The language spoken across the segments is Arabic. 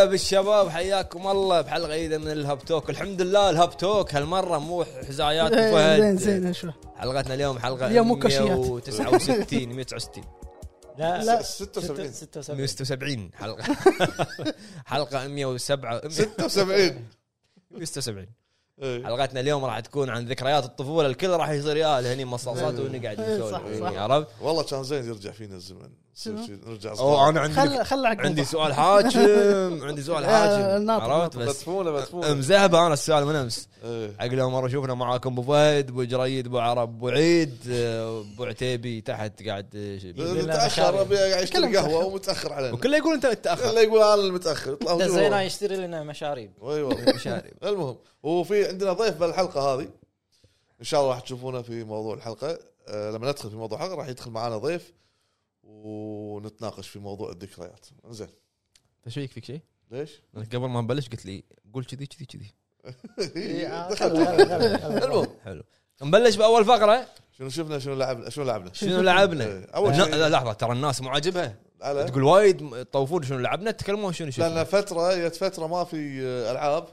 هلا بالشباب حياكم الله بحلقة جديدة من الهاب توك. الحمد لله الهاب توك هالمرة مو حزايات إيه، وفهد زين زين شو حلقتنا اليوم حلقة اليوم مو كشيات. 169 169 لا لا. 76 76 176 حلقة. حلقة 107 76 176 إيه. حلقتنا اليوم راح تكون عن ذكريات الطفولة الكل راح يصير يا هني مصاصات إيه. ونقعد إيه، نسولف يعني، صح. عرفت؟ والله كان زين يرجع فينا الزمن نرجع أو صغار. أنا عندي خل عندي سؤال حاكم عندي سؤال حاكم عرفت. بس مدفونه مدفونه مزهبه أنا السؤال من أمس إيه. عقل يوم مرة شوفنا معاكم أبو فهد أبو جريد أبو عرب أبو عيد أبو عتيبي تحت قاعد متأخر قاعد يشتري قهوة ومتاخر علينا وكله يقول أنت تتاخر كله يقول أنا المتاخر دزينا جوا. يشتري لنا مشاريب أي والله مشاري المهم وفي عندنا ضيف بالحلقة هذه. إن شاء الله راح تشوفونه في موضوع الحلقة. أه لما ندخل في موضوع الحلقة راح يدخل معنا ضيف ونتناقش في موضوع الذكريات. زين تشويك فيك شيء؟ ليش؟ قبل ما نبلش قلت لي قول كذي كذي كذي. دخلت. المهم. حلو. نبلش بأول فقرة؟ شنو شفنا شنو لعبنا شنو لعبنا؟ شنو لعبنا؟ إيه. أول شيء. لا لحظة ترى الناس مو عاجبها تقول وايد يطوفون شنو لعبنا؟ تكلمون شنو شفنا؟ لأن فترة جت فترة ما في آه، ألعاب.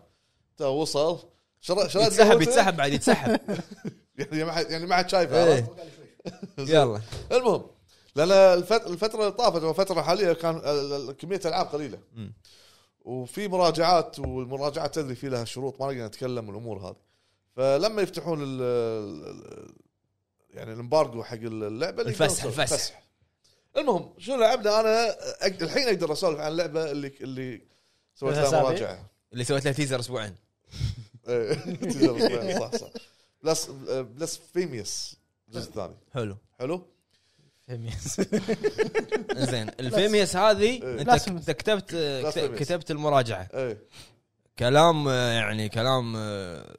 تو وصل. شرا شريت يتسحب يتسحب بعد يتسحب يعني ما حد يعني ما حد شايفه. عرفت؟ يلا المهم لأن الفت- الفترة اللي طافت والفترة الحالية كان ال- ال- كمية ألعاب قليلة مم. وفي مراجعات والمراجعات تدري في لها شروط ما نقدر نتكلم والامور هذه فلما يفتحون ال ال- يعني الامبارجو حق اللعبة اللي الفسح- يقدرون يسوون- الفسح. المهم شنو لعبنا أنا أق- الحين أقدر أسولف عن اللعبة اللي اللي سويت لها أسابيع؟ مراجعة اللي سويت له teaser أسبوعين إيه، تجربة، صح صح. بلس Blasphemous. الجزء الثاني. حلو. حلو؟ زين الفيميس هذه إيه. أنت كتبت. كتبت المراجعة. إيه. كلام آه، يعني كلام آه،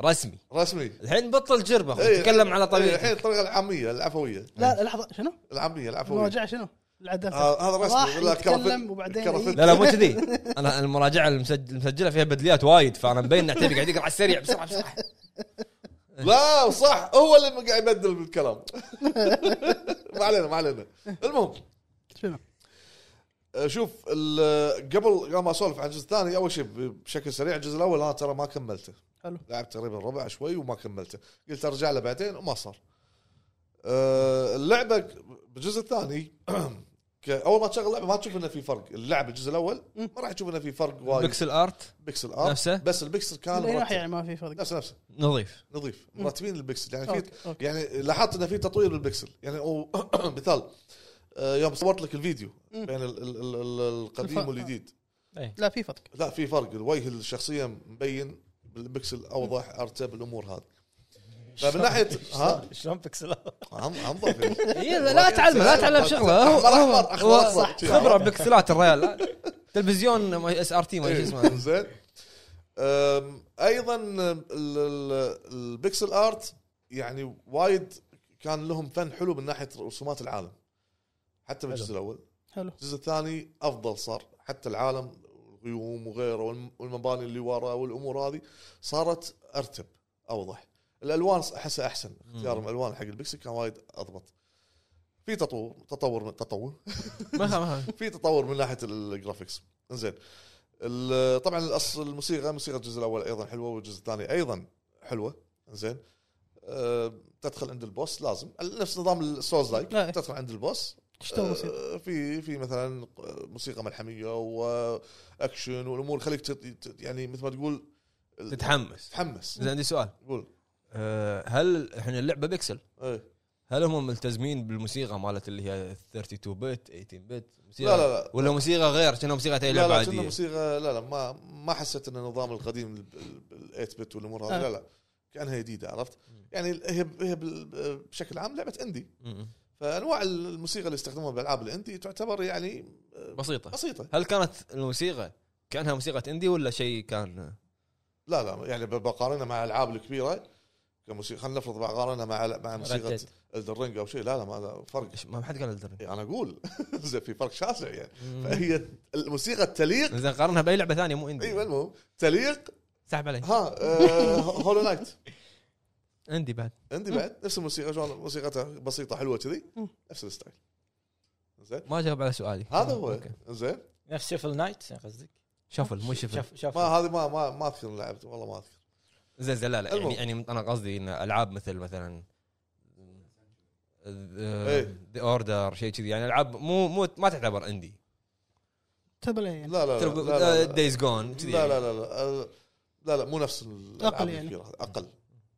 رسمي. رسمي. الحين بطل جربة إيه، تكلم على إيه، الحين الطريقة العامية العفوية. لا لحظة شنو؟ العامية العفوية. المراجعة شنو؟ العداد هذا رسمي ولا كرفت يتكلم وبعدين. لا لا مو كذي. أنا المراجعة المسجل المسجلة فيها بدليات وايد فأنا مبين إن عتيبي قاعد يقرأ على السريع بسرعة بسرعة. لا صح. هو اللي قاعد يبدل بالكلام. ما علينا ما علينا. المهم. شنو؟ آه، شوف ال- قبل قبل ما أسولف عن الجزء الثاني أول شيء بشكل سريع الجزء الأول أنا ترى ما كملته. حلو. لعبت تقريبا ربع شوي وما كملته. قلت أرجع له بعدين وما صار. آه، اللعبة بالجزء الثاني أول ما تشغل اللعبة ما تشوف إنه في فرق. اللعب الجزء الأول ما راح تشوف إنه في فرق وايد. pixel art pixel art نفسه؟ بس البكسل كان ناحيه مرتب. يعني ما في فرق. نفسه نفسه. نظيف. نظيف. مرتبين البكسل يعني في okay، okay. يعني لاحظت إنه في تطوير بالبكسل يعني أو مثال آه، يوم صورت لك الفيديو. بين ال- ال- ال- ال- القديم. والجديد. لا في فرق. لا في فرق. الوجه الشخصية مبين بالبكسل أوضح أرتب الأمور هذه. فمن ناحيه ها؟ شلون بيكسل؟ هم انظف يعني. إيه، لا تعلم لا تعلم شغلة. هو أحمر. خبرة بكسلات الريال. تلفزيون إس آر تي ما شو اسمه. زين. أيضا ال- ال- ال pixel art يعني وايد كان لهم فن حلو من ناحية رسومات العالم. حتى بالجزء الأول. حلو. الجزء الثاني أفضل صار. حتى العالم الغيوم وغيره والم- والمباني اللي ورا والأمور هذه صارت أرتب أوضح. الألوان احسها أحسن اختيار الألوان حق البكسل كان وايد أضبط. في تطور تطور من تطور في تطور من ناحية ال graphics زين طبعا الأص- الموسيقى موسيقى الجزء الأول أيضا حلوة والجزء الثاني أيضا حلوة. زين أه تدخل عند ال boss لازم. نفس نظام ال souls-like لا. تدخل عند ال boss. آه، في في مثلا موسيقى ملحمية واكشن والأمور. تت- تت- يعني مثل ما تقول تتحمس. تحمس. زين عندي سؤال. قول. أه، هل إحنا اللعبة بيكسل؟ إيه. هل هم ملتزمين بالموسيقى مالت اللي هي 32 bit 18 bit موسيقى لا لا لا. ولا موسيقى غير؟ كأنها موسيقى اي لا لعبه لا كنا عاديه موسيقى؟ لا لا ما ما حسيت إن النظام القديم ال 8 bit والأمور هذه آه. لا لا. كأنها جديدة عرفت؟ يعني هي هي بال- بشكل عام لعبة indie فأنواع الموسيقى اللي يستخدمونها بالألعاب ال indie تعتبر يعني بسيطة. بسيطة. هل كانت الموسيقى كأنها موسيقى indie ولا شيء كان؟ لا لا يعني ب- بقارنها مع الألعاب الكبيرة كموسيقى خلينا نفرض بقارنها مع مع موسيقى. Elden Ring أو شيء لا لا ما فرق. ما حد قال الدرجه يعني أنا أقول زين في فرق شاسع يعني. فهي الموسيقى تليق زين قارنها بأي لعبة ثانية مو أيوه indie المهم تليق. سحب علي. ها آه Hollow Knight indie بعد. indie بعد نفس الموسيقى شلون موسيقتها بسيطة حلوة كذي. نفس ال style. زين. ما جاوب على سؤالي. هذا هو. زين. نفس Shovel Knight قصدك؟ Shovel مو Shovel. شف شف ما هذه ما ما ما أذكر لعبت والله ما أذكر. زين زين لا لا يعني المهم. يعني أنا قصدي ان العاب مثل مثلا إيه. The Order شيء كذي يعني العاب مو مو ما تعتبر indie triple A يعني لا لا لا لا لا, لا, Days Gone كذي لا, يعني. لا, لا, لا, لا, لا مو نفس الألعاب أقل يعني. الكبيرة. أقل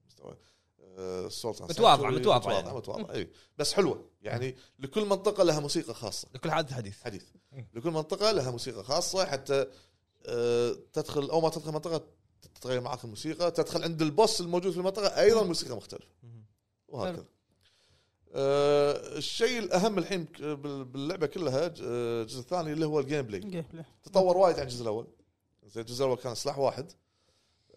مستوى آه، Sanctuary متواضعة متواضعة متواضعة اي بس حلوة يعني لكل منطقه لها موسيقى خاصه لكل حادث حديث حديث لكل منطقه لها موسيقى خاصه حتى آه، تدخل اول ما تدخل منطقه تتغير معك الموسيقى تدخل عند ال boss الموجود في المنطقة أيضا موسيقى مختلفة. وهكذا. آه، الشيء الأهم الحين باللعبة كلها آه، الجزء الثاني اللي هو ال gameplay. تطور وايد عن الجزء الأول. زين الجزء الأول كان سلاح واحد.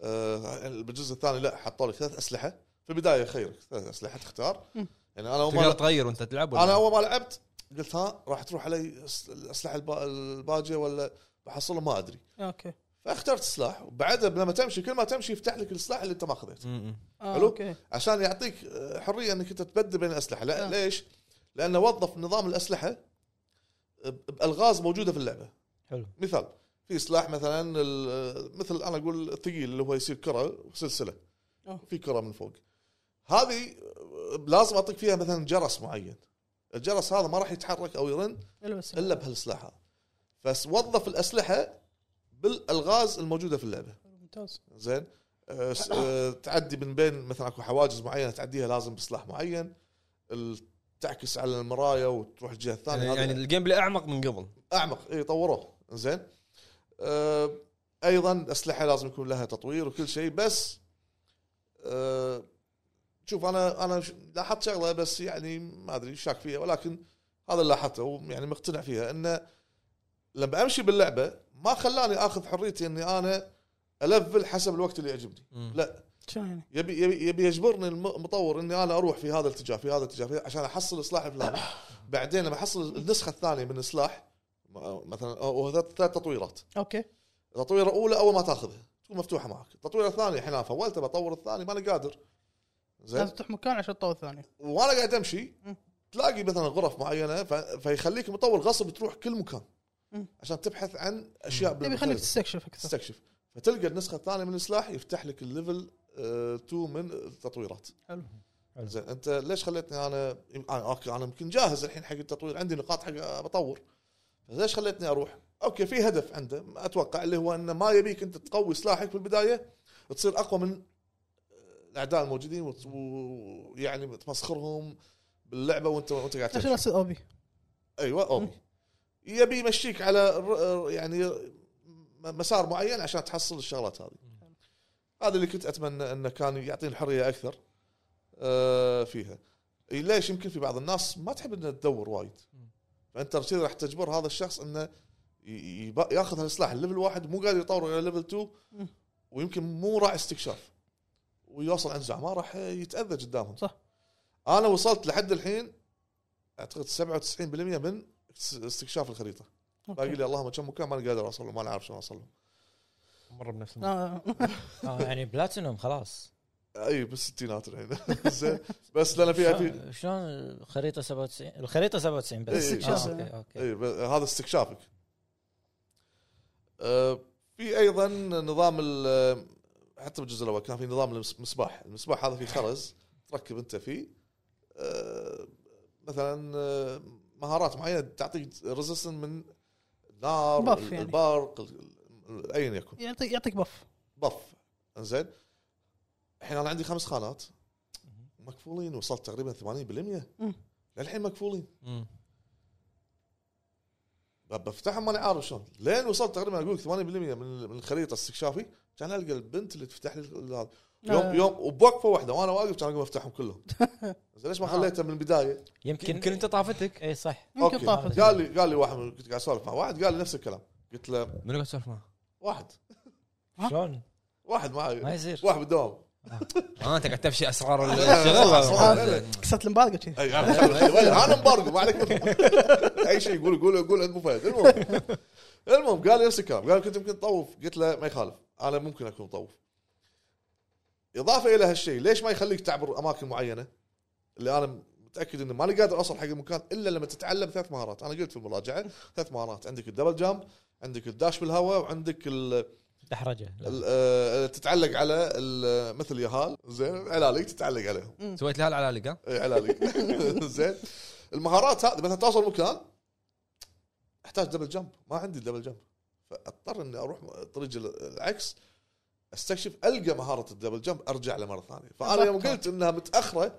آه، بالجزء الثاني لا حطوا لك ثلاث أسلحة. في البداية خيرك ثلاث أسلحة تختار. يعني أنا أول تقدر ما تغير وأنت تلعب ولا؟ أنا أول ما لعبت قلت ها راح تروح علي الأسلحة البا- الباجية ولا بحصلها ما أدري. okay. فاخترت سلاح وبعدها لما تمشي كل ما تمشي يفتح لك السلاح اللي انت ما أخذته. آه حلو. okay. عشان يعطيك آه، حرية إنك أنت تبدل بين الأسلحة. لا آه. ليش؟ لأنه وظف نظام الأسلحة بألغاز موجودة في اللعبة. حلو. مثال في سلاح مثلا ال- مثل أنا أقول الثقيل اللي هو يصير كرة وسلسله أوه. في كرة من فوق. هذه لازم أعطيك فيها مثلا جرس معين. الجرس هذا ما راح يتحرك أو يرن إلا بهالسلاح هذا. فوظف الأسلحة بالألغاز الموجودة في اللعبة. ممتاز. زين؟ آه، آه، تعدي من بين مثلا أكو حواجز معينة تعديها لازم بسلاح معين. تعكس على المرايا وتروح الجهة الثانية. يعني, يعني ال gameplay أعمق من قبل. أعمق. إي طوروه. زين؟ آه أيضا الاسلحه لازم يكون لها تطوير وكل شيء بس آه شوف أنا أنا لاحظت شغلة بس يعني ما أدري شاك فيها ولكن هذا اللي لاحظته ويعني مقتنع فيها إنه لما أمشي باللعبة ما خلاني آخذ حريتي إني أنا ألفل حسب الوقت اللي يعجبني. لا. شلون يعني؟ يبي يبي, يبي يجبرني الم- المطور إني أنا أروح في هذا الاتجاه في هذا الاتجاه في عشان أحصل السلاح الفلاني بعدين لما أحصل النسخة الثانية من السلاح م- مثلا ثلاث تطويرات. okay. التطويرة الأولى أول ما تأخذها تكون مفتوحة معك التطويرة الثانية الحين أنا فولت بطور الثاني ماني قادر. زين. لازم تفتح مكان عشان تطور الثاني وأنا قاعد أمشي. تلاقي مثلا غرف معينة ف... فيخليك مطور غصب تروح كل مكان. عشان تبحث عن أشياء يبي يخليك. تستكشف أكثر. تستكشف. فتلقى النسخة الثانية من السلاح يفتح لك ال level 2 من التطويرات. حلو. زين أنت ليش خليتني أنا؟ أنا okay أنا يمكن جاهز الحين حق التطوير عندي نقاط حق بطور. ليش خليتني أروح؟ okay في هدف عنده أتوقع اللي هو إنه ما يبيك أنت تقوي سلاحك في البداية تصير أقوى من الأعداء الموجودين وت- ويعني تمسخرهم باللعبة وأنت وأنت قاعد عشان تمشي اصير OP. أيوه OP. يبي يمشيك على يعني مسار معين عشان تحصل الشغلات هذه. هذا اللي كنت أتمنى أنه كان يعطيني الحرية أكثر آه، فيها. ليش؟ يمكن في بعض الناس ما تحب إنها تدور وايد. فأنت كذا راح تجبر هذا الشخص إنه ياخذ هالسلاح ال level واحد مو قادر يطور إلى level 2 مم. ويمكن مو راعي استكشاف ويوصل عند زعماء راح يتأذى قدامهم. صح. أنا وصلت لحد الحين أعتقد 97% من استكشاف الخريطة. باقي. لي اللهم كم مكان ماني قادر أوصل ما عارف شلون أوصل مرة بنفس المكان. آه. آه يعني بلاتينوم خلاص. أي بالستينات الحين زين. بس لأن فيها في شلون- الخريطة 97 الخريطة 97 بس. إيه، استكشاف. آه، okay okay. اي ب- هذا استكشافك. آه، في أيضا نظام ال- حتى بالجزء الأول كان في نظام المسباح. المسباح هذا فيه خرز تركب أنت فيه. مثلا مهارات معينة تعطيك ريزستن من النار بف يعني. البرق ال- ال- ايا يكن. يعطيك يعطيك بف. بف. إنزين. الحين أنا عندي خمس خانات مكفولين وصلت تقريبا 80% مم. للحين مكفولين. بفتحهم ماني عارف شلون. لين وصلت تقريبا أقول لك 80% من من الخريطة استكشافي كان ألقى البنت اللي تفتح لي يوم آه. يوم وبوقفة واحدة وأنا واقف كان اقوم أفتحهم كلهم. زين ليش ما آه. خليته من البداية؟ يمكن يمكن أنت طافتك. اي صح. يمكن أوكي. طافت قال لي قال لي واحد من- كنت قاعد أسولف مع واحد قال لي نفس الكلام. قلت له منو قاعد تسولف معه؟ واحد؟ شلون؟ واحد ما معي يصير. واحد بالدوام. آه. أنت قاعد تفشي أسرار آه، الشغل كسرت شي. أي أنا أنا مبارقه ما عليك. أي شيء يقول يقول يقول عند أبو فهد. المهم. المهم قال لي نفس الكلام. قال كنت يمكن تطوف قلت له ما يخالف. أنا ممكن أكون مطوف إضافة إلى هالشيء ليش ما يخليك تعبر أماكن معينة؟ اللي أنا متأكد إني ماني قادر أوصل حق المكان إلا لما تتعلم ثلاث مهارات. أنا قلت في المراجعة ثلاث مهارات عندك الدبل جامب عندك الداش بالهواء وعندك ال دحرجه آه، تتعلق على ال- مثل يهال زين علاليك تتعلق عليهم. سويت لها على ها إيه، علاليك زين. المهارات هذه مثلا توصل مكان أحتاج double jump ما عندي double jump فأضطر إني أروح طريق العكس أستكشف ألقى مهارة ال double jump أرجع له مرة ثانية فأنا يوم. قلت إنها متأخرة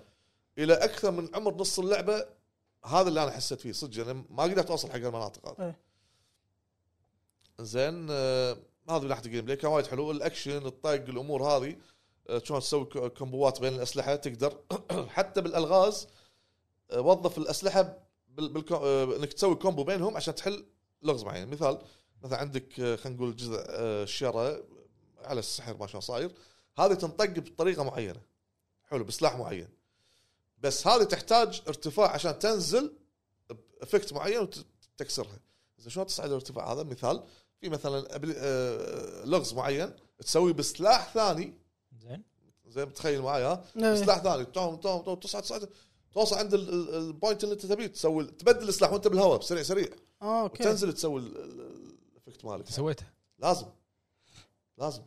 إلى أكثر من عمر نص اللعبة هذا اللي أنا حسيت فيه صدق أنا ما قدرت أوصل حق المناطق هذه إيه. زين آه، هذا من ناحية ال gameplay كان وايد حلو الأكشن الطق الأمور هذه آه، شلون تسوي كومبوات بين الأسلحة تقدر حتى بالألغاز آه، وظف الأسلحة. بالكو... آه، إنك تسوي combo بينهم عشان تحل لغز معين مثال مثلا عندك خلينا نقول جزء الشره على السحر ما شلون صاير هذه تنطق بطريقة معينة حلو بسلاح معين. بس هذه تحتاج ارتفاع عشان تنزل ب effect معين وتكسرها. زين شلون تصعد الارتفاع؟ هذا مثال. في مثلا آه، لغز معين تسوي بسلاح ثاني. زين. زي ما تخيل معي ها؟ إيه. سلاح ثاني توم توم توم تصعد تصعد. توصل عند ال- ال- ال point اللي انت تبيه تسوي تبدل السلاح وانت بالهواء بسريع سريع. آه، okay. وتنزل تسوي ال- ال- ال effect مالك. سويتها لازم. لازم.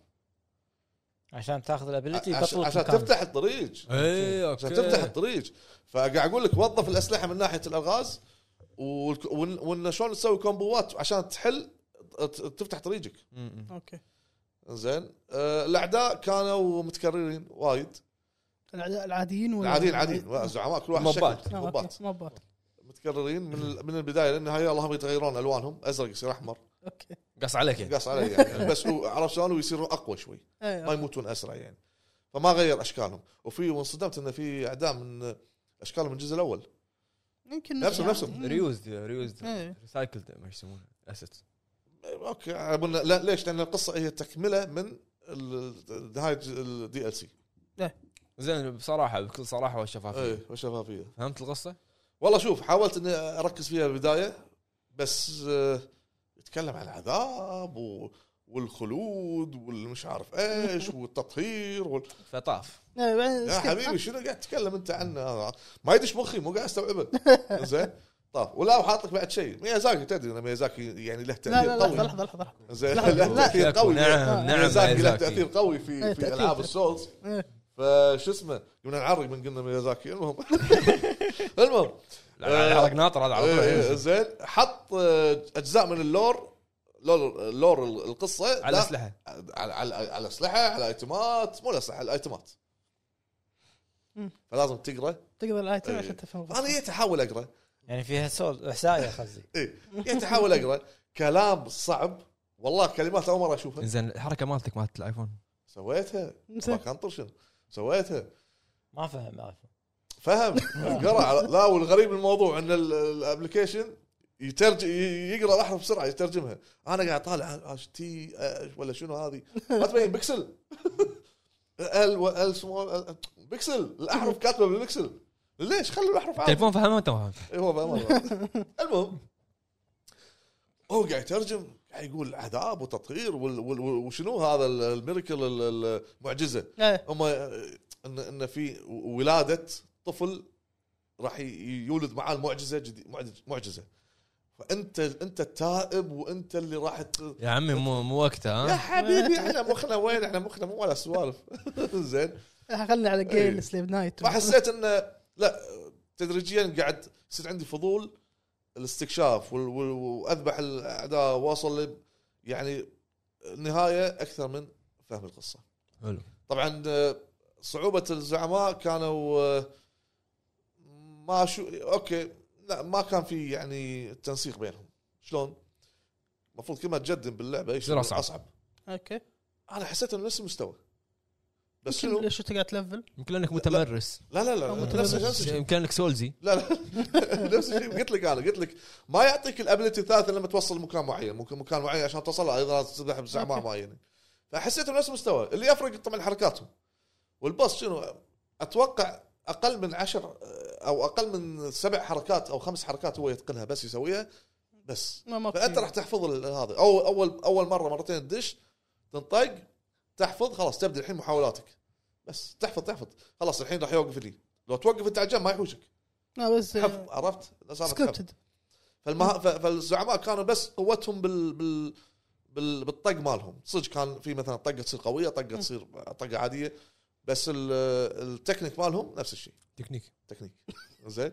عشان تاخذ ال ability عشان, تفتح الطريق. اي okay. عشان تفتح الطريق. فقاعد أقول لك وظف الأسلحة من ناحية الألغاز وإن شلون تسوي كومبوات عشان تحل ت- تفتح طريقك. okay. زين. آه الأعداء كانوا متكررين وايد. الأعداء العاديين ولا العاديين العاديين. الزعماء كل واحد شكل. موبات. آه، okay. موبات موبات متكررين من ال- من البداية للنهايه اللهم يتغيرون ألوانهم. أزرق يصير أحمر. okay. قص عليك يعني. قاص عليك يعني. بس هو عرفت شلون؟ ويصيرون أقوى شوي. إيه، ما يموتون أسرع يعني. فما غير أشكالهم. وفي وانصدمت انه في أعداء من أشكالهم من الجزء الأول. يمكن نفسهم- نفسهم. reused reused إيه. recycled ما يسمونه. asset okay لا ليش؟ لأن القصة هي تكملة من ال- نهاية ال DLC زين بصراحة بكل صراحة والشفافية. اي والشفافية. فهمت القصة؟ والله شوف حاولت إني أركز فيها بالبدايه بس آه، يتكلم عن العذاب و والخلود والمش عارف إيش والتطهير وال... فطاف. يا. حبيبي شنو قاعد تتكلم أنت عنه ما يدش مخي مو قاعد أستوعبه. زين؟ طيب ولا وحاط لك بعد شيء. ميازاكي تدري إن ميازاكي يعني له تأثير لا قوي. لحظة لحظة لحظة. لحظة. زين له. تأثير قوي. نعم نعم ميازاكي له. تأثير قوي في إيه، في. ألعاب ال Souls. إيه. فش اسمه؟ قمنا نعرق من قلنا ميازاكي. المهم. المهم. حرق ناطر هذا على إيه، إيه، طول زين حط آه، أجزاء من ال lore lore lore القصة على لا، الأسلحة. على على على اسلحه على ايتمات مو الأسلحة الأيتمات. فلازم تقرأ. تقدر ال item إيه. عشان تفهم أنا جيت احاول أقرأ. يعني فيها سول احسائيه قصدي. اي جيت احاول أقرأ. كلام صعب. والله كلمات أول مرة أشوفها. زين الحركة مالتك مالت الآيفون. سويتها. ما. كان طرشن سويتها. ما فهم ما فهم قرأ على- لا والغريب الموضوع إن ال- ال application يترجم يقرأ الاحرف بسرعة يترجمها. أنا قاعد طالع اش تي ولا شنو هذه؟ ما تبين بكسل ال و ال small pixel الأحرف كاتبة بالبكسل ليش؟ خلي الأحرف عادي. التليفون فهمها وانت ما فهمت. اي هو المهم هو قاعد يترجم قاعد يقول عذاب وتطهير وال- وال- وشنو هذا ال- ال miracle ال- المعجزة. إيه. هم ان إن في ولادة طفل راح يولد معاه المعجزة جديد معجز- معجزة. فأنت أنت التائب وأنت اللي راح ت- يا عمي مو مو وقتها يا ها حبيبي إحنا مخنا وين؟ إحنا مخنا مو ولا سوالف. زين. خلنا على. جيل سليف knight فحسيت انه لا تدريجيا قاعد يصير عندي فضول الاستكشاف وأذبح الأعداء وأوصل ل- يعني النهاية أكثر من فهم القصة. حلو. طبعا آه، صعوبة الزعماء كانوا آه، ما شو okay. لا ما كان في يعني تنسيق بينهم. شلون؟ المفروض كل ما تقدم باللعبة يصير أصعب. أصعب. okay. أنا حسيت إنه نفس المستوى. بس يمكن شنو؟ ليش انت قاعد ت level؟ يمكن انك متمرس. لا لا لا. نفس يمكن انك سولزي. لا لا. نفس الشيء. قلت لك أنا قلت لك ما يعطيك ال ability الثالثة لما توصل لمكان معين. ممكن مكان معين عشان توصل له أيضا تذبح بزعماء okay. معينين فحسيت نفس المستوى. اللي يفرق طبعا حركاتهم. وال boss شنو؟ أتوقع أقل من عشر أو أقل من سبع حركات أو خمس حركات هو يتقنها بس يسويها بس. فأنت راح تحفظ هذا. أو أول أول مرة مرتين تدش تنطق تحفظ خلاص تبدأ الحين محاولاتك. بس تحفظ تحفظ. خلاص الحين راح يوقف لي. لو توقف أنت على ما يحوشك. لا بس حفظ عرفت؟ سكريبتد فالمها... فالزعماء كانوا بس قوتهم. بال... بال... بالطق مالهم. صدق كان في مثلا طقة تصير قوية طقة تصير طقة عادية. بس ال... التكنيك مالهم نفس الشيء. technique. technique. زين.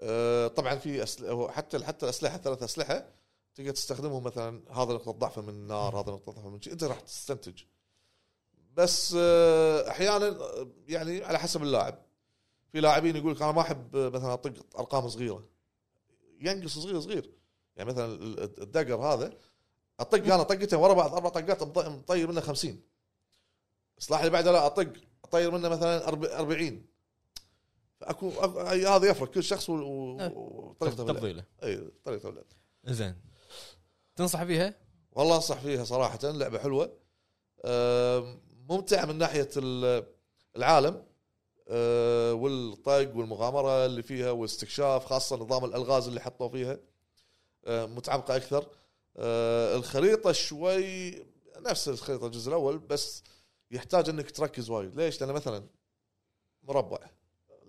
آه، طبعا في أسل... حتى حتى الأسلحة ثلاث أسلحة تقدر تستخدمهم مثلا هذا نقطة ضعفه من النار هذا نقطة ضعفه من شيء أنت راح تستنتج. بس آه، أحيانا آه، يعني على حسب اللاعب. في لاعبين يقول لك أنا ما أحب آه، مثلا أطق أرقام صغيرة. ينقص صغير صغير. يعني مثلا ال- ال dagger هذا أطق أنا طقتين ورا بعض أربع طقات مط- مطير منه 50 السلاح اللي بعده لا أطق أطير منه مثلا أرب- 40 فأكو هذا يفرق كل شخص أه. وطريقته. تفضيله اي طريقته في اللعب. زين تنصح فيها؟ والله أنصح فيها صراحة لعبة حلوة ممتعة من ناحية ال- العالم آه، والطق والمغامرة اللي فيها والاستكشاف خاصة نظام الألغاز اللي حطوا فيها آه، متعمقة أكثر آه، الخريطة شوي نفس الخريطة الجزء الأول بس يحتاج إنك تركز وايد. ليش؟ لأن مثلا مربع.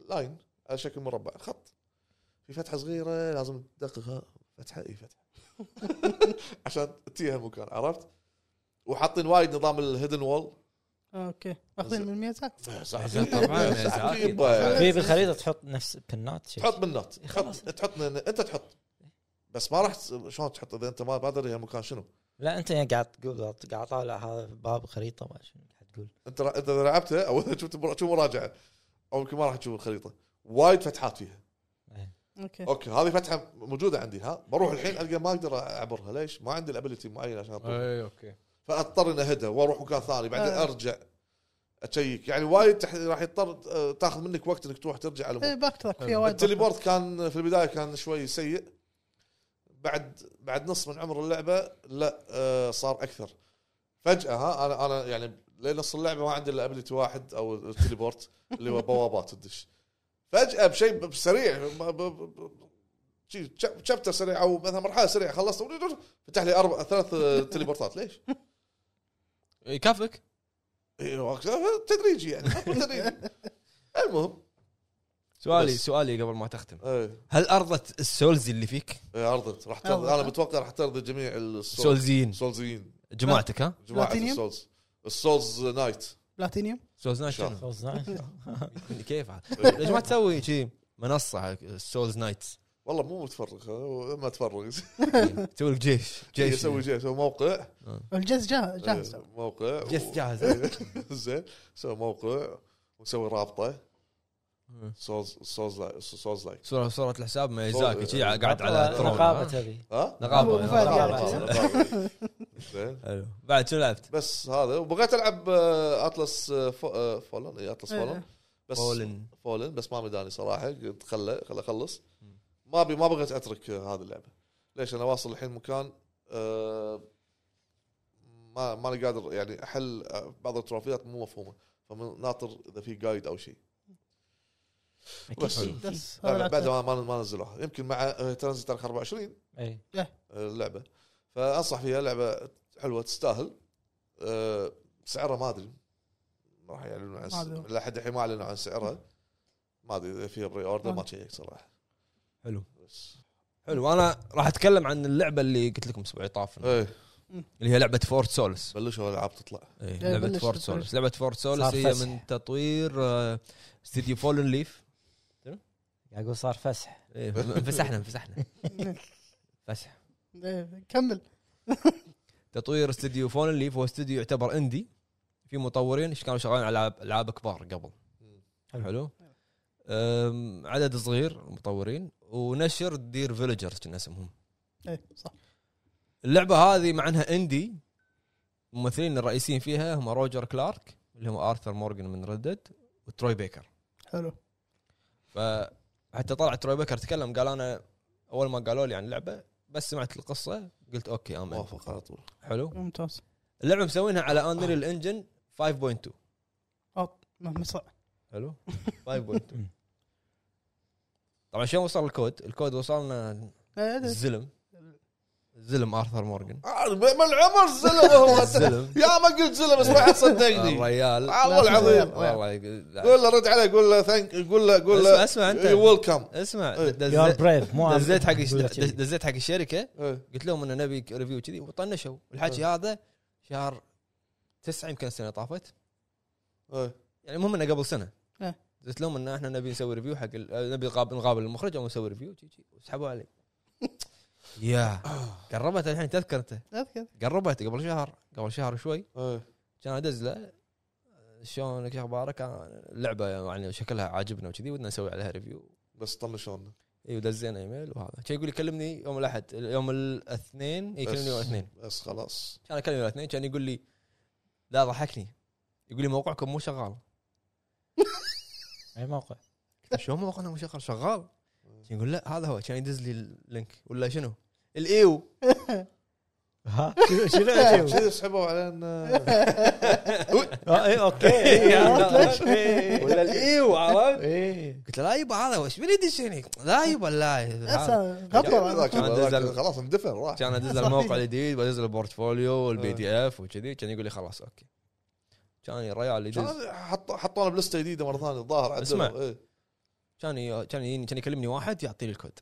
line على شكل مربع. خط. في فتحة صغيرة لازم تدققها. فتحة إي فتحة. عشان تجيها المكان عرفت؟ وحاطين وايد نظام ال hidden wall okay. ماخذين من ميازاكي طبعا أكيد. في بالخريطة تحط نفس بنات تحط بال note إيه، تحط خلاص. تحط أنت تحط. بس ما راح شلون تحط؟ إذا أنت ما ما تدري المكان شنو. لا أنت يعني قاعد تقول قاعد طالع هذا باب خريطة ما شنو. انت انت اذا لعبته أو اذا شفت شوف مراجعة أو يمكن ما راح تشوف الخريطة. وايد فتحات فيها. okay. okay هذه فتحة موجودة عندي ها؟ بروح الحين ألقى ما أقدر أعبرها ليش؟ ما عندي ال ability معين عشان اطلع اي okay. فأضطر إني أهدى وأروح مكان ثاني بعدين آه. أرجع أشيك. يعني وايد تح- راح يضطر آه، تاخذ منك وقت إنك تروح ترجع على اي back track فيها وايد ال teleport كان في البداية كان شوي سيء. بعد بعد نص من عمر اللعبة لا آه صار أكثر. فجأة ها أنا أنا يعني لنص اللعبة ما عندي إلا ability واحد أو ال teleport اللي هو بوابات تدش. فجأة بشيء سريع chapter سريع أو مثلا مرحلة سريعة خلصت فتح لي أربع ثلاث تليبورتات. ليش؟ يكافئك إيه، تدريجي يعني تدريجي. المهم. سؤالي بس. سؤالي قبل ما تختم. إيه. هل أرضت السولزي اللي فيك؟ إيه، أرضت. راح ترضي. أنا متوقع راح ترضي جميع السول سولزيين. السولزيين جماعتك ها؟ جماعة؟ ال Souls. ال Souls knight platinum سولز نايت. شنو؟ فوز nice. كيف عاد؟ ليش ما تسوي شي منصة Souls knights والله مو متفرغ ما تفرغ. تسوي لك جيش جيش. يسوي جيش يسوي موقع. الجهاز جاهز جاهز إيه، موقع. جيش جاهز. زين سوي موقع وسوي رابطة. souls souls-like souls-like صورة صورة الحساب ميزاكي قاعد على ها؟ تبي. ها؟ نقابة. زين. حلو. بعد شو لعبت؟ بس هذا وبغيت ألعب آه، أطلس آه، فو- آه، فولن. اي أطلس فولن. إيه. بس فولن. فولن بس ما مداني صراحة. قلت خله خله أخلص. ما أبي ما بغيت أترك هذه اللعبة. ليش؟ أنا واصل الحين مكان ما ماني قادر يعني أحل بعض التروفيات مو مفهومة. فناطر إذا في جايد أو شيء. بس. بعد. ما ما نزلوها. يمكن مع تنزل تاريخ 24 اي اللعبة. فأنصح فيها لعبة حلوة تستاهل. آه، سعرها ما أدري. ما راح يعلنون عن. لحد الحين ما أعلنوا عن سعرها. ما أدري إذا فيها pre-order ما تشيك صراحة. حلو. بس. حلو. أنا راح أتكلم عن اللعبة اللي قلت لكم الأسبوع اللي طاف. إيه. اللي هي لعبة فورت سولس بلشوا الالعاب تطلع؟ إيه، لعبة فورت. سولس لعبة فورت سولس هي فسح. من تطوير آه، استديو فولن ليف قاعد أقول صار فسح. انفسحنا انفسحنا. فسح. إيه، كمل. تطوير استديو Fallen Leaf هو استديو يعتبر indie. في مطورين إيش كانوا شغالين على العاب ألعاب كبار قبل. حلو. عدد صغير مطورين ونشر Dear Villagers كنا اسمهم إيه صح. اللعبة هذه مع إنها indie. الممثلين الرئيسيين فيها هم روجر كلارك اللي هو آرثر مورجان من Red Dead وتروي بيكر. حلو. فحتى طلع تروي بيكر تكلم قال أنا أول ما قالوا لي عن اللعبة بس سمعت القصة قلت okay I'm in موافق على طول. حلو. ممتاز. اللعبة مسوينها على Unreal Engine 5.2 مهما صار حلو. 5.2 طبعا شلون وصل ال code؟ ال code وصلنا. الزلم. زلم آرثر مورجن آه، من عمر زلم هو. زلم. يا ما قلت زلم بس ما حد صدقني الريال والله العظيم. والله قول له رد عليه قول له thank قول له قول له اسمع انت. welcome اسمع إيه. دزيت- you are brave مو دزيت حق. دزيت حق الشركة. إيه. قلت لهم ان نبي review كذي وطنشوا. الحكي هذا شهر تسعة يمكن السنة طافت. إيه. يعني المهم إنه قبل سنة. إيه. قلت لهم إن إحنا نبي نسوي review حق نبي نقابل المخرج أو نسوي review. وسحبوا علي. يا. قربت الحين تذكر انت؟ أذكر. قربت قبل شهر قبل شهر شوي. إيه. كان أدز له. شلونك شو أخبارك؟ اللعبه يعني شكلها عاجبنا وكذي ودنا نسوي عليها review بس طنشونا اي ودزينا إيميل وهذا. كان يقول لي كلمني يوم الأحد يوم الاثنين اي كلمني يوم الاثنين. بس خلاص. كان اكلم يوم الاثنين كان يقول لي لا ضحكني. يقول لي موقعكم مو شغال. أي موقع؟ شلون موقعنا مو شغال؟ شغال. يقول لا هذا هو كان يدز لي ال link. ولا شنو؟ الإيو. ها؟ شنو شنو كذي سحبوا علينا؟ آه، اي okay. ولا الإيو عرفت؟ إيه. قلت له لا يبا هذا وش من يدشني لا يبا لا. دزل- خلاص اندفن راح. كان أدز. الموقع الجديد وأدز ال portfolio وال PDF وكذي. كان يقول لي خلاص okay. كان الريال يدز. حطونا بلستة جديدة مرة ثانية الظاهر. اسمع. كان ي- كان يجيني- كان يكلمني واحد يعطيني الكود.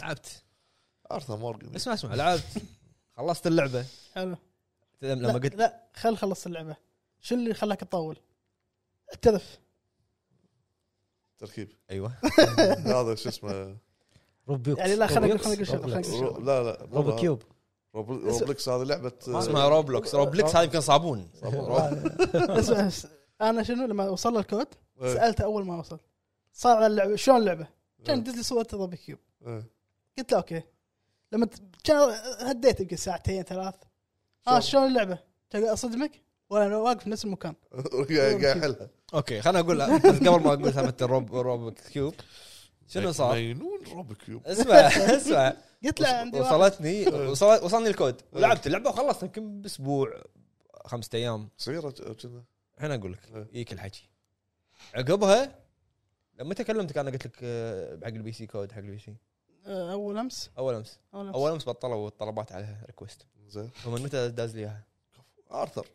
لعبت. ارثر مورجن اسمع أسمع لعبت. خلصت اللعبة. حلو. لما لا, قلت لا خل خلص اللعبة. شو اللي خلاك تطول؟ التلف. تركيب. أيوه. هذا شو اسمه؟ روبيوكس يعني لا، خلينا-. خلينا لا لا روبو. كيوب. روب- روبلكس هذه لعبه اسمها روبلوكس روبلكس. هذا يمكن صابون. اسمع أنا شنو لما وصل الكود؟ إيه. سألته أول ما وصل صار على اللعبة شلون اللعبة؟ كان إيه. يدز لي صورة ضبي كيوب إيه. قلت له okay لما ت- كان هديت يمكن ساعتين ثلاث آه شلون؟ شلون اللعبة؟ كان أصدمك وأنا واقف في نفس المكان قاعد يحلها okay خليني أقول قبل ما أقول سالفه ال Rubik Rubik cube شنو صار؟ مجنون Rubik cube اسمع اسمع قلت له عندي. وصلتني وصلت وصلني الكود ولعبت اللعبة وخلصت يمكن بأسبوع خمسة أيام صغيرة كذا الحين أقول لك. يجيك الحكي عقبها لما تكلمتك أنا قلت لك آه، حق ال PC code حق ال PC. آه، أول أمس؟ أول أمس. أول أمس. أول أمس بطلوا الطلبات عليها request زين. ومن متى داز لي إياها؟ آرثر.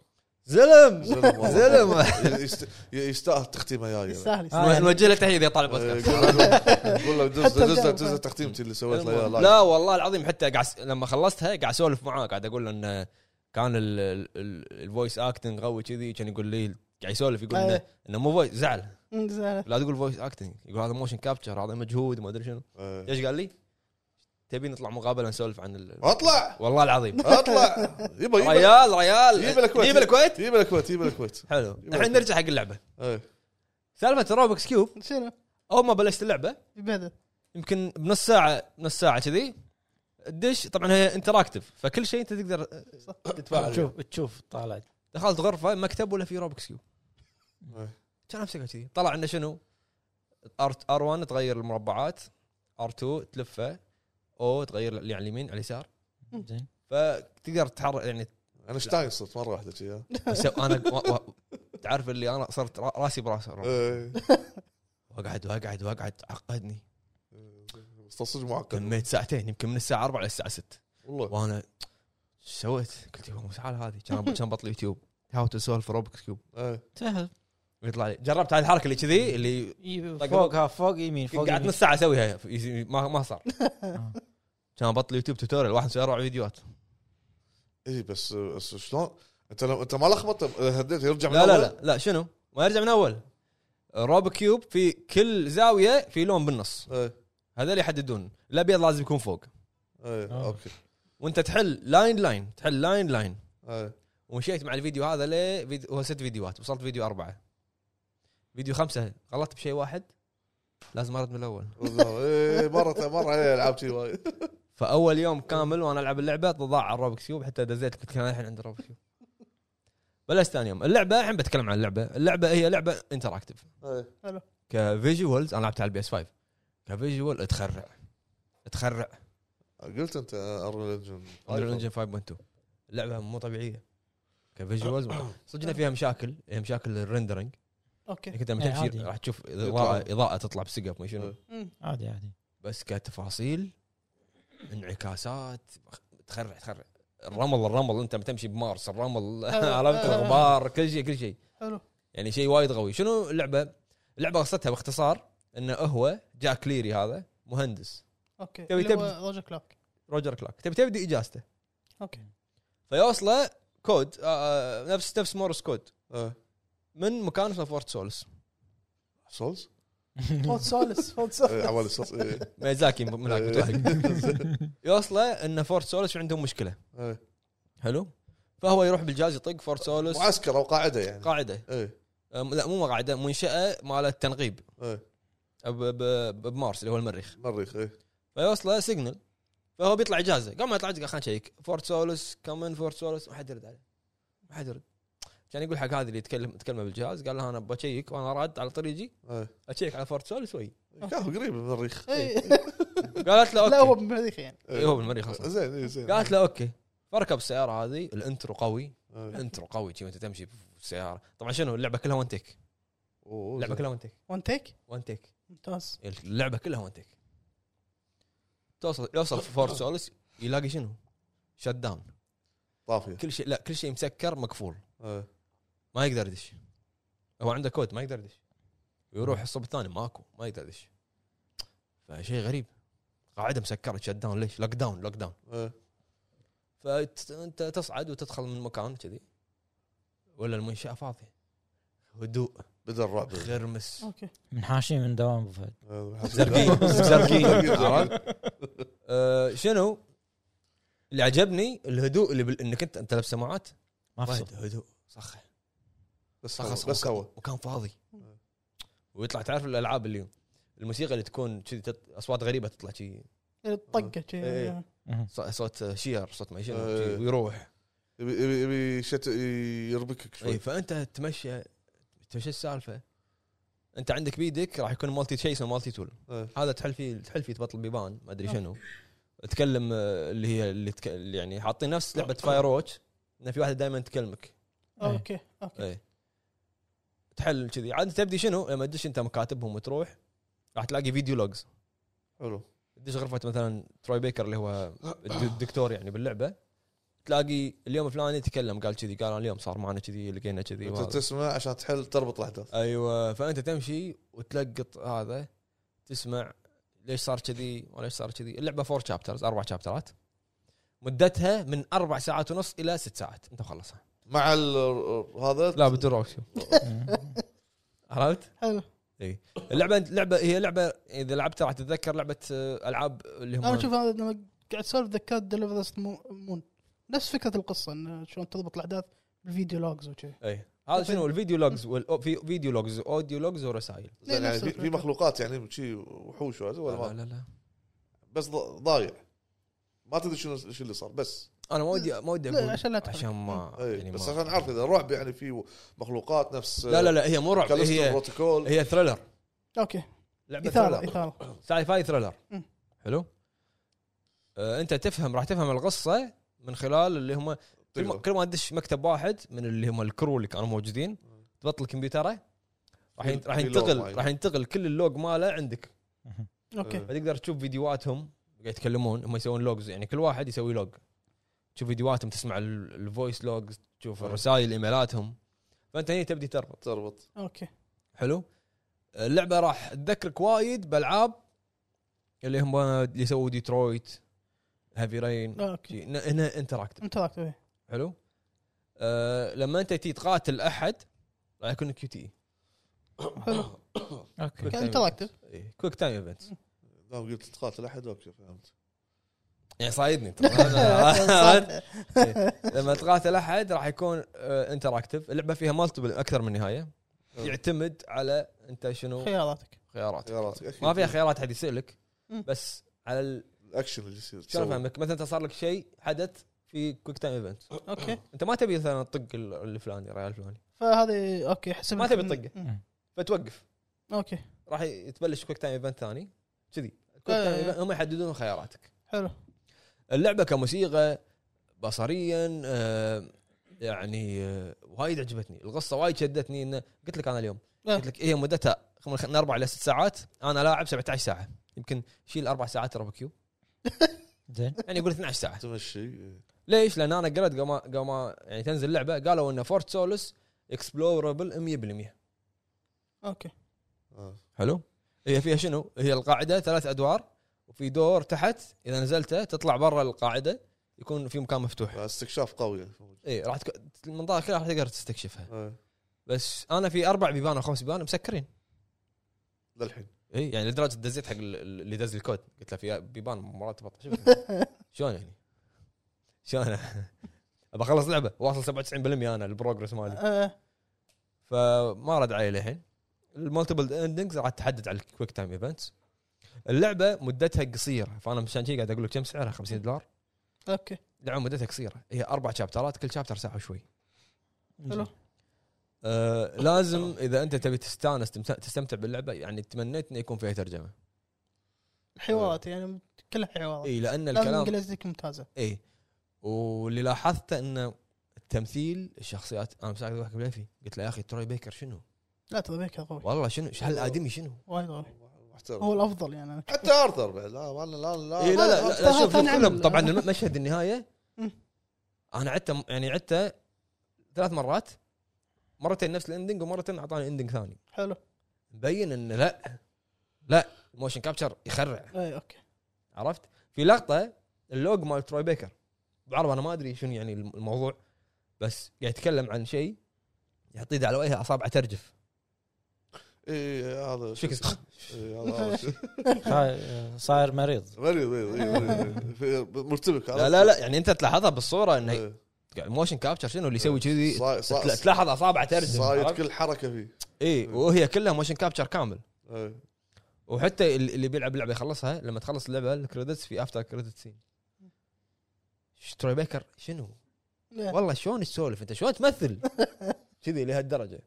زلم! زلم والله. زلم! يست- يستاهل تختيمة جاية يستاهل آه، يستاهل. يعني- نوجه له تحية إذا طالع بودكاست قول له- قول له دز حتى دز. دز تختيمتي اللي سويت له اياها. لا والله العظيم حتى قاعد لما خلصتها قاعد أسولف معاه قاعد أقول له انه كان ال voice acting قوي كذي كان يقول لي قاعد يسولف يقول انه. إنه مو voice زعل زعل. لا تقول voice acting يقول هذا motion capture هذا مجهود ما أدري شنو. إيش قال لي؟ تبي نطلع مقابلة نسولف عن ال... أطلع والله العظيم أطلع يبا يبا ريال ريال يجيب الكويت يجيب الكويت يجيب الكويت يجيب الكويت حلو يبا الحين. نرجع حق اللعبة. سالفة Rubik's cube شنو؟ أول ما بلشت اللعبة يمكن بنص ساعة نص ساعة كذي الدش طبعا هي interactive فكل شيء أنت تقدر تتفاعل تشوف تشوف طالع دخلت غرفة مكتب ولا في Rubik's cube. كان أمسكها كذي. طلع عندنا شنو؟ R R1 تغير المربعات R2 تلفه أو تغير اللي على اليمين على اليسار. زين. فتقدر تحرك يعني اينشتاين صرت مرة واحدة كذي. بس أنا و... و... تعرف اللي أنا صرت را- راسي براس. إيه. واقعد واقعد واقعد عقدني. بس تصج معقد. كميت ساعتين يمكن من الساعة 4 للساعه 6 والله. وأنا إيش سويت؟ قلت يا مو سهل هذه؟ كان كان بطل يوتيوب. how to solve Rubik's cube إيه. سهل يطلع لي. جربت هذه الحركة اللي كذي اللي فوق ها فوق يمين فوق قعدت نص ساعة أسويها. ما ما صار. آه. كان بطل يوتيوب tutorial واحد سوى أربع فيديوهات. إي إيه، بس بس شلون؟ أنت لو أنت ما لخبطت هديت يرجع من لا لا أول؟ لا لا شنو؟ ما يرجع من أول. Rubik cube في كل زاوية في لون بالنص. إيه هذول يحددون. الأبيض لازم يكون فوق. إيه. okay. وأنت تحل line line تحل line line إيه ومشيت مع الفيديو هذا ل فيديو هو ست فيديوهات وصلت فيديو أربعة. فيديو خمسة غلطت بشيء واحد؟ لازم أرد من الأول. إيه مرة مرة علي العاب شي وايد. فأول يوم كامل وأنا ألعب اللعبة ضاع على ال Rubik's cube حتى دزيت قلت أنا الحين عند ال Rubik's cube بلشت ثاني يوم. اللعبة الحين بتكلم عن اللعبة. اللعبة هي لعبة interactive إيه. ك visuals أنا لعبتها على ال PS 5 ك visual تخرع تخرع قلت أنت Unreal Engine Unreal Engine 5.2 اللعبة مو طبيعية. ك visuals صدقنا فيها مشاكل. هي مشاكل ال rendering okay. إنك أنت لما إيه، تمشي عادي. راح تشوف. اضاءه إضاءة تطلع بسقف ما شنو. إيه. عادي عادي. بس كتفاصيل انعكاسات تخرع تخرع. الرمل الرمل. أنت تمشي بمارس الرمل. عرفت؟ الغبار كل شيء كل شيء. حلو. يعني شيء وايد قوي شنو اللعبة؟ اللعبة قصتها باختصار انه هو جاك ليري هذا مهندس. okay. تبي- اللي هو تبي- روجر كلارك. روجر كلارك تبي تبدي إجازته. okay. فيوصله كود. آه، آه، نفس نفس Morse code. إيه. من مكان اسمه Fort Solis. Solis Solis Fort Solis إيه، عوالي Solis إيه. ميزاكي من هناك يوصله إن Fort Solis عندهم مشكلة. إيه. حلو. فهو يروح بالجهاز يطق Fort Solis. معسكر أو قاعدة يعني. قاعدة. إيه. أم- لا مو قاعدة منشأة مال التنغيب إيه. ب- ب- بمارس اللي هو المريخ. مريخ إيه. فيوصله signal فهو بيطلع إجازة. قبل ما يطلع قال خلينا نشيك. Fort Solis come in Fort Solis. ما حد يرد عليه. ما حد يرد. كان يقول حق هذا اللي يتكلم يتكلم بالجهاز قال له أنا بشيك وأنا راد على طريقي. إيه. أشيك على Fort Solis وي كان قريب من المريخ. إيه. قالت له لا هو okay. بالمريخ يعني. إيه، هو بالمريخ أصلا. زين إيه، زين. قالت له okay. فركب السيارة هذه ال intro قوي. إيه. ال intro قوي شي وانت تمشي في السيارة. طبعا شنو؟ اللعبة كلها one take اللعبة. كلها one take one take one take ممتاز. اللعبة كلها one take توصل يوصل في Fort Solis يلاقي شنو؟ shutdown طافية. كل شيء لا كل شيء مسكر مقفول. إيه. ما يقدر يدش. هو عنده كود ما يقدر يدش. ويروح الصوب الثاني ماكو ما يقدر يدش. فشيء غريب. قاعدة مسكرة shutdown ليش؟ lockdown lockdown. فانت تصعد وتدخل من مكان كذي. ولا المنشأة فاضية. هدوء. بدا الرعب غرمس okay. منحاشين من دوام أبو فهد. إيه. زرقين. زرقين؟ آه، شنو؟ اللي عجبني الهدوء اللي بال... انك انت انت لابس سماعات. ما في. هدوء. صخ بس هو بس هو مكان فاضي. ويطلع تعرف الألعاب اللي الموسيقى اللي تكون كذي. أصوات غريبة تطلع شي الطقه شي إيه. مهم. ص- صوت شير صوت ما إيه. ويروح. يبي يبي يبي شت يربكك شوي. فأنت تمشي تمشي السالفة. أنت عندك بيدك راح يكون مالتي شيء اسمه مالتي تول إيه. هذا تحل فيه تحل فيه تبطل بيبان ما أدري أوكي. شنو. تكلم آه، اللي هي اللي, تك... اللي يعني حاطين نفس لعبة Firewatch إن في واحدة دائما تكلمك. okay okay. اي تحل كذي. عاد تبدي شنو؟ لما تدش أنت مكاتبهم وتروح راح تلاقي video logs حلو. تدش غرفة مثلا تروي بيكر اللي هو الد- الدكتور يعني باللعبة تلاقي اليوم الفلاني تكلم قال كذي قال اليوم صار معنا كذي لقينا كذي أنت. تسمع عشان تحل تربط الأحداث. أيوه. فأنت تمشي وتلقط هذا تسمع ليش صار كذي وليش صار كذي. اللعبة four chapters أربع شابترات مدتها من أربع ساعات ونص إلى ست ساعات. أنت مخلصها. مع ال- هذا؟ لا بدون روكسيو عرفت؟ حلو. اللعبة لعبه هي لعبة إذا لعبتها راح تتذكر لعبة آه، ألعاب اللي هم أنا شوف هذا لما قاعد أسولف ذكرت Deliver Moon نفس فكرة القصة انه شلون تضبط الأحداث بال video logs وشي. إي. هذا شنو؟ ال video logs في video logs audio logs ورسائل يعني في. مخلوقات يعني شي وحوش وهذا ولا لا لا لا. بس ض- ضايع. ما تدري شنو شو اللي صار بس. أنا ما ودي ما ودي لا أقول عشان لا تحرق. عشان ما اي يعني بس ما عشان نعرف إذا رعب يعني في مخلوقات نفس لا لا لا هي مو رعب هي بروتوكول هي thriller okay لعبة إثارة sci-fi thriller. حلو آه أنت تفهم راح تفهم القصة من خلال اللي هم كل ما, تقدر. كل ما تدش مكتب واحد من اللي هم ال crew اللي كانوا موجودين تبطل كمبيوتره راح راح ينتقل. راح ينتقل كل ال log ماله عندك okay إيه. فتقدر تشوف فيديوهاتهم قاعد يتكلمون هم يسوون logs يعني كل واحد يسوي log تشوف فيديوهاتهم تسمع ال- ال voice logs تشوف. الرسائل إيميلاتهم. فأنت هنا تبدي تربط. تربط. okay. حلو. اللعبة راح تذكرك وايد بألعاب اللي هم اللي يسووا Detroit Heavy Rain okay. هنا interactive interactive إيه. حلو. أه لما أنت تي تقاتل أحد راح يكون QTE حلو. okay كان interactive quick time event لا قلت تقاتل أحد okay فهمت. يعني صايدني؟ إيه. لما تقاتل أحد راح يكون interactive اللعبة فيها multiple أكثر من نهاية. يعتمد على أنت شنو؟ خياراتك. خياراتك. ما فيها خيارات حد يسالك. بس على ال- الأكشن اللي يصير. شلون. أفهمك؟ مثلا أنت صار لك شيء حدث في quick time event okay. أنت ما تبي مثلا تطق ال- الفلاني الريال الفلاني. فهذه okay حسب ما تبي تطقه. فتوقف. okay. راح يتبلش quick time event ثاني. كذي. quick آه. time هم يحددون خياراتك. حلو. اللعبة كموسيقى بصريا آه، يعني آه، وايد عجبتني القصة وايد شدتني إنه قلت لك أنا اليوم آه. قلت لك هي مدتها خ- من أربع إلى ست ساعات أنا لاعب 17 ساعة يمكن شيل أربع ساعات باربيكيو زين يعني يقول 12 ساعة تمشي ليش؟ لأن أنا قرأت قبل ما قبل ما يعني تنزل اللعبة قالوا إن Fort Solis explorable 100% okay آه. حلو؟ هي فيها شنو؟ هي القاعدة ثلاث أدوار وفي دور تحت إذا نزلته تطلع برا القاعدة يكون في مكان مفتوح. استكشاف قوي. اي راح تك... المنطقة كلها راح تقدر تستكشفها. آه. بس أنا في أربع بيبان أو خمس بيبان مسكرين. للحين. اي يعني لدرجة دزيت حق ال- ال- اللي دز الكود. قلت له في بيبان شوف. شلون يعني؟ شلون؟ ابى أخلص لعبة. واصل 97% أنا ال progress مالي. آه، فما رد علي للحين. ال multiple endings راح تحدد على ال quick time events اللعبة مدتها قصيرة. فأنا مشان شي قاعد أقول لك كم سعرها؟ 50 دولار. okay. اللعبة مدتها قصيرة. هي أربع chapter ات كل chapter ساعة وشوي. حلو. آه لازم إذا أنت تبي تستانس تمت- تستمتع باللعبة يعني تمنيت إنه يكون فيها ترجمة. حوارات يعني كلها حوارات. إي لأن الكلام انجليزيتك ممتازة. إي. واللي لاحظته انه التمثيل الشخصيات أنا مساعد واحد قلت له يا أخي Troy Baker شنو؟ لا ترى Baker قوي. والله شنو؟ هالادمي شنو؟ وايد قوي. محترم. هو الأفضل يعني. حتى Arthur بعد. لا ما- لا لا. إيه لا لا, لا, لا هذا شوف عمل. طبعا الم- مشهد النهاية. أنا عدته يعني عدته ثلاث مرات. مرتين نفس ال ending ومرتين أعطاني ending ثاني. حلو. مبين انه لا لا ال motion capture يخرع. اي okay. عرفت؟ في لقطة ال log مال Troy Baker. بعرب أنا ما أدري شنو يعني الموضوع بس قاعد يتكلم عن شيء يحط ايده على وجهه أصابعه ترجف. اي إيه، هذا شو؟ إيه، هذا- صاير- مريض مريض مريض. في- مرتبك لا لا لا يعني انت تلاحظها بالصورة انه. ال motion capture شنو اللي يسوي كذي تلاحظ اصابعه ترجف صايد؟ كل حركه فيه اي وهي كلها motion capture كامل. وحتى اللي اللي بيلعب اللعبه يخلصها لما تخلص اللعبه ال credits في after credit scene Troy Baker شنو؟ والله شلون تسولف انت شلون تمثل كذي لهالدرجه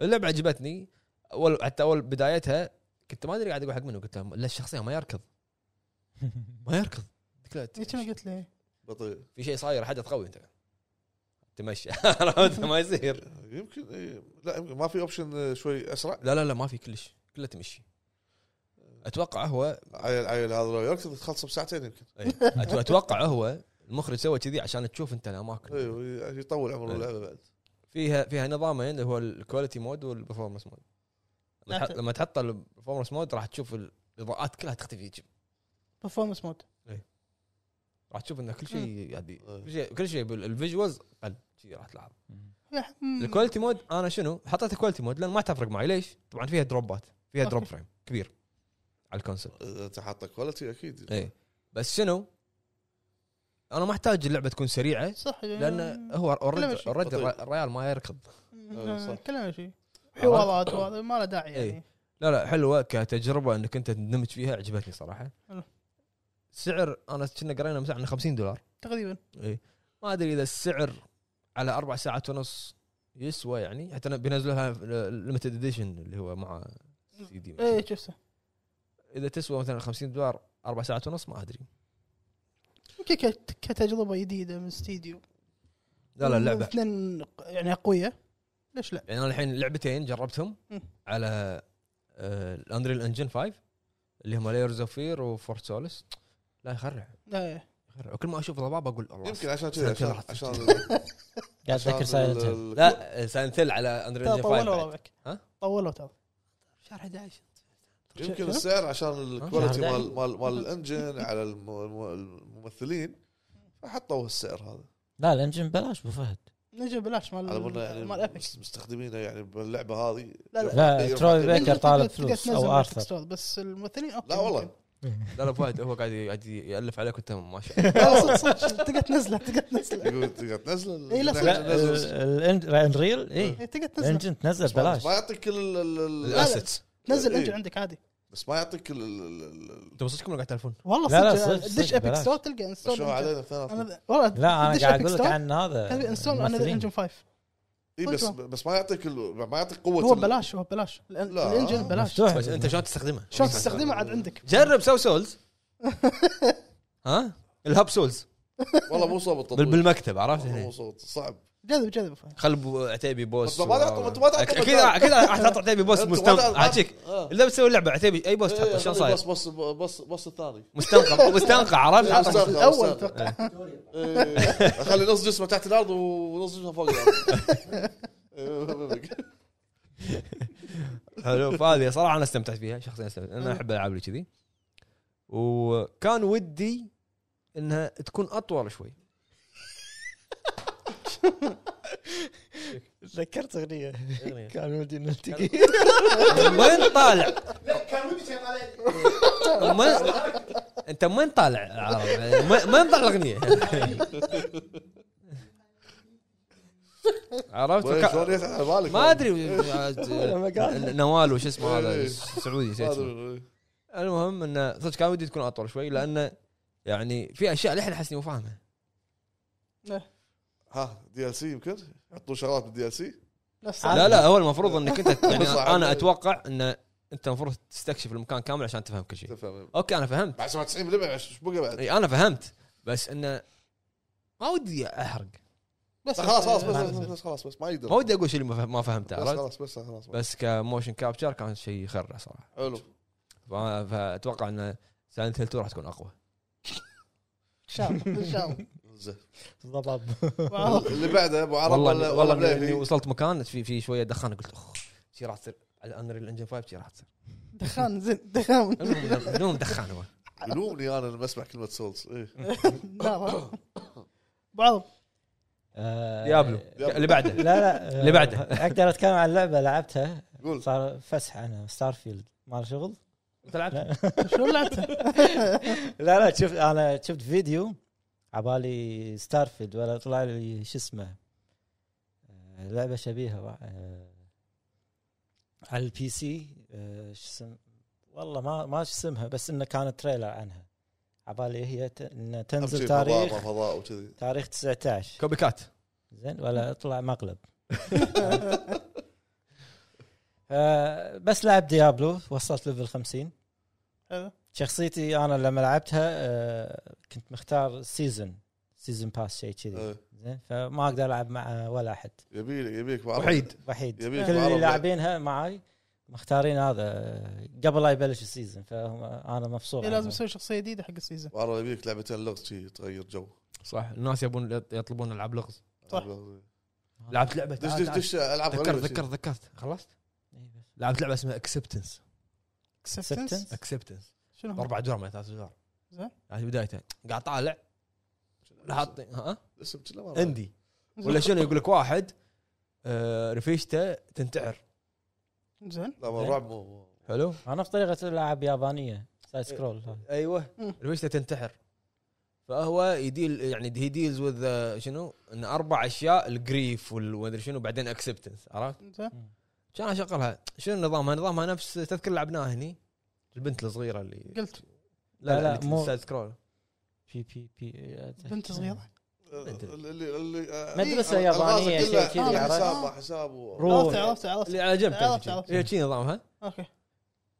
اللعبه عجبتني اول حتى أول بدايتها كنت ما أدري قاعد أقول حق منه قلت له لا الشخصية ما يركض. ما يركض. قلت له إيه، قلت لي بطيء. في شيء صاير حدث قوي أنت. تمشي. عرفت؟ ما يصير. يمكن إيه. لا يمكن ما في اوبشن شوي أسرع. لا لا لا ما في كلش. كله تمشي. أتوقع هو عيل عيل هذا لو يركض تخلصه بساعتين يمكن. إيه. أتوقع هو المخرج سوى كذي عشان تشوف أنت الأماكن. أيوه يطول عمر إيه. اللعبه بعد. فيها فيها نظامين اللي هو ال quality mode وال performance mode لما تحط- ال performance mode راح تشوف الإضاءات كلها تختفي performance mode راح تشوف إن كل شيء يعني إيه. كل شيء كل شيء بال visuals قل شيء راح تلاحظ. ال quality mode أنا شنو حطيت quality mode لأن ما تفرق معي ليش؟ طبعا فيها drop ات فيها drop. frame كبير على ال console إذا أنت حاطه quality أكيد اي بس شنو؟ أنا ما أحتاج اللعبة تكون سريعة صح يعني لأن هو already بطيء. الريال ما يركض. كلام شيء حوارات وهذا ما له داعي يعني. إيه. لا لا حلوة كتجربة إنك أنت تندمج فيها عجبتني صراحة. حلو. سعر أنا كنا قرينا مساعة إنه 50 دولار. تقريبا. اي ما أدري إذا السعر على أربع ساعات ونص يسوى يعني حتى بينزلوها limited edition اللي هو مع سي دي إيه شفته إذا تسوى مثلا 50 دولار أربع ساعات ونص ما أدري. يمكن كت- كتجربة جديدة من استديو لا لا اللعبة. اثنين يعني أقوياء. ليش لا؟ يعني أنا الحين لعبتين جربتهم مم. على ال Unreal Engine 5 اللي هم Layers of Fear و Fort Solis لا يخرع لا. يخرع وكل ما أشوف ضباب أقول الله يمكن عشان كذا عشان عشان قاعد اتذكر سايلنت لا سايلنت على اندريل انجن طولوا 5 بعد. ربعك ها؟ طولوا ترى شهر 11 يمكن؟ السعر عشان الكواليتي مال مال مال الانجن على الم- الم- الممثلين فحطوا السعر هذا لا الانجن بلاش أبو فهد نجي بلاش مال على بالنا يعني مال مستخدمينه يعني باللعبة هذه. لا، لا. لا يرفع تروي بيكر طالب تقدر- تقدر فلوس تنزل أو ارثر بس الممثلين أوكي لا والله. لا لا فهد هو قاعد قاعد يألف عليك وانت ما شاء لا صدق صدق. تقدر تنزله تقدر تنزله. يقول تقدر تنزل إيه، لا، تنزل. الانريل اي إيه، تقدر تنزله. الانجن تنزل بس ما- بلاش. ما يعطيك كل ال- ال- ال- الاسيتس تنزل إيه. انجن عندك عادي. بس ما يعطيك ال- ال- ال- ال- انت صدق قاعد تلفون والله لا، لا، صدق دش ابيك. ستور تلقى انستول شو علينا والله لا أنا قاعد أقول لك عن هذا انستول أنا. انجن 5 إي بس. بس ما يعطيك ال- ما يعطيك قوة هو ببلاش هو ببلاش. الإنجن ببلاش بس أنت شلون تستخدمه؟ شلون تستخدمه عاد عندك. جرب سو سولز. ها؟ الهب سولز. والله مو صوب بالمكتب عرفت مو صوب صعب. جذب جذب. خل ابو عتيبي بوس ما تعطوا- أنتوا ما تعطوا أكيد. أكيد راح تحط عتيبي بوس مستنقع تعرف- هاتشيك. آه. إذا بتسوي لعبة عتيبي أي بوس إيه، تحطه شلون صاير؟ بص بص بص بص الثاني. مستنقع مستنقع عرفت؟ لا،. الأول. أتوقع إيه، اخلي نص جسمه تحت الأرض ونص جسمه فوق الأرض. إيه، حلو فهذه صراحة أنا استمتعت فيها شخصيا استمتعت. أنا أحب الالعاب اللي كذي. وكان ودي إنها تكون أطول شوي. تذكرت أغنية كان ودي نلتقي وين طالع؟ كان ودي وين أنت وين طالع عرب؟ وين طالع الأغنية؟ عرفت؟ شلون على بالك ما أدري نوال وش اسمه هذا إيه. ما نسيت. أدري المهم انه صدق كان ودي تكون أطول شوي لأنه يعني في أشياء للحين احس اني مو فاهمها ها DLC يمكن؟ يحطون شغلات بال DLC نفس لا لا هو المفروض إنك أنت يعني. أنا أتوقع إن أنت المفروض تستكشف المكان كامل عشان تفهم كل شيء. تفهم okay أنا فهمت. بعد 97 لعبه إيش بقى بعد؟ إي أنا فهمت. بس انه ما ودي أحرق. بس خلاص خلاص بس آه، بس بس خلاص بس ما يقدر ما ودي أقول شيء اللي ما فهم- ما فهمته بس خلاص بس خلاص بس. ك motion capture كان شيء يخرع صراحة. حلو. فأتوقع إن Silent Hill 2 راح تكون أقوى. شام شام زين واو. اللي بعده أبو عرب والله ولا والله ولا إني وصلت مكان في في شوية دخان قلت أخ شي راح تصير. على Unreal Engine 5 شي راح تصير. دخان زين دخان. المهم دخان هو. يلومني أنا لما اسمع كلمة Souls إيه. لا بعض آه، Diablo. اللي بعده. لا لا. اللي بعده. أقدر أتكلم عن لعبة لعبتها. قول. صار فسح أنا Starfield مال شغل. أنت لعبت لا. شلون لعبته؟ لا لا شفت أنا شفت فيديو. عبالي Starfield ولا طلع لي شو اسمه آه، لعبة شبيهة آه، على ال PC آه، شو اسم والله ما ما شو اسمها بس إنه كان trailer عنها. عبالي هي ت- إنه تنزل فضاء تاريخ فضاء وكذي. تاريخ 19 copycat. زين ولا طلع مقلب. بس لعب Diablo وصلت level 50 حلو. شخصيتي أنا لما لعبتها آه، كنت مختار season season pass شيء كذي. إيه. زين؟ فما أقدر ألعب مع ولا أحد. يبيلك يبيك. وحيد. وحيد. يبيك كل اللي. لاعبينها معي مختارين هذا. قبل لا يبلش ال season فانا مبسوط إيه، لازم. نسوي شخصية جديدة حق ال season. عرب يبيك لعبتين لغز شي تغير جو. صح. الناس يبون يطلبون ألعاب لغز. صح. لعبت لعبة دش دش دش ألعاب ذكرت. ذكرت ذكرت. خلصت؟ إيه بس. لعبت لعبة اسمها Acceptance Acceptance Acceptance؟ Acceptance شنو هو؟ أربع ادوار ما ثلاث ادوار زين. يعني بدايته قاعد طالع. حاطين ها؟ اسم كله ما أعرف. indie ولا شنو يقول لك واحد آه، رفيجته تنتحر. زين. لا ما رعب مو حلو؟ أنا في طريقة العاب يابانية سايد سكرول. أيوه. مم. رفيجته تنتحر. فهو ي deal يعني he deals with شنو؟ إن أربع أشياء ال grief والمدري شنو بعدين acceptance عرفت؟ زين. كان أشغلها؟ شنو نظامها؟ نظامها نفس تذكر لعبناها هني؟ البنت الصغيرة اللي قلت. لا لا، لا, لا، لا مو- side scroll. بي بي بي بنت صغيرة؟ اللي اللي آه، مدرسة إيه، كله شيء كذي، حساب حساب. عرفت عرفت عرفت. اللي على جنب عرفت،. عرفت. هي نظامها okay.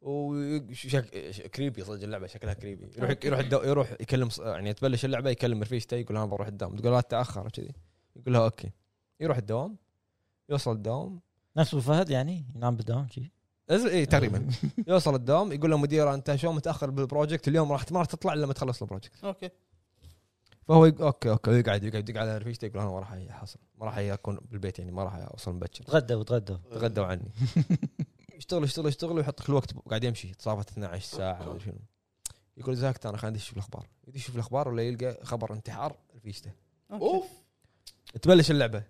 وشك... creepy صدق اللعبة شكلها كريبي. يروح يروح. يروح يكلم يعني تبلش اللعبة يكلم رفيجته يقول أنا بروح الدوام. تقول لا تأخر كذي يقول لها okay. يروح الدوام يوصل الدوام. نفس أبو فهد يعني ينام بالدوام شي. اي إيه تقريبا. يوصل الدوام يقول له مدير أنت شو متأخر بال project؟ اليوم راح ما راح تطلع الا لما تخلص ال project. okay. فهو يق... okay okay يقعد يقعد يدق على رفيجته يقول أنا ما راح احصل ما راح أكون بالبيت يعني ما راح أوصل مبكر. تغدوا تغدوا. تغدوا عني. يشتغل يشتغل يشتغل ويحط لك الوقت قاعد يمشي. تصافت 12 ساعة ما شنو. يقول زهقت أنا خليني أشوف الأخبار. يدي يشوف الأخبار ولا يلقى خبر انتحار رفيجته okay. أوف. تبلش اللعبة.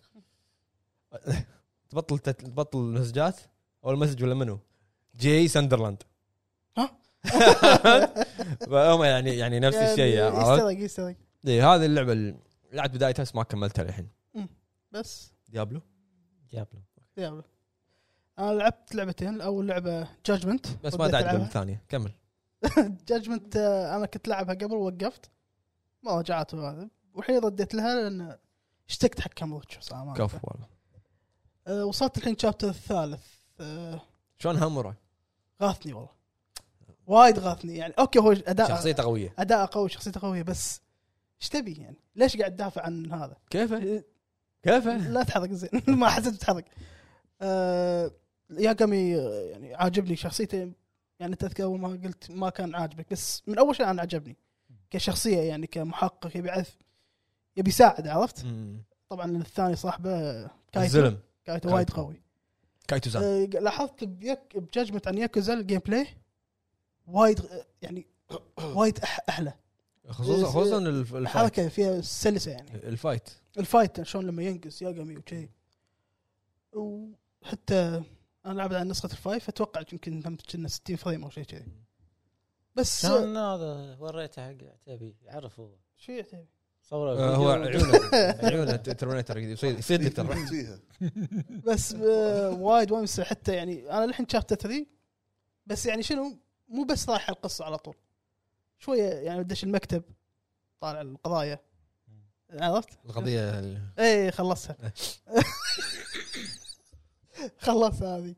تبطل تبطل مسجات أول مسج ولا منو؟ James Sunderland ها؟ فهم يعني يعني نفس الشيء يعني عرفت؟ يسترق يسترق إيه، هذه اللعبة اللي لعبت بدايتها بس ما كملتها للحين. بس. ديابلو؟ ديابلو. يلا أنا لعبت لعبتين. اول لعبة جاجمنت بس ما داعي تقول الثانية كمل. جاجمنت أنا كنت لعبها قبل ووقفت. ما رجعت وهذا. والحين رديت لها لأن اشتقت حق صراحة كفو والله. أه وصلت الحين شابتر الثالث. أه شلون هامورا غاثني والله. وايد غاثني. يعني okay هو اداء شخصيته قوية. أداء قوي شخصيته قوية بس إيش تبي يعني؟ ليش قاعد تدافع عن هذا؟ كيف؟ كيف لا تحرق زين. ما حسيت بتحرق آه ياقامي آه، يعني عاجبني شخصيته. يعني تذكر أول ما قلت ما كان عاجبك بس من أول شيء أنا عجبني. كشخصية يعني كمحقق يبي يعرف يبي يساعد عرفت؟ مم. طبعا الثاني صاحبه كايتو. الزلم كايتو وايد. قوي. كايتو زان آه لاحظت بيك ب Judgment عن Yakuza ال gameplay وايد يعني وايد أح أحلى. خصوصا خصوصا الف- ال fight. الحركة فيها سلسة يعني. ال fight. ال fight شلون لما ينقز ياقامي وكذي وحتى أنا لعبت على نسخة ال five أتوقع يمكن هم كنا 60 frame أو شيء كذي. بس كان هذا؟ وريته حق عتيبي؟ يعرف هو شو يعتبر؟ صورة آه، هو. عيونه. عيونه Terminator يصير يصير لك ترى رحت فيها. بس آه، وايد وايد. حتى يعني أنا للحين chapter 3 بس يعني شنو مو بس رايح القصة على طول. شوية يعني بدش المكتب طالع القضايا. عرفت؟ القضية ال- إيه خلصها. خلصها هذه.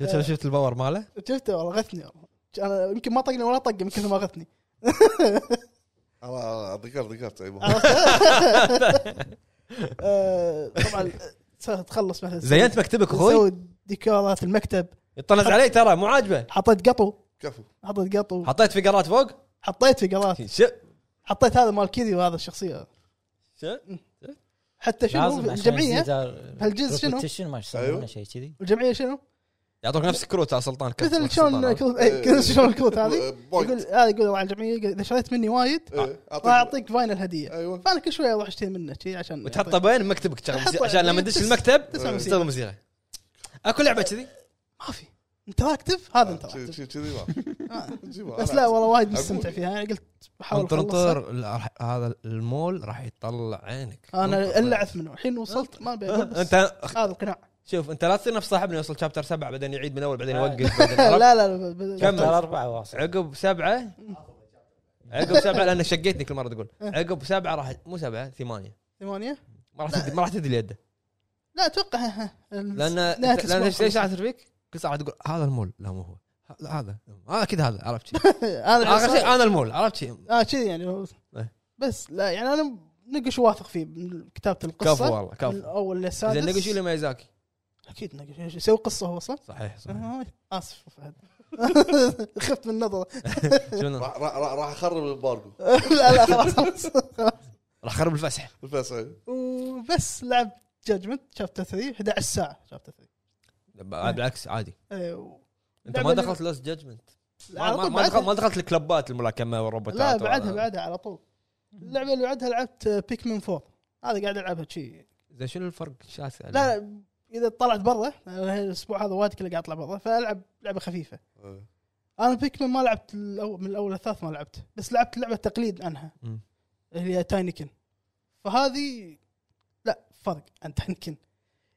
شفت شفت ال power ماله؟ شفته والله غثني والله. أنا يمكن ما طقني ولا طقة من كثر ما غثني. ذكرت ذكرت أي عرفت؟ آه، طبعا آه، تخلص مثلا زينت مكتبك أخوي؟ تسوي ديكورات المكتب. يطنز علي ترى مو عاجبه. حطيت قطو. كفو. حطيت قطو. حطيت فقرات فوق؟ حطيت فقرات شو؟ حطيت هذا مال كيري وهذا الشخصية. شو؟ حتى شنو؟ الجمعية؟ هالجزء شنو؟ ما يسمونه أيوه. شيء كذي. الجمعية شنو؟ يعطوك نفس كروت على سلطان مثل شلون. كروت إيه، كذا شلون الكروت هذه؟ آه،. يقول هذا يقول راعي الجمعيه يقول إذا شريت مني وايد إيه، راح أعطيك final هدية. أيوه. فأنا كل شوية أروح أشتري منه شي عشان وتحطه بين مكتبك عشان لما تدش المكتب تسمع موسيقى. أكو لعبة كذي؟ ما في. interactive هذا شي- interactive شي- كذي ما آه. بس لا والله وايد. مستمتع فيها. يعني قلت بحاول انطر انطر هذا المول راح يطلع عينك. أنا اللعث منه. الحين وصلت ما أنت هذا القناع. شوف انت لا تصير نفس صاحبنا يوصل شابتر سبعة بعدين يعيد من أول بعدين يوقف بعدين؟ لا لا لا كمل. أربعة واصل. عقب سبعة عقب سبعة لأن شقيتني كل مرة تقول. عقب سبعة راح مو سبعة ثمانية. ثمانية؟ ما راح تدري ما راح تدري يده لا أتوقع. لأن لأن خلص. راح فيك؟ كل ساعة تقول هذا المول. لا مو هو. لا هذا. هذا أكيد هذا عرفت. أنا آخر شيء أنا المول عرفت شيء آه كذي يعني. هو- إيه. بس لا يعني أنا نقش واثق فيه من كتابة القصة. كفو والله من كفو. الأول زين للسادس نقش اللي ميزاكي. أكيد نقش يسوي قصة هو صح؟ صحيح صحيح. آه، آسف فهد خفت من النظرة. شنو؟ راح أخرب الامبارجو لا لا خلاص خلاص. راح أخرب الفسح. الفيصل وبس لعب جاجمنت شابتر 3 11 ساعة شابتر 3 بالعكس عادي. و- أنت ما دخلت Lost Judgment على ما, دخلت ما دخلت الكلبات الملاكمة والروبوتات لا بعدها بعدها على طول. اللعبة اللي بعدها لعبت Pikmin 4 هذا قاعد ألعبها شي. زين شنو الفرق؟ شاسع لا لا إذا طلعت برا الأسبوع هذا وايد كله قاعد اطلع برا فألعب لعبة خفيفة. أنا Pikmin ما لعبت الأول من الأول للثالث ما لعبت بس لعبت لعبة تقليد عنها. اللي هي Tinykin فهذه لا فرق عن Tinykin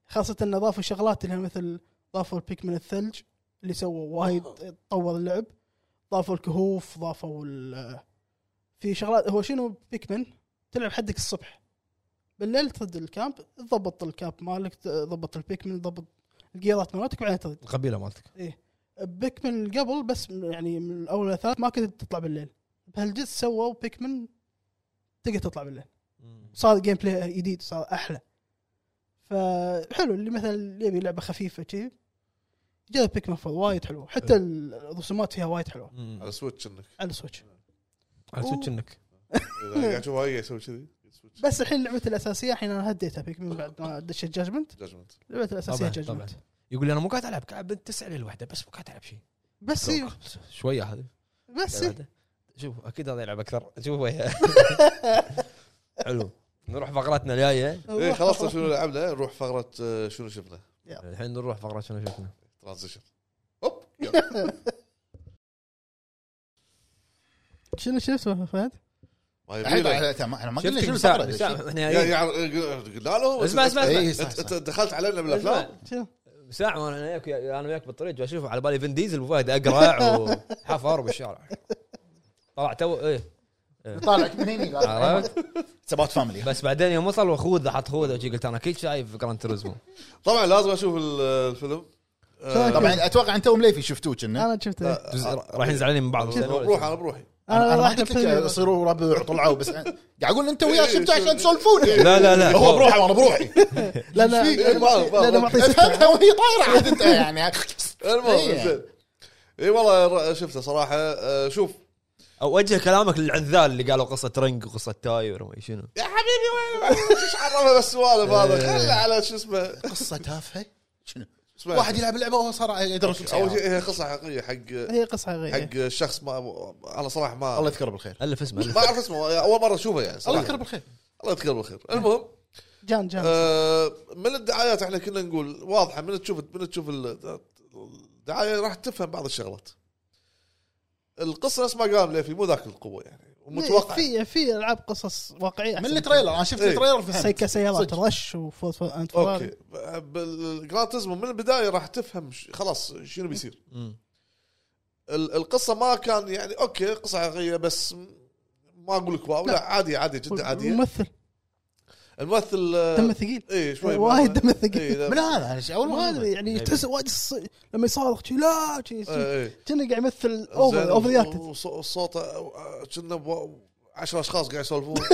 خاصة إن اضافوا شغلات اللي هي مثل ضافوا البيكمن الثلج اللي سووا وايد طور اللعب. ضافوا الكهوف ضافوا ال- في شغلات هو شنو بيكمن تلعب حدك الصبح. بالليل ترد الكامب تضبط الكامب مالك تضبط البيكمن تضبط الجيرات مالتك وبعدين ترد. القبيله مالتك. بيكمن قبل بس يعني من الأول للثالث ما كنت تطلع بالليل. بهالجزء سووا بيكمن تقدر تطلع بالليل. صار gameplay جديد صار أحلى. فحلو اللي مثلا يبي لعبة خفيفة كذي جرب Pikmin 4 وايد حلو. حتى الرسومات فيها وايد حلوة. على Switch إنك. على ال Switch. على Switch إنك. قاعد تشوف هاي يسوي كذي. Switch بس الحين لعبتي الأساسية الحين أنا هديتها Pikmin بعد ما دشت Judgment Judgment. لعبتي الأساسية Judgment. يقول لي أنا مو قاعد ألعب قاعد من 9 للوحدة بس مو قاعد ألعب شيء. بس إيه، شوية هذه. بس إيه. شوف أكيد هذا يلعب أكثر. شوف وياه حلو. نروح فقرتنا الجاية. إيه خلصنا شنو لعبنا؟ نروح فقرة آه، شنو شفنا؟ الحين نروح فقرة شنو شفنا. ترانزيشن هوب. شنو شفت فهد؟ ما الحين يبي لك. إحنا ما قلنا شنو الفقره قلنا له اسمع اسمع إيه، انت صح. أنت دخلت علينا بالافلام؟ ساعة وأنا وياك أنا وياك بالطريق أشوف على بالي Vin Diesel وفهد أقرع وحفر بالشارع طلع تو إيه. طالعك من هني عرفت؟ سبات family بس بعدين يوم وصل وخوذه حط خوذه وشي قلت أنا أكيد شايف Gran Turismo طبعا لازم أشوف ال- الفيلم. آه،؟ طبعا أتوقع أنت ومليفي شفتوه كنا. أنا شفته. آه، رايحين زعلانين من بعض. بروح أنا بروحي. أنا أنا ما قلت لك يصيروا ربع طلعوا بس قاعد أقول أنت وياه شفتوا عشان تسولفون لا لا لا. هو بروحه وأنا بروحي. لا لا إيه، لا أنا معطي ستة أفهمها وهي طايرة عاد أنت يعني. المهم إيه. زين. إي والله شفته صراحة. آه، شوف. أوجه كلامك للعذال اللي قالوا قصة رنق وقصة تاير وما شنو. يا حبيبي إيش عرفه بالسوالف هذا؟ خله على شو اسمه. قصة تافهة؟ شنو؟ واحد يلعب لعبه وهو صار يدرس أول. شيء هي قصة حقيقية حق هي قصة حقيقية. حق الشخص ما أنا صراحة ما الله يذكره بالخير. ألف اسمه. ما أعرف اسمه أول مرة أشوفه يعني الله صراحة يذكره بالخير. الله يذكره بالخير. المهم جان جان. آه، من الدعايات إحنا كنا نقول واضحة من تشوف من تشوف ال- الدعاية راح تفهم بعض الشغلات. القصة نفس ما قال ليفي مو ذاك القوة يعني. ومتوقع. في في العاب قصص واقعية من ال trailer أنا شفت إيه. ال trailer سي فهمت كسيارات صدق. رش وفوت أنت أوكي. بال Gran Turismo من البداية راح تفهم ش- خلاص شنو بيصير. القصة ما كان يعني أوكي قصة حقيقية بس ما أقول لك واو. لا. عادية عادية جدا عادية. الممثل الممثل آه، دمه ثقيل اي شوي وايد دمه إيه، ثقيل لا. من هذا أنا اول ما أدري يعني تحس وايد الص- لما يصارخ لا إيه، إيه. كأنه قاعد يمثل اوفر اوفر ذا صوته آه، كنا بو- عشر أشخاص قاعد يسولفون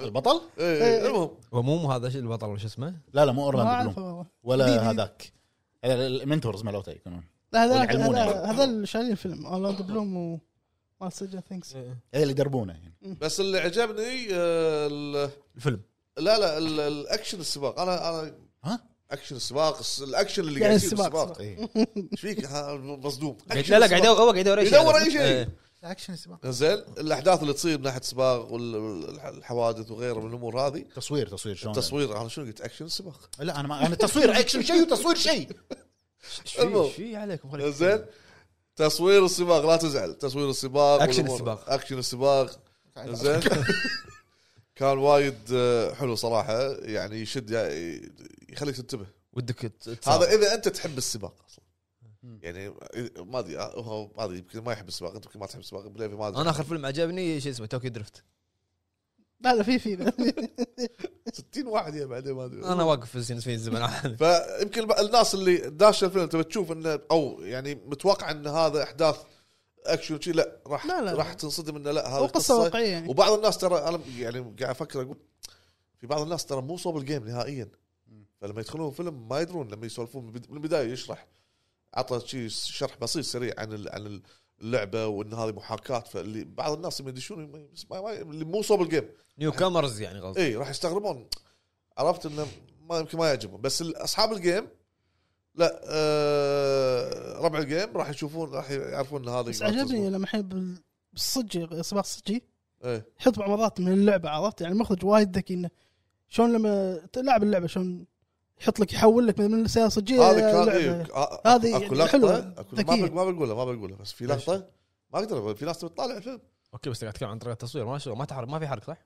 البطل؟ إيه، إيه. إيه، المهم هو مو هذا الشيء البطل وش اسمه؟ لا لا مو أورلاندو بلوم. ولا. هذاك هذا المنتورز مالوته يكونون لا هذا. هذا اللي شايلين الفيلم أورلاندو بلوم مال سجن ثينكس هذا اللي يدربونه يعني. بس اللي عجبني آه، ال- الفيلم. لا لا ال- الأكشن السباق. أنا أنا ها؟ أكشن السباق الس- الأكشن اللي يعني قاعد يصير السباق، السباق. إيه. إيش فيك؟ ها، مصدوم. لا لا قاعد هو قاعد يدور أي شيء. يدور أي شيء. إيه. اكشن السباق. زين الأحداث اللي تصير من ناحية السباق والحوادث وغيره من الأمور هذه. تصوير تصوير شلون؟ التصوير أنا شنو قلت؟ أكشن السباق. لا أنا ما أنا تصوير أكشن شيء وتصوير شيء. إيش في المهم. إيش في عليكم خليك- زين. تصوير السباق لا تزعل. تصوير السباق أكشن والأمور- السباق. اكشن السباق. زين. كان وايد آه، حلو صراحة. يعني يشد يخليك تنتبه. ودك ت-. هذا إذا أنت تحب السباق أصلا. يعني إذا- ما أدري آه، هو ما أدري يمكن ما يحب السباق أنت يمكن ما تحب السباق بليفي ما أدري. أنا آخر فيلم عجبني شو اسمه Tokyo Drift لا لا في في. 60 واحد يا بعدين ما أدري. أنا واقف في السين- في الزمن. عادي. فيمكن الناس اللي داشه الفيلم تبي تشوف إنه أو يعني متوقع إن هذا أحداث أكشن شيء لا راح لا، لا. راح تنصدم إنه لا هذه هو قصة واقعية. يعني وبعض الناس ترى أنا يعني قاعد أفكر أقول في بعض الناس ترى مو صوب الجيم نهائيا. فلما يدخلون الفيلم ما يدرون لما يسولفون من البد- من البداية يشرح. عطى شيء شرح بسيط سريع عن ال- عن اللعبة وإن هذه محاكاة فاللي بعض الناس اللي يدشون اللي مو صوب ال game. newcomers يعني قصدي إي راح يستغربون. عرفت إنه ما يمكن ما يعجبهم. بس أصحاب ال game لا آه ربع ال game راح يشوفون راح يعرفون إن هذا بس عجبني لما الحين بال- بالصجي سباق صجي إيه يحط بعض مرات من اللعبة عرفت؟ يعني المخرج وايد ذكي إنه شلون لما تلعب اللعبة شلون يحط لك يحول لك من السياره صجيه هذه كان لعبة. إيه آه، هذه أكو يعني حلوة، لقطه اكو ما ما بقولها ما بقولها بس في لقطة؟ ما أقدر في ناس تطالع الفيلم أوكي بس قاعد تتكلم عن طريقة التصوير ما شو ما تحرك ما في حرك صح؟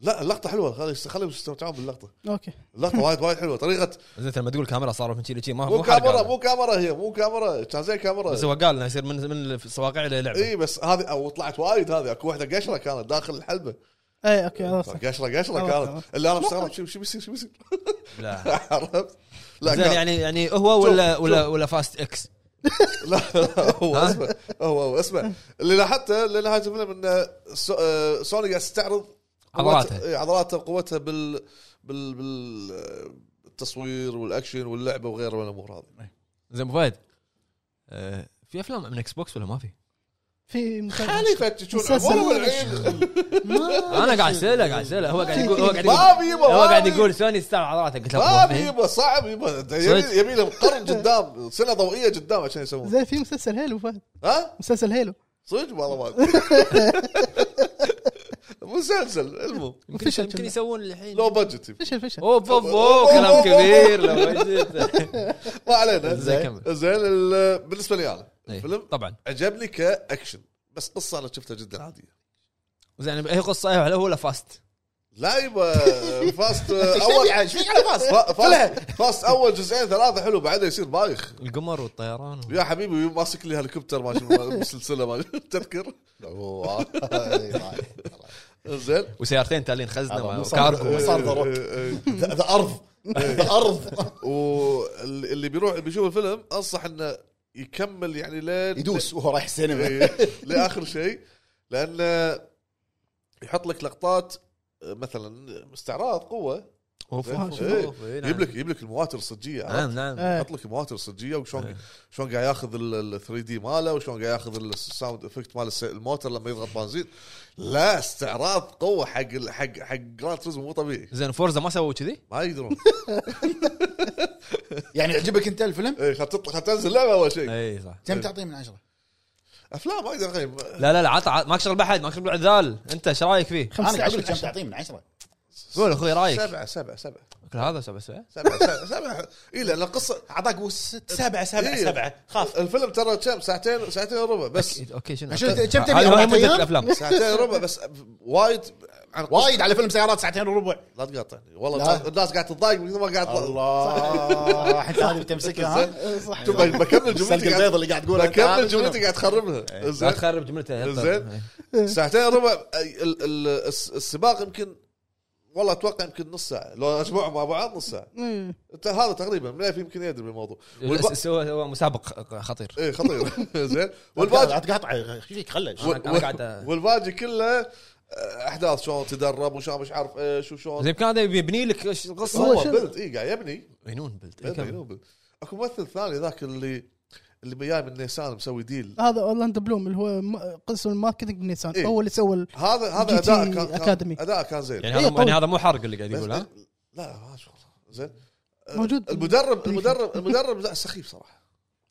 لا اللقطة حلوة خلي خليهم يستمتعون باللقطة. أوكي. اللقطة وايد وايد حلوة طريقه زين لما تقول كاميرا صاروا من شي ما مو كاميرا. مو كاميرا هي مو كاميرا كان زي كاميرا. بس هو قال إنه يصير من من الصواقع إلى لعبه اي بس هذه أو طلعت وايد هذه أكو واحدة قشرة كانت داخل الحلبة. اي أوكي عرفت قشره قشره كانت. اللي أنا مستغرب شو شو بيصير شو بيصير؟ لا. عرفت؟ لا زين يعني يعني هو ولا ولا ولا Fast X؟ لا لا، هو؟ اسمع هو هو اسمع. اللي لاحظته اللي لاحظت الفيلم انه سو- آه، سوني قاعد تستعرض عضلاتها. إيه، عضلاتها وقوتها بال بال بالتصوير والأكشن واللعبة وغيره من الأمور هذه. زين أبو فهد آه، في أفلام من Xbox ولا ما في؟ في مسلسل. خلي يفتشون أنا قاعد أسأله قاعد أسأله. هو قاعد يقول هو قاعد يقول يبا هو قاعد. يقول سوني استعمل عضلاته قلت له ما يبا صعب يبا؟ يبي لهم قرن قدام سنة ضوئية قدام عشان يسوون. زين في مسلسل هيلو فهد. ها؟ مسلسل هيلو. صدق؟ والله ما. مسلسل المهم. يمكن فشل يمكن. يسوون الحين لو بادجت فشل فشل أوف أوف أوف كلام كبير لو وجدت. ما علينا. زين كمل. زين ال- بالنسبة لي أنا. الفيلم طبعا. عجبني كاكشن بس قصة أنا شفتها جدا عادية. زين هي قصة هي ولا Fast لا يبا Fast اول تبي إيش فيك على فاس فا- Fast Fast أول جزئين ثلاثة حلو بعدها يصير بايخ. القمر والطيران يا حبيبي ماسك لي هليكوبتر ماشي بالسلسله ما تذكر؟ أوه. زين. وسيارتين تالين خزنة وكارغو صار ذا. إيه، إيه. أرض. ذا أرض. واللي بيروح بيشوف الفيلم أنصح إنه يكمل يعني لين يدوس وهو رايح السينما إيه، لآخر شيء لأن يحط لك لقطات مثلا استعراض قوة أوف إيه. أوف إيه. يجيب لك يجيب لك المواتر الصجية نعم؟ نعم. يحط لك المواتر الصجية وشلون. شلون قاعد ياخذ ال 3D ماله وشلون قاعد ياخذ ال sound effect مال الموتر لما يضغط بنزين لا استعراض قوة حق حق حق جراند توريزمو مو طبيعي زين فورزا ما سووا كذي؟ ما يقدرون يعني يعجبك انت الفيلم؟ إيه خل تطلع خل تنزل لعبة أول شيء. اي صح. كم تعطيه من عشرة؟ أفلام ما أقدر اقيم لا لا لا عط عط- ماك شغل بحد ماك شغل ذال أنت إيش رأيك فيه؟ أنا قاعد 15 أقول لك كم. تعطيه من عشرة. قول أخوي رأيك؟ سبعة سبعة سبعة. كل هذا سبع سبع سبعة سبعة سبعة. اي لأن القصة أعطاك ست. سبعة سبعة إيه. سبعة. خاف. الفيلم ترى كم؟ ساعتين ساعتين وربع بس. أوكي شنو؟ عشان- كم تبي؟ هذه أربعة أيام؟ الأفلام. ساعتين وربع بس. وايد وايد على فيلم سيارات ساعتين وربع. لا تقاطعني. والله لا. الناس قاعد تتضايق ما قاعد الله. انت هذه بتمسكها ها؟ إيه، صح. شوف بكمل جملتي البيض اللي قاعد تقولها بكمل؟ جملتي قاعد تخربها. لا زين. تخرب جملته زين. ساعتين وربع. أي- ال- ال- الس- السباق يمكن والله أتوقع يمكن نص ساعة. لو اجمعهم مع بعض نص ساعة. إيه. انت هذا تقريبا. مليف يمكن يدري بالموضوع. والب... هو هو مسابق خطير. إيه خطير. زين. لا والباقي تقاطع. أ- والباقي كله أحداث شلون تدرب وشلون مش عارف إيش وشلون زين كان هذا يبني لك القصة هو؟ بلد اي قاعد يبني بلد إيه، بلد. مجنون بلد. أكو ممثل ثاني ذاك اللي اللي جاي من نيسان مسوي ديل هذا اورلاندو بلوم اللي هو قسم ال marketing بنيسان إيه. هو اللي سوى هذا هذا أداء كان أكاديمي. كان أداء كان زين يعني إيه،. يعني هذا مو حرق اللي قاعد يقول ها لا ما شاء الله زين موجود. المدرب المدرب المدرب لا سخيف صراحة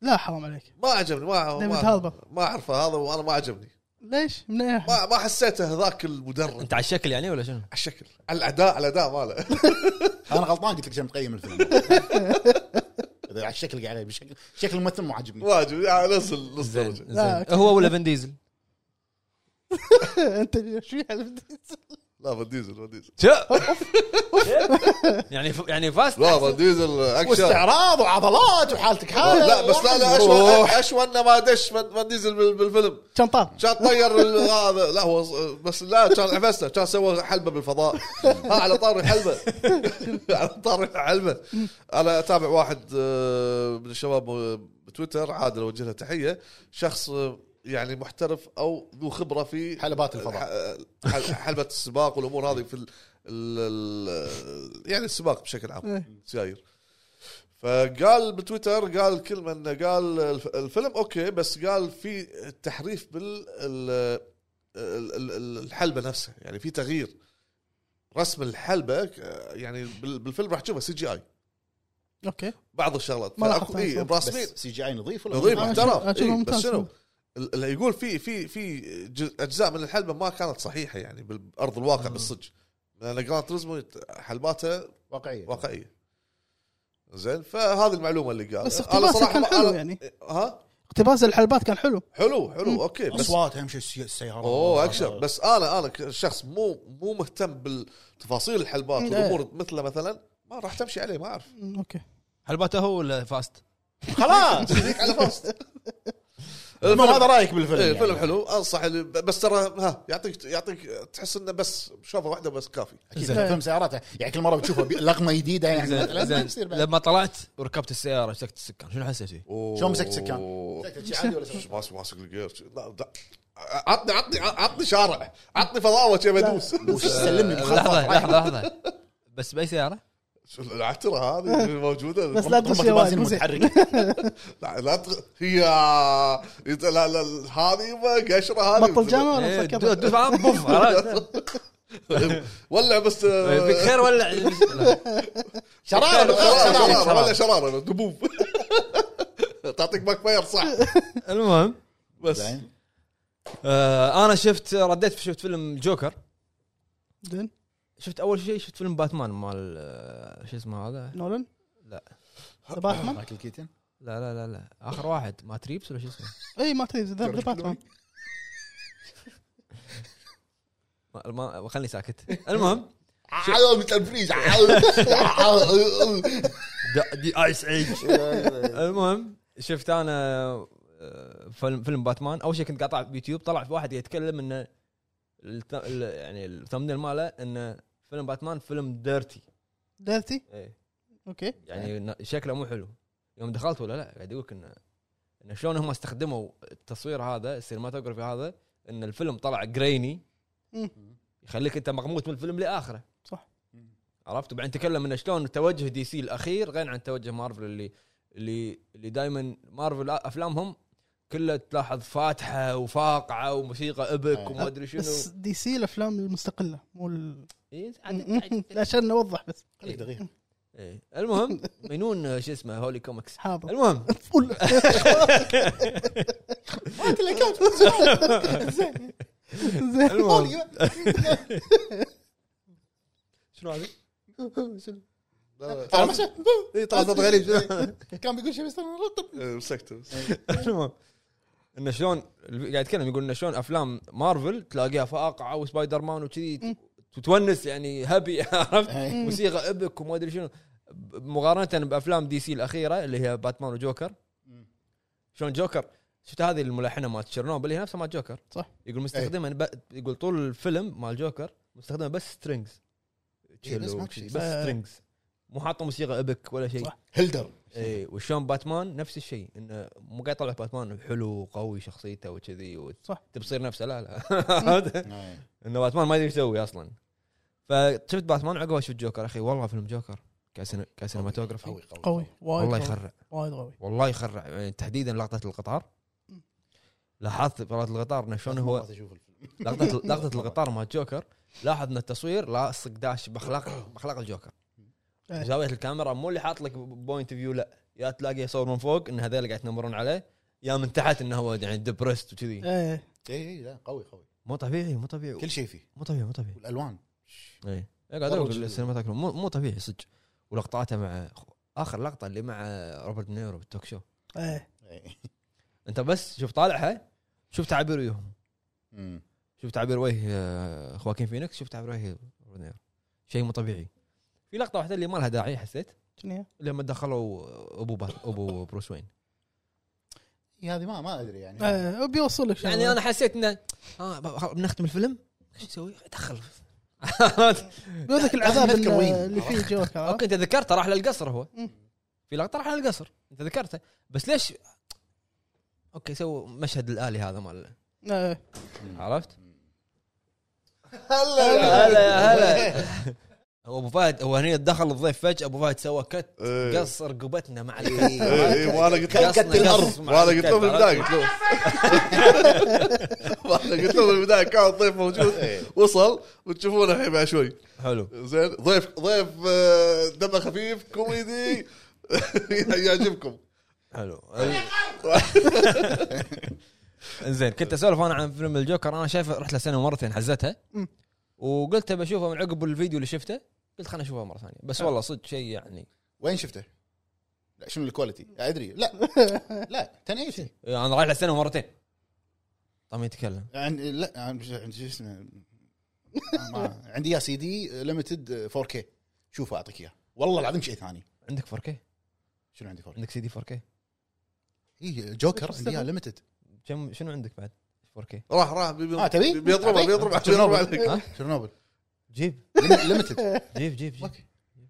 لا حرام عليك ما عجبني ما ما. ما أعرفه هذا وأنا ما عجبني ليش؟ من اي؟ ما ما حسيته ذاك المدرب. انت على الشكل يعني ولا شنو؟ على الشكل. على الاداء على الأداء ماله. أنا غلطان قلت لك عشان تقيم الفيلم. على الشكل قاعد عليه بشكل شكل الممثل مو عاجبني. ما عجبني يعني نص نص درجة. هو ولا فان ديزل؟ أنت إيش في على لا فان ديزل فان ديزل. يعني ف... يعني فاست لا فان ديزل أكشن. واستعراض وعضلات وحالتك. حاله لا بس لا لا اشوى اشوى أنه ما دش فان ديزل بال- بالفيلم. كان طار. كان طير هذا لا هو بس لا كان عفسته كان سوى حلبة بالفضاء. ها على طار الحلبة. على طار الحلبة. أنا أتابع واحد آه، من الشباب آه، بتويتر. عادل أوجه له تحية. شخص آه، يعني محترف أو ذو خبرة في حلبات الفضاء. حلبة السباق والأمور هذه في ال ال ال يعني السباق بشكل عام إيه. سيايير. فقال بتويتر قال كلمه انه قال الف- الفيلم أوكي بس قال في تحريف بال ال- ال- ال- الحلبة نفسها يعني في تغيير. رسم الحلبة يعني بال- بالفيلم راح تشوفها CGI. أوكي. بعض الشغلات. ما لاحظتها إيه، CGI نظيف ولا نظيف محترم. أشوفه إيه،. بس شنو؟ اللي يقول في في في ج- أجزاء من الحلبة ما كانت صحيحة يعني بارض الواقع بالصدق. لأن جراند توريزمو حلباتها واقعية. واقعية. زين؟ فهذه المعلومة اللي قالها بس اقتباسه صراحة كان حلو يعني. ها؟ اقتباس الحلبات كان حلو. حلو حلو مم. أوكي بس أصوات اهم شيء السي- السيارات أوه أكشن. بس أنا أنا كشخص مو مو مهتم بالتفاصيل الحلبات مم. والأمور مثله مثلا ما راح تمشي عليه ما أعرف. أوكي. حلبته هو ولا فاست؟ خلاص يجيك على فاست. المهم هذا رأيك بالفيلم إيه يعني. الفيلم حلو انصح اللي بس ترى ها يعطيك يعطيك تحس إنه بس شوفه واحدة بس كافي أكيد زين. فيلم سيارات يعني كل مرة بتشوفه بي- لقمة جديدة يعني زين مثلاً، ما زين يصير بعد. لما طلعت وركبت السيارة مسكت السكان شنو حسيت فيه؟ شلون مسكت سكان؟ أوه. مسكت شي عادي ولا سوي؟ ماسك ماسك الجير لا لا. عطني عطني عطني شارع عطني فضاوة شي بدوس وش آه، بخطوة لحظه. لحظة لحظة بس بأي سيارة؟ شو العتره هذه اللي موجودة؟ بس لا تدش متحرك. لا لا تغ... هي لا لا هذه ما قشرة هذه. بطل جامعة إيه، ولا دو- مسكر دوس بوف عرفت؟ ولع بس فيك خير ولا شرارة شرارة شرارة؟ شرارة دبوب. تعطيك backfire صح. المهم بس. آه أنا شفت رديت شفت فيلم جوكر. زين. شفت أول شيء شفت فيلم باتمان مال آه، شو اسمه هذا؟ نولان؟ لا. ذا باتمان مايكل كيتن؟ لا لا لا لا. آخر واحد. ماتريفس ولا شو اسمه؟ اي ما تدري ذا باتمان. ما- ما خلني ساكت. المهم تنفريز دا- دي ايس ايج المهم شفت أنا آه، فيلم فيلم باتمان. أول شيء كنت قاطع بيوتيوب طلع في واحد يتكلم إنه الت- ال- يعني الثمنيل ماله إنه فيلم باتمان فيلم ديرتي ديرتي إيه. أوكي. يعني شكله مو حلو. يوم دخلت ولا لا قاعد يقول لك انه إن شلون هم استخدموا التصوير هذا السينماتوجرافي هذا إن الفيلم طلع grainy. يخليك أنت مغموت من الفيلم لآخره. صح. عرفت؟ وبعدين تكلم انه شلون توجه دي سي الأخير غير عن توجه مارفل اللي اللي اللي دائما مارفل أفلامهم كلها تلاحظ فاتحه وفاقعه وموسيقى epic آه. وما ادري شنو بس دي سي الافلام المستقله مو ال... إيه، عشان نوضح بس خليك دقيقه إيه. المهم مينون شو اسمه هولي كوميكس حاضر المهم فل زين المهم شنو هذه؟ ترى ما شاف. اي طلع صوت غريب كان بيقول شيء بس. إيه، مسكته. المهم إنه شلون قاعد يتكلم يقول إنه شلون أفلام مارفل تلاقيها فاقعة وسبايدر مان وكذي وتونس يعني happy عرفت؟ إيه. موسيقى epic وما أدري شنو. مقارنة بأفلام دي سي الأخيرة اللي هي باتمان وجوكر. شلون جوكر؟ شفت هذه الملحنة مالت تشيرنوبل هي نفسها مال جوكر؟ صح. يقول مستخدمة ب... يقول طول الفيلم مال جوكر مستخدمة بس strings إيه، بس. strings مو حاطه موسيقى epic ولا شيء. صح. هيلدر. اي وشلون باتمان نفس الشيء إنه مو قاعد يطلع باتمان حلو وقوي شخصيته وكذي صح. تبي تصير نفسه لا لا. إيه. إنه باتمان ما يدري إيش يسوي أصلا. فشفت باتمان عقبها شفت جوكر أخي والله فيلم جوكر. كسينما ك cinematography قوي قوي قوي. وايد والله. يخرع. وايد قوي. والله يخرع. يعني تحديدا لقطة القطار. لاحظت لقطة القطار إنه شلون هو. لقطة لقطة القطار مال جوكر لاحظ ان التصوير لاصق داش باخلاق بأخلاق الجوكر. زاويه الكاميرا مو اللي حاط لك point view لا. يا تلاقيه يصور من فوق إن هذول قاعد يتنمرون عليه يا من تحت إنه هو يعني depressed وكذي. إيه. اي اي لا قوي قوي. مو طبيعي مو طبيعي. كل شيء فيه. مو طبيعي مو طبيعي. والألوان. اي إيه، قاعد أقول جد. ال cinematography مو مو طبيعي صدق. ولقطاته مع آخر لقطة اللي مع روبرت نيرو بال talk show إيه. إيه. أنت بس شوف طالعها شوف تعابير وجههم. شوف تعبير وجه آه، خواكين فينيكس شوف تعبير وجه روبرت نيرو. شيء مو طبيعي. في لقطة واحدة اللي ما لها داعي حسيت؟ شنو؟ لما دخلوا أبو أبو بروس وين إيه، هذه ما ما أدري يعني. إيه بيوصل لك يعني أنا حسيت إنه خل- بنختم الفيلم. إيش نسوي؟ دخل. بيوضح العذاب اللي- فيه جوكر؟ okay أنت ذكرته راح للقصر هو. في لقطة راح للقصر. أنت ذكرته. بس ليش؟ okay سووا مشهد الآلي هذا مال إيه. عرفت؟ هلا. هلا هلا. هو أبو فهد هو هني دخل الضيف فجأة أبو فهد سوى cut إيه. قص رقبتنا مع اي ال cut. اي وأنا قلت له. cut مع وأنا قلت له في البدايه؟ قلت له. وأنا قلت له في البدايه كان الضيف موجود. إيه. وصل وتشوفونه الحين بعد شوي. حلو. زين ضيف ضيف آه، دمه خفيف كوميدي. يعجبكم. حلو. زين كنت أسولف أنا عن فيلم الجوكر. أنا شايفه رحت له سينما مرتين حزتها. وقلت بشوفه من عقب الفيديو اللي شفته. قلت خليني اشوفه مرة ثانية. بس والله صدق شيء يعني. وين شفته؟ لا شنو ال quality؟ أدري. لا. لا 1080 أنا رايح سنه مرتين. طيب يتكلم. عندي لا عندي شو اسمه؟ ما- عندي يا سيدي ليمتد 4K شوف أعطيك إياه. والله العظيم شيء ثاني. عندك 4K شنو عندي 4K؟ عندك سي دي 4K اي جوكر عندي إياه ليمتد كم شنو عندك بعد 4K راح راح. بي- آه، تبي؟ بيضرب؟ بيضرب شنو؟ بيضرب نوبل؟ عليك شرنوبل جيب. ليمتد جيب جيب جيب. أوكي.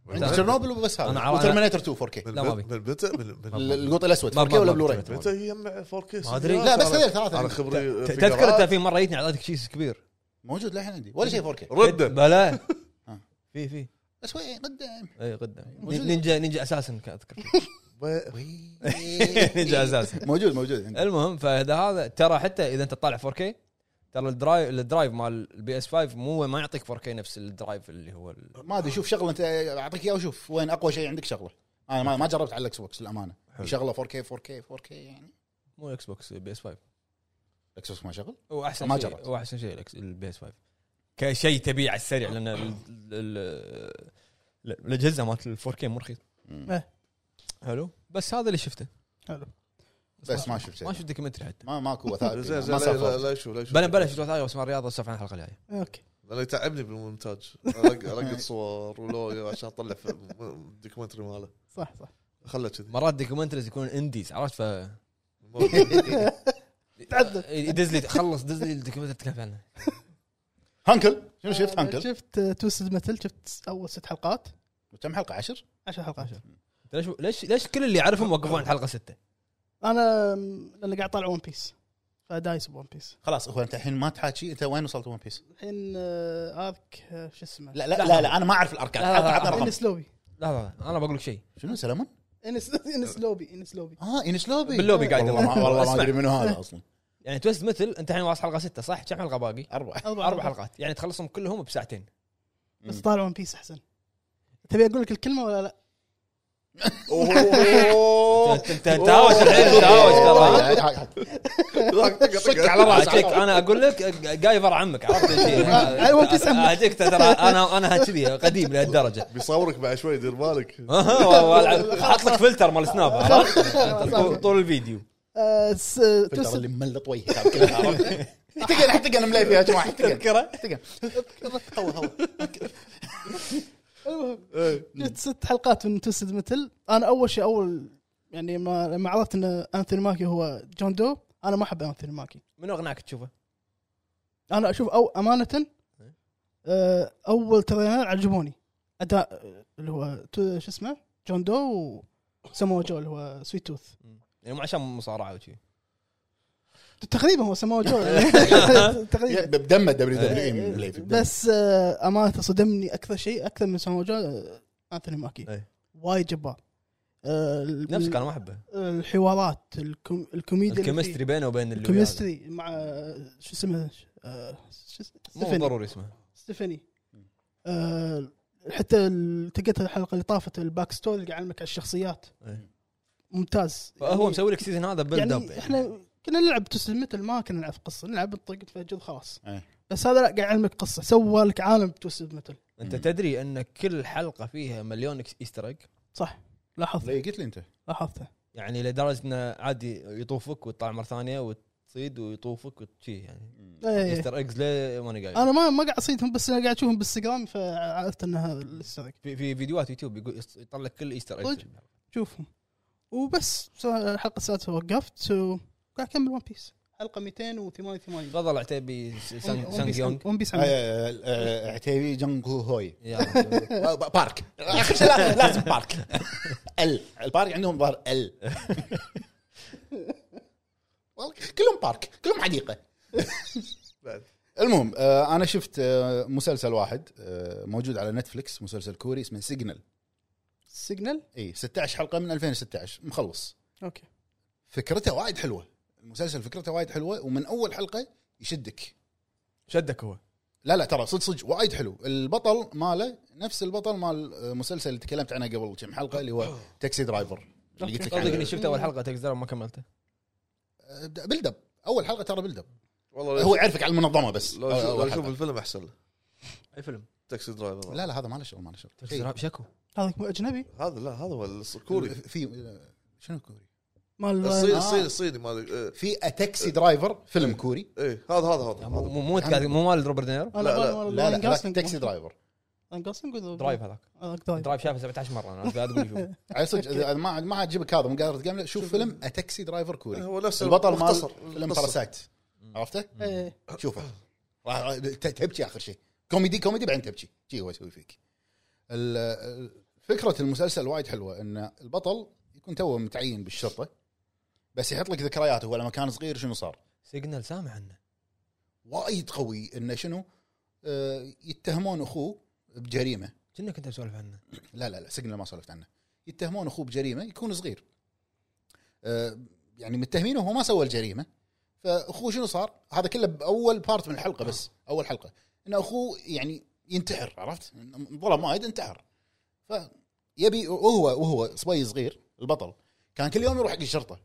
عندي شرنوبل وبس هذا. عارف- وترمينيتر 2 4K لا، ما ما- القط الأسود. ما- 4K ما- ولا بلوراي متى يجمع 4K ما أدري. لا بس هذول ثلاثة أنا خبري تذكر أنت في مرة جيتني اعطيتك كيس كبير. موجود للحين عندي ولا شيء 4K رده بلا. آه. في في. بس وين قدام. اي قدام. نينجا نينجا أساسا أذكر. نينجا أساسا. موجود موجود المهم فاذا هذا ترى حتى إذا أنت تطالع 4K ترى الدرايف الدرايف مال البي إس 5 مو ما يعطيك 4K نفس الدرايف اللي هو ال- ما أدري شوف شغلة أنت أعطيك إياه وشوف وين أقوى شيء عندك شغلة. أنا ما, ما جربت على الإكس بوكس للأمانة. شغلة 4K 4K 4K يعني. مو إكس بوكس بي إس 5 الاكس بوكس ما شغل؟ هو أحسن ما شيء جربت. هو أحسن شيء البي إس 5 كشيء تبيع على السريع لأن ال- ال- ال- الأجهزة مالت ال 4K مو رخيص إيه. حلو؟ بس هذا اللي شفته. حلو. بس ما شفت شيء. ما شفت دوكيومنتري حتى. ما ماكو وثائقي زين زين ما لا لا فوز. لا يشوف لا يشوف بلا بلا شفت وثائقي بس مال الرياض السالفه عن الحلقة الجاية. okay. أنا يتعبني بالمونتاج. ألق- القط صور ولوجو عشان أطلع في ال documentary ماله. صح صح. خله كذي. مرات documentaries يكون indies عرفت؟ ف تعذب. يدز لي خلص دز لي ال documentary تكلم عنه. هانكل؟ شنو شفت هانكل؟ شفت Twisted Metal شفت أول ست حلقات. كم حلقة؟ 10 10 حلقات. ليش ليش ليش كل اللي يعرفهم وقفوا عند حلقة ستة؟ أنا لأن قاعد طالع ون بيس فدايس بون بيس. خلاص هو انت الحين ما تحاكي انت وين وصلت ون بيس؟ الحين آه، ارك آه، شو اسمه؟ لا لا لا, لا أنا ما أعرف الأركان. لا، لا، لا، عطنا رقم انس لوبي لا لا أنا بقول لك شيء. شنو سلمون؟ انس انس لوبي انس لوبي آه انس لوبي باللوبي قاعد والله ما. والله ما. أدري منو هذا أصلا. يعني توست مثل أنت الحين واصل حلقة ستة صح؟ كم حلقة باقي؟ أربعة. أربع حلقات. يعني تخلصهم كلهم بساعتين. بس طالع ون بيس أحسن. تبي أقول لك الكلمة ولا لا؟ اوه انت تهاوش الحين تهاوش ترى صك على راسك أنا أقول لك قايفر عمك عرفت شيء. اهديك ترى أنا أنا كذي قديم لهالدرجه بيصورك بعد شوي دير بالك حاط لك فلتر مال سناب؟ طول- الفيديو آه، توست اللي مملط وجهك؟ احتقن احتقن ملي فيها يا جماعة احتقن تذكره؟ احتقن هو هو المهم إيه. جت ست حلقات من Twisted Metal أنا أول شيء أول يعني ما لما عرفت إن أنثوني ماكي هو John Doe أنا ما أحب أنثوني ماكي. منو اقنعك تشوفه؟ أنا أشوف أو أمانة آه، أول trailer عجبوني. أداء آه، اللي هو تو- شو اسمه؟ John Doe و Samoa Joe اللي هو Sweet Tooth يعني مو عشان مصارعة وشي تقريبا هو سمو جو. تقريبا. بدمه WWE بس آه، امانه صدمني أكثر شيء أكثر من سمو جو آه، Anthony Mackie. إيه. وايد جبار. آه، نفسك أنا ما أحبه. الحوارات الكوم الكوميديا. ال chemistry بينه وبين. ال chemistry مع شو اسمه شو اسمه مو ستيفاني. ضروري اسمه. ستيفاني. حتى ال- تلقيت الحلقة اللي طافت ال back story اللي قاعد يعلمك على الشخصيات. إيه. ممتاز. هو مسوي لك season هذا build up يعني إحنا كنا نلعب Twisted Metal ما كنا نلعب قصة نلعب نطق نفجر خلاص. إيه. بس هذا لا قاعد يعلمك قصة سوى لك عالم Twisted Metal. أنت تدري أن كل حلقة فيها مليون easter egg صح لاحظت ليه؟ قلت لي أنت. لاحظته. يعني لدرجة إنه عادي يطوفك وتطلع مرة ثانية وتصيد ويطوفك وشي يعني. easter eggs ليه ماني قايل؟ أنا ما ما قاعد اصيدهم بس أنا قاعد أشوفهم بالإنستغرام فعرفت ان هذا ال easter في, في فيديوهات يوتيوب يقول يطلع لك كل easter egg صدق؟ شوفهم. وبس الحلقة السادسة وقفت وقاعد أكمل ون بيس حلقة 288 تفضل عتيبي سانج يونغ ون بيس عتيبي هو هوي. آه، بارك. آخر شيء لا- لازم بارك. ال. البارك عندهم ظهر ال. والله كلهم بارك. كلهم حديقه. المهم آه، أنا شفت آه، مسلسل واحد موجود على نتفلكس مسلسل كوري اسمه Signal Signal إي 16 حلقة من 2016 مخلص. أوكي. فكرته وايد حلوة. المسلسل فكرته وايد حلوة ومن أول حلقة يشدك. شدك هو. لا لا ترى صدق صدق وايد حلو. البطل ماله نفس البطل مال المسلسل اللي تكلمت عنه قبل كم حلقة اللي هو Taxi Driver اللي قلت لك صدق إني شفت أول حلقة تكزر ما كملته. أه، build up أول حلقة ترى build up والله هو يعرفك على المنظمة بس. لو أشوف حلقة. الفيلم أحسن له. أي فيلم؟ Taxi Driver. لا لا هذا ما له شغل ما له شغل. شيء. شكو. هذا مو أجنبي؟ هذا لا هذا هو الكوري. في شنو كوري؟ مال الصيني آه. الصيني الصيني مال إيه، في Taxi Driver فيلم كوري. إيه. هذا هذا هذا. مو هذا. مو مو قاعد- مو مال روبرت دينيرو؟ لا، لا. لا لا. تاكسي درايفر جوسلينج ولا درايف هذاك. هذاك درايف. شافه 17 مرة أنا قاعد أقول شوف على صدق ما ما عجبك هذا مو قادر تقابله شوف فيلم Taxi Driver كوري. هو نفس البطل مال مختصر. فيلم. Parasite عرفته؟ إيه. شوفه. راح تبكي آخر شيء. كوميدي كوميدي بعدين تبكي. شي هو يسوي فيك. فكرة المسلسل وايد حلوة إن البطل يكون توه متعين بالشرطة. بس يحط لك ذكرياته هو لما كان صغير شنو صار؟ Signal سامع عنه. وايد قوي إنه شنو؟ آه، يتهمون أخوه بجريمة. كنا كنت اسولف عنه. لا لا لا Signal ما سولفت عنه. يتهمون أخوه بجريمة يكون صغير. آه، يعني متهمينه وهو ما سوى الجريمة. فأخوه شنو صار؟ هذا كله بأول بارت من الحلقة بس أول حلقة. إن أخوه يعني ينتحر عرفت؟ ظلم وايد انتحر. فيبي وهو وهو صبي صغير البطل كان كل يوم يروح حق الشرطة.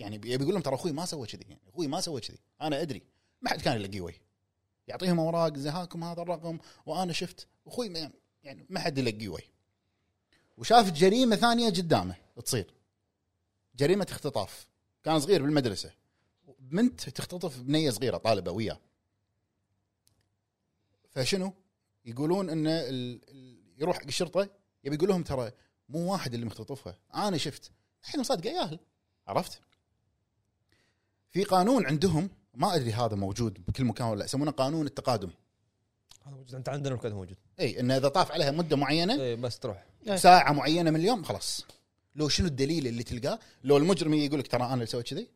يعني يبي يقول لهم ترى أخوي ما سوى كذي يعني أخوي ما سوى كذي أنا أدري ما حد كان يلقيه وجه. يعطيهم أوراق زي هاكم هذا الرقم وأنا شفت أخوي ما يعني ما حد يلقيه وجه. وشاف جريمة ثانية قدامه تصير جريمة اختطاف. كان صغير بالمدرسة. بنت تختطف بنية صغيرة طالبة وياه. فشنو؟ يقولون إن ال... يروح حق الشرطة يبي يقول لهم ترى مو واحد اللي مختطفها. أنا شفت الحين مصدقه ياهل. عرفت؟ في قانون عندهم ما أدري هذا موجود بكل مكان ولا لا يسمونه قانون التقادم. هذا موجود. أنت عندنا الكود موجود. اي إنه إذا طاف عليها مدة معينة إيه بس تروح. إيه. ساعة معينة من اليوم خلاص. لو شنو الدليل اللي تلقاه؟ لو المجرم يقول لك ترى أنا اللي سويت كذي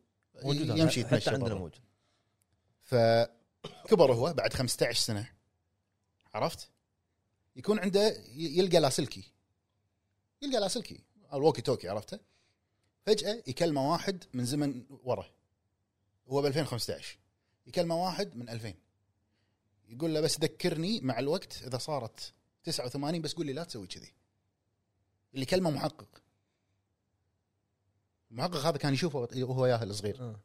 موجود. يمشي حتى يتمشى عندنا. موجود. فكبر هو بعد 15 سنة. عرفت؟ يكون عنده يلقى لاسلكي. يلقى لاسلكي. ال walkie talkie عرفته؟ فجأة يكلمه واحد من زمن ورا. هو ب 2015 يكلمه واحد من 2000 يقول له بس ذكرني مع الوقت إذا صارت 89 بس قول لي لا تسوي كذي. اللي كلمه محقق. المحقق هذا كان يشوفه وهو وياه الصغير. آه.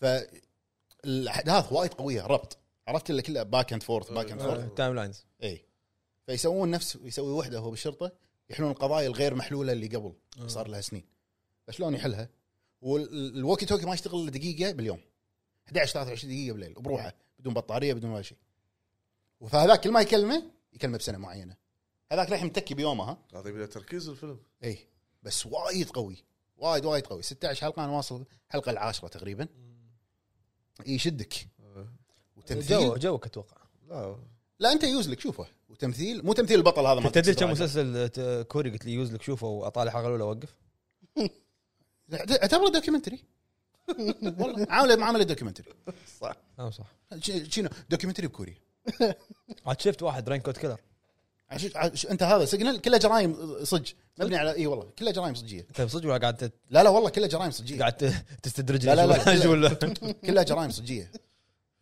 فالاحداث وايد قوية ربط. عرفت اللي كله باك اند فورث باك اند آه، فورث تايم لاينز اي فيسوون نفس يسوي وحدة هو بالشرطة يحلون القضايا الغير محلولة اللي قبل آه. صار لها سنين. فشلون يحلها؟ وال walkie talkie ما يشتغل إلا دقيقة باليوم. 11 23 دقيقة بالليل بروحه بدون بطارية بدون ولا شيء. فهذاك كل ما يكلمه يكلمه بسنة معينة. هذاك للحين متكي بيومه ها؟ هذا له تركيز الفيلم. اي بس وايد قوي. وايد وايد قوي. 16 حلقة أنا واصل الحلقة العاشرة تقريبا. يشدك. آه. وتمثيل. جو جوك أتوقع. لا. لا أنت يوزلك شوفه. وتمثيل مو تمثيل البطل هذا ما تدري كم مسلسل ت- كوري قلت لي يوز لك شوفه وأطالع الحلقة الأولى أوقف. اعتبره documentary والله. عامله معامله documentary صح. آه صح. شنو؟ documentary بكوريا. عاد شفت واحد Raincoat Killer عش- عش- انت هذا Signal كله جرايم صج. مبني على إي والله كله جرايم صجية. انت صدق ولا قاعد ت- لا لا والله كله جرايم صجية. قاعد ت- تستدرج لا، لا، لا. كلها جرائم صجية.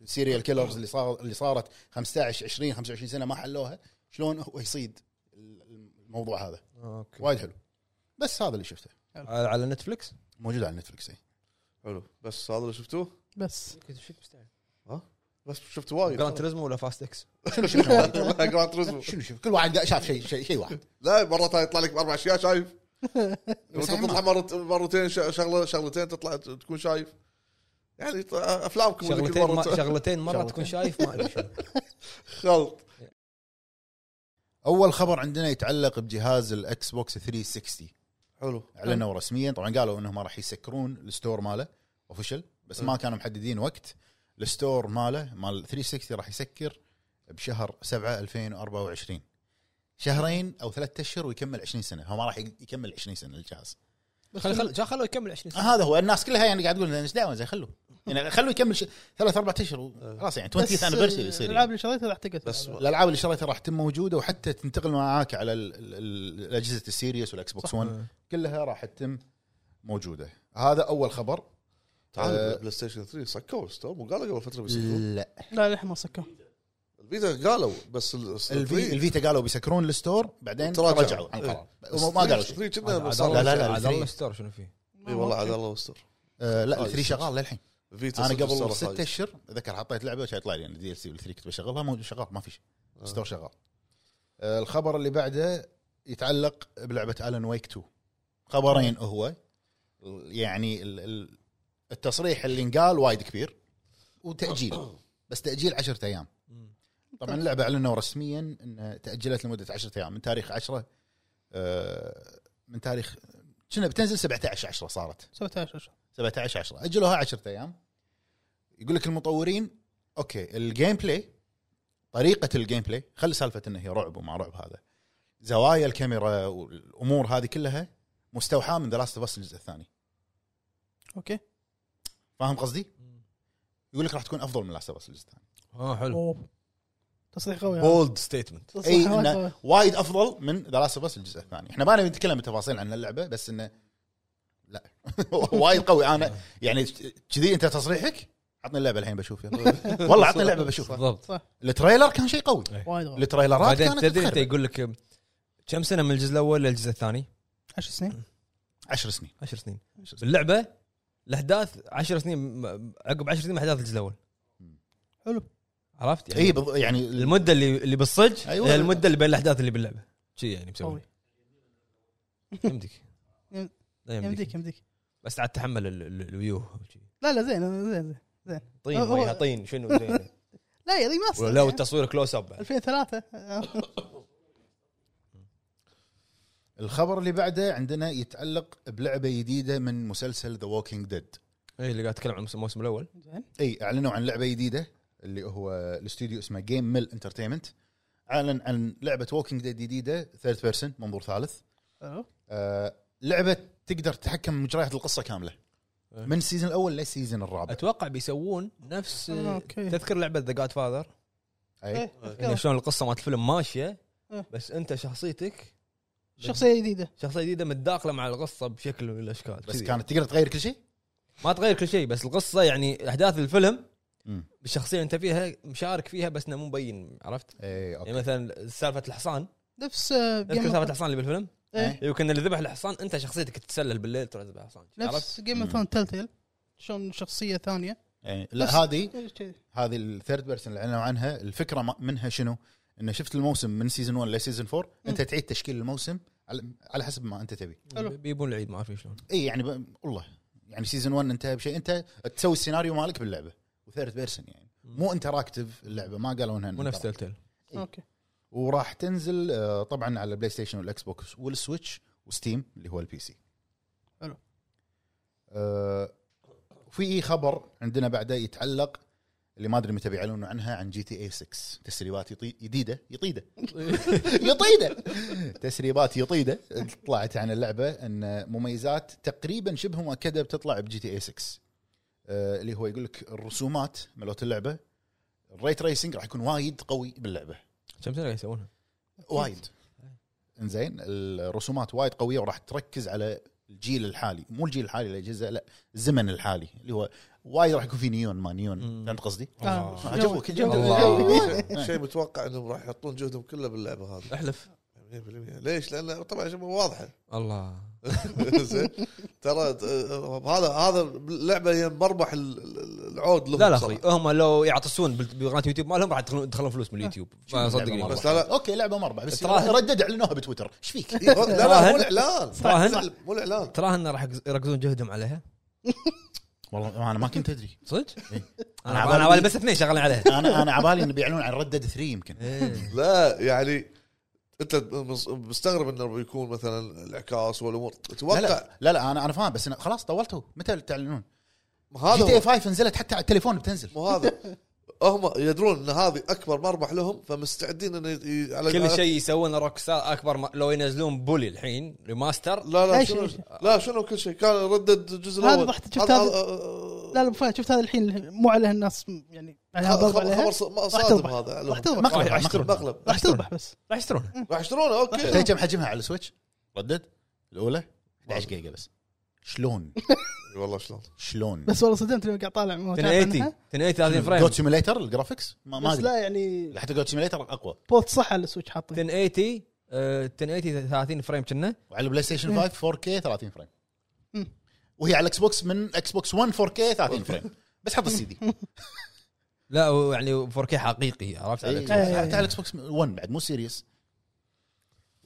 ال serial killers اللي صار اللي صارت 15 20 25 سنة ما حلوها. شلون هو يصيد الموضوع هذا؟ أوكي. وايد حلو. بس هذا اللي شفته. على على نتفلكس موجود على نتفلكس إيه. حلو. بس هذا اللي شفتوه؟ بس. بس شفت وايد. Gran Turismo ولا Fast X؟ شنو؟ Gran Turismo. شنو شوف كل واحد شاف شيء شيء شيء واحد. لا مرات يطلع لك بأربع أشياء شايف. تطلع مرت مرتين ش- شغله شغلتين تطلع تكون شايف. يعني ط- افلامكم شغلتين مرة شغلتين مرة. تكون شايف ما أدري خلط. أول خبر عندنا يتعلق بجهاز ال Xbox 360 حلو. اعلنوا رسميا. طبعا قالوا إنهم راح يسكرون ال store ماله official بس ما كانوا محددين وقت. ال store ماله مال 360 راح يسكر بشهر 7 2024 شهرين أو ثلاثة أشهر ويكمل 20 سنة. هو ما راح يكمل 20 سنة الجهاز. خل خل جا خلوه يكمل 20 سنة. هذا هو. الناس كلها يعني قاعد تقول إيش دعوة؟ زي خلوه. يعني خلوه يكمل ش... ثلاث أربع أشهر و- خلاص يعني 20 بس anniversary يصير الألعاب يعني. اللي شريتها راح تقعد بس. الألعاب اللي شريتها راح تتم موجودة وحتى تنتقل معاك على ال- ال- ال- الأجهزة ال series والإكس بوكس 1 كلها راح تتم موجودة. هذا أول خبر. تعال آه. بلاي ستيشن 3 سكوا ال store مو قالوا قبل فترة بيسكرون لا. لا للحين ما سكوا الفيتا قالوا بس ال- الفي الفيتا قالوا بيسكرون ال store بعدين تراجعوا. رجعوا. عن القرار بس ما قالوا شيء. 3 كنا عاد بس الله- لا، لا، لا، عاد. الله store شنو فيه؟ اي والله عاد الله يستر آه لا آه، ال three شغال للحين. أنا قبل ستة خايس. أشهر أتذكر حطيت لعبة يطلع لي يعني DLC بال three كنت بشغلها مو شغال ما في شيء. آه. store شغال. آه الخبر اللي بعده يتعلق بلعبة Alan Wake 2 خبرين هو. يعني ال- ال- التصريح اللي انقال وايد كبير. وتأجيل. بس تأجيل 10 أيام. طبعا اللعبة أعلنوا رسميا انها تأجلت لمدة 10 أيام. من تاريخ 10 آه، من تاريخ كنا بتنزل؟ 17 10 صارت. 17 17 10 أجلوها 10 أيام. يقول لك المطورين أوكي ال gameplay طريقة ال gameplay خلي سالفة إنه هي رعب وما رعب هذا. زوايا الكاميرا والأمور هذه كلها مستوحاة من The Last of الجزء الثاني. أوكي. فاهم قصدي؟ يقول لك راح تكون أفضل من Last of الجزء الثاني. آه حلو. أوه. تصريح قوي. bold statement أي وايد إنه. وايد أفضل من The Last of الجزء الثاني. إحنا ما نبي نتكلم بتفاصيل عن اللعبة بس إنه لا. وايد قوي. أنا يعني كذي أنت تصريحك عطني اللعبة الحين بشوف. يلا. والله عطني اللعبة بشوف. بالضبط. ال trailer كان شيء قوي. وايد قوي ال trailer ات بعدين كانت تدري أنت. يقول لك كم سنة من الجزء الأول للجزء الثاني؟ 10 سنين. 10 سنين. 10 سنين. عشر سنين. باللعبة الأحداث 10 سنين عقب 10 سنين من أحداث الجزء الأول. حلو. عرفت يعني؟ اي يعني المدة اللي اللي بالصج أيوة. هي المدة اللي بين الأحداث اللي باللعبة. شي يعني مسوي. يمديك. يمديك. يمديك يمديك. بس عاد تحمل ال- ال- الويو. لا لا زين زين زين طين هو- وياها طين؟ شنو زين؟ لا يا ريماستر ولا لو التصوير كلوز اب 2003 الخبر اللي بعده عندنا يتعلق بلعبة جديدة من مسلسل ذا ووكينج ديد اي اللي قاعد اتكلم عن الموسم الأول. زين. اي أعلنوا عن لعبة جديدة. اللي هو الاستوديو اسمه GameMill Entertainment اعلن عن لعبة Walking Dead جديدة third person منظور ثالث حلو آه لعبة تقدر تتحكم بمجريات القصة كاملة إيه. من ال season الأول لل season الرابع أتوقع بيسوون نفس آه، أوكي. تذكر لعبة The Godfather أي إيه،. شلون القصة مالت الفيلم ماشية إيه. بس أنت شخصيتك شخصية جديدة شخصية جديدة متداخلة مع القصة بشكل من الأشكال بس. كانت تقدر تغير كل شيء ما تغير كل شيء بس القصة يعني أحداث الفيلم. بالشخصيه اللي أنت فيها مشارك فيها بس إنه مو مبين عرفت؟ اي أوكي يعني مثلا سالفة الحصان نفس آه، تذكر game سالفة الحصان اللي بالفيلم؟ إيه. يمكن اللي ذبح الحصان أنت شخصيتك تتسلل بالليل تروح تذبح الحصان عرفت؟ نفس Game of Thrones Telltale شلون شخصية ثانية يعني لا هذه. هذه ال third person اللي أعلنوا عنها الفكرة ما- منها شنو؟ إنه شفت الموسم من season 1 ل season 4 أنت تعيد تشكيل الموسم على, على حسب ما أنت تبي حلو. بيبون العيد ما أعرف شلون اي يعني ب... والله يعني season 1 انتهى بشيء أنت تسوي السيناريو مالك باللعبة و third person يعني. مو interactive اللعبة ما قالوا إنها مو نفس interactive. Telltale. أوكي. وراح تنزل آه، طبعا على البلاي ستيشن والاكس بوكس والسويتش و Steam اللي هو ال PC حلو. آه، في خبر عندنا بعده يتعلق اللي ما أدري متى بيعلنوا عنها عن GTA 6 تسريبات يطي... جديده يطيدة. يطيدة. تسريبات يطيدة. طلعت عن اللعبة إن مميزات تقريبا شبه مؤكدة بتطلع ب GTA 6 آه، اللي هو يقول لك الرسومات مالت اللعبة. ال ray tracing راح يكون وايد قوي باللعبة. كم سنة يسوونها؟ وايد. إنزين الرسومات وايد قوية وراح تركز على الجيل الحالي. مو الجيل الحالي الأجهزة لا الزمن الحالي. اللي هو وايد راح يكون في نيون ما نيون. فهمت قصدي؟ آه. عجبك جو- الله. شيء متوقع إنهم راح يحطون جهدهم كله باللعبة هذه. احلف. 100% ليش؟ لأن طبعا شبه واضحة. الله. زين ترى هذا هذا اللعبة هي مربح ال- ال- العود لهم لا لا. أخوي هم لو يعطسون بقناة يوتيوب مالهم راح يدخلون فلوس من اليوتيوب لعبة صدقني. بس لا لا أوكي لعبة مربح بس. Red Dead اعلنوها بتويتر إيش فيك؟ لا لا تراهن. مو الإعلان تراهن. مو الإعلان تراهن راح يركزون جهدهم عليها والله أنا ما كنت أدري صدق؟ إيه. أنا أنا عبالي بس اثنين شغالين عليها أنا أنا عبالي انه بيعلنون عن Red Dead 3 يمكن إيه. لا يعني انت مس- مستغرب انه بيكون مثلا الانعكاس والأمور. لا تتوقع؟ لا لا, لا أنا أنا فاهم بس أنا خلاص طولتوا متى تعلنون؟ ما GTA هذا 5 نزلت حتى على التليفون بتنزل. مو هذا. هم يدرون إن هذه أكبر مربح لهم فمستعدين إن ي- على كل شيء يسوونه Rockstar أكبر ما لو ينزلون Bully الحين remaster. لا لا شنو شيء. لا شنو كل شيء؟ كان ردد الجزء هذا الأول. رحت شفت هذا- هذا- آه، لا لا فهد شفت هذا الحين مو عليه الناس يعني خبر صادم. هذا لهم. راح تربح مقلب راح. مقلب تربح بس. راح يشترونه راح يشترونه تدري أوكي كم حجمها على السويتش؟ ردد؟ الأولى؟ 11 جيجا بس. شلون؟ والله شلون؟ شلون؟ بس والله صدمت لما قاعد طالع مواقع 1080 عنها. 1080 30 فريم. جوت سيميليتر الجرافكس ما, ما بس أدري. لا يعني حتى جوت سيميليتر أقوى. بوت صح على السويتش حاطين 1080 آه، 1080 30 frame كنا. وعلى ال PlayStation 5 4K 30 frame. وهي على ال Xbox من Xbox 1 4K 30 frame. بس حط السي دي. لا يعني 4K حقيقي عرفت على إيه،. إيه. حتى على الاكس بوكس 1 بعد مو Series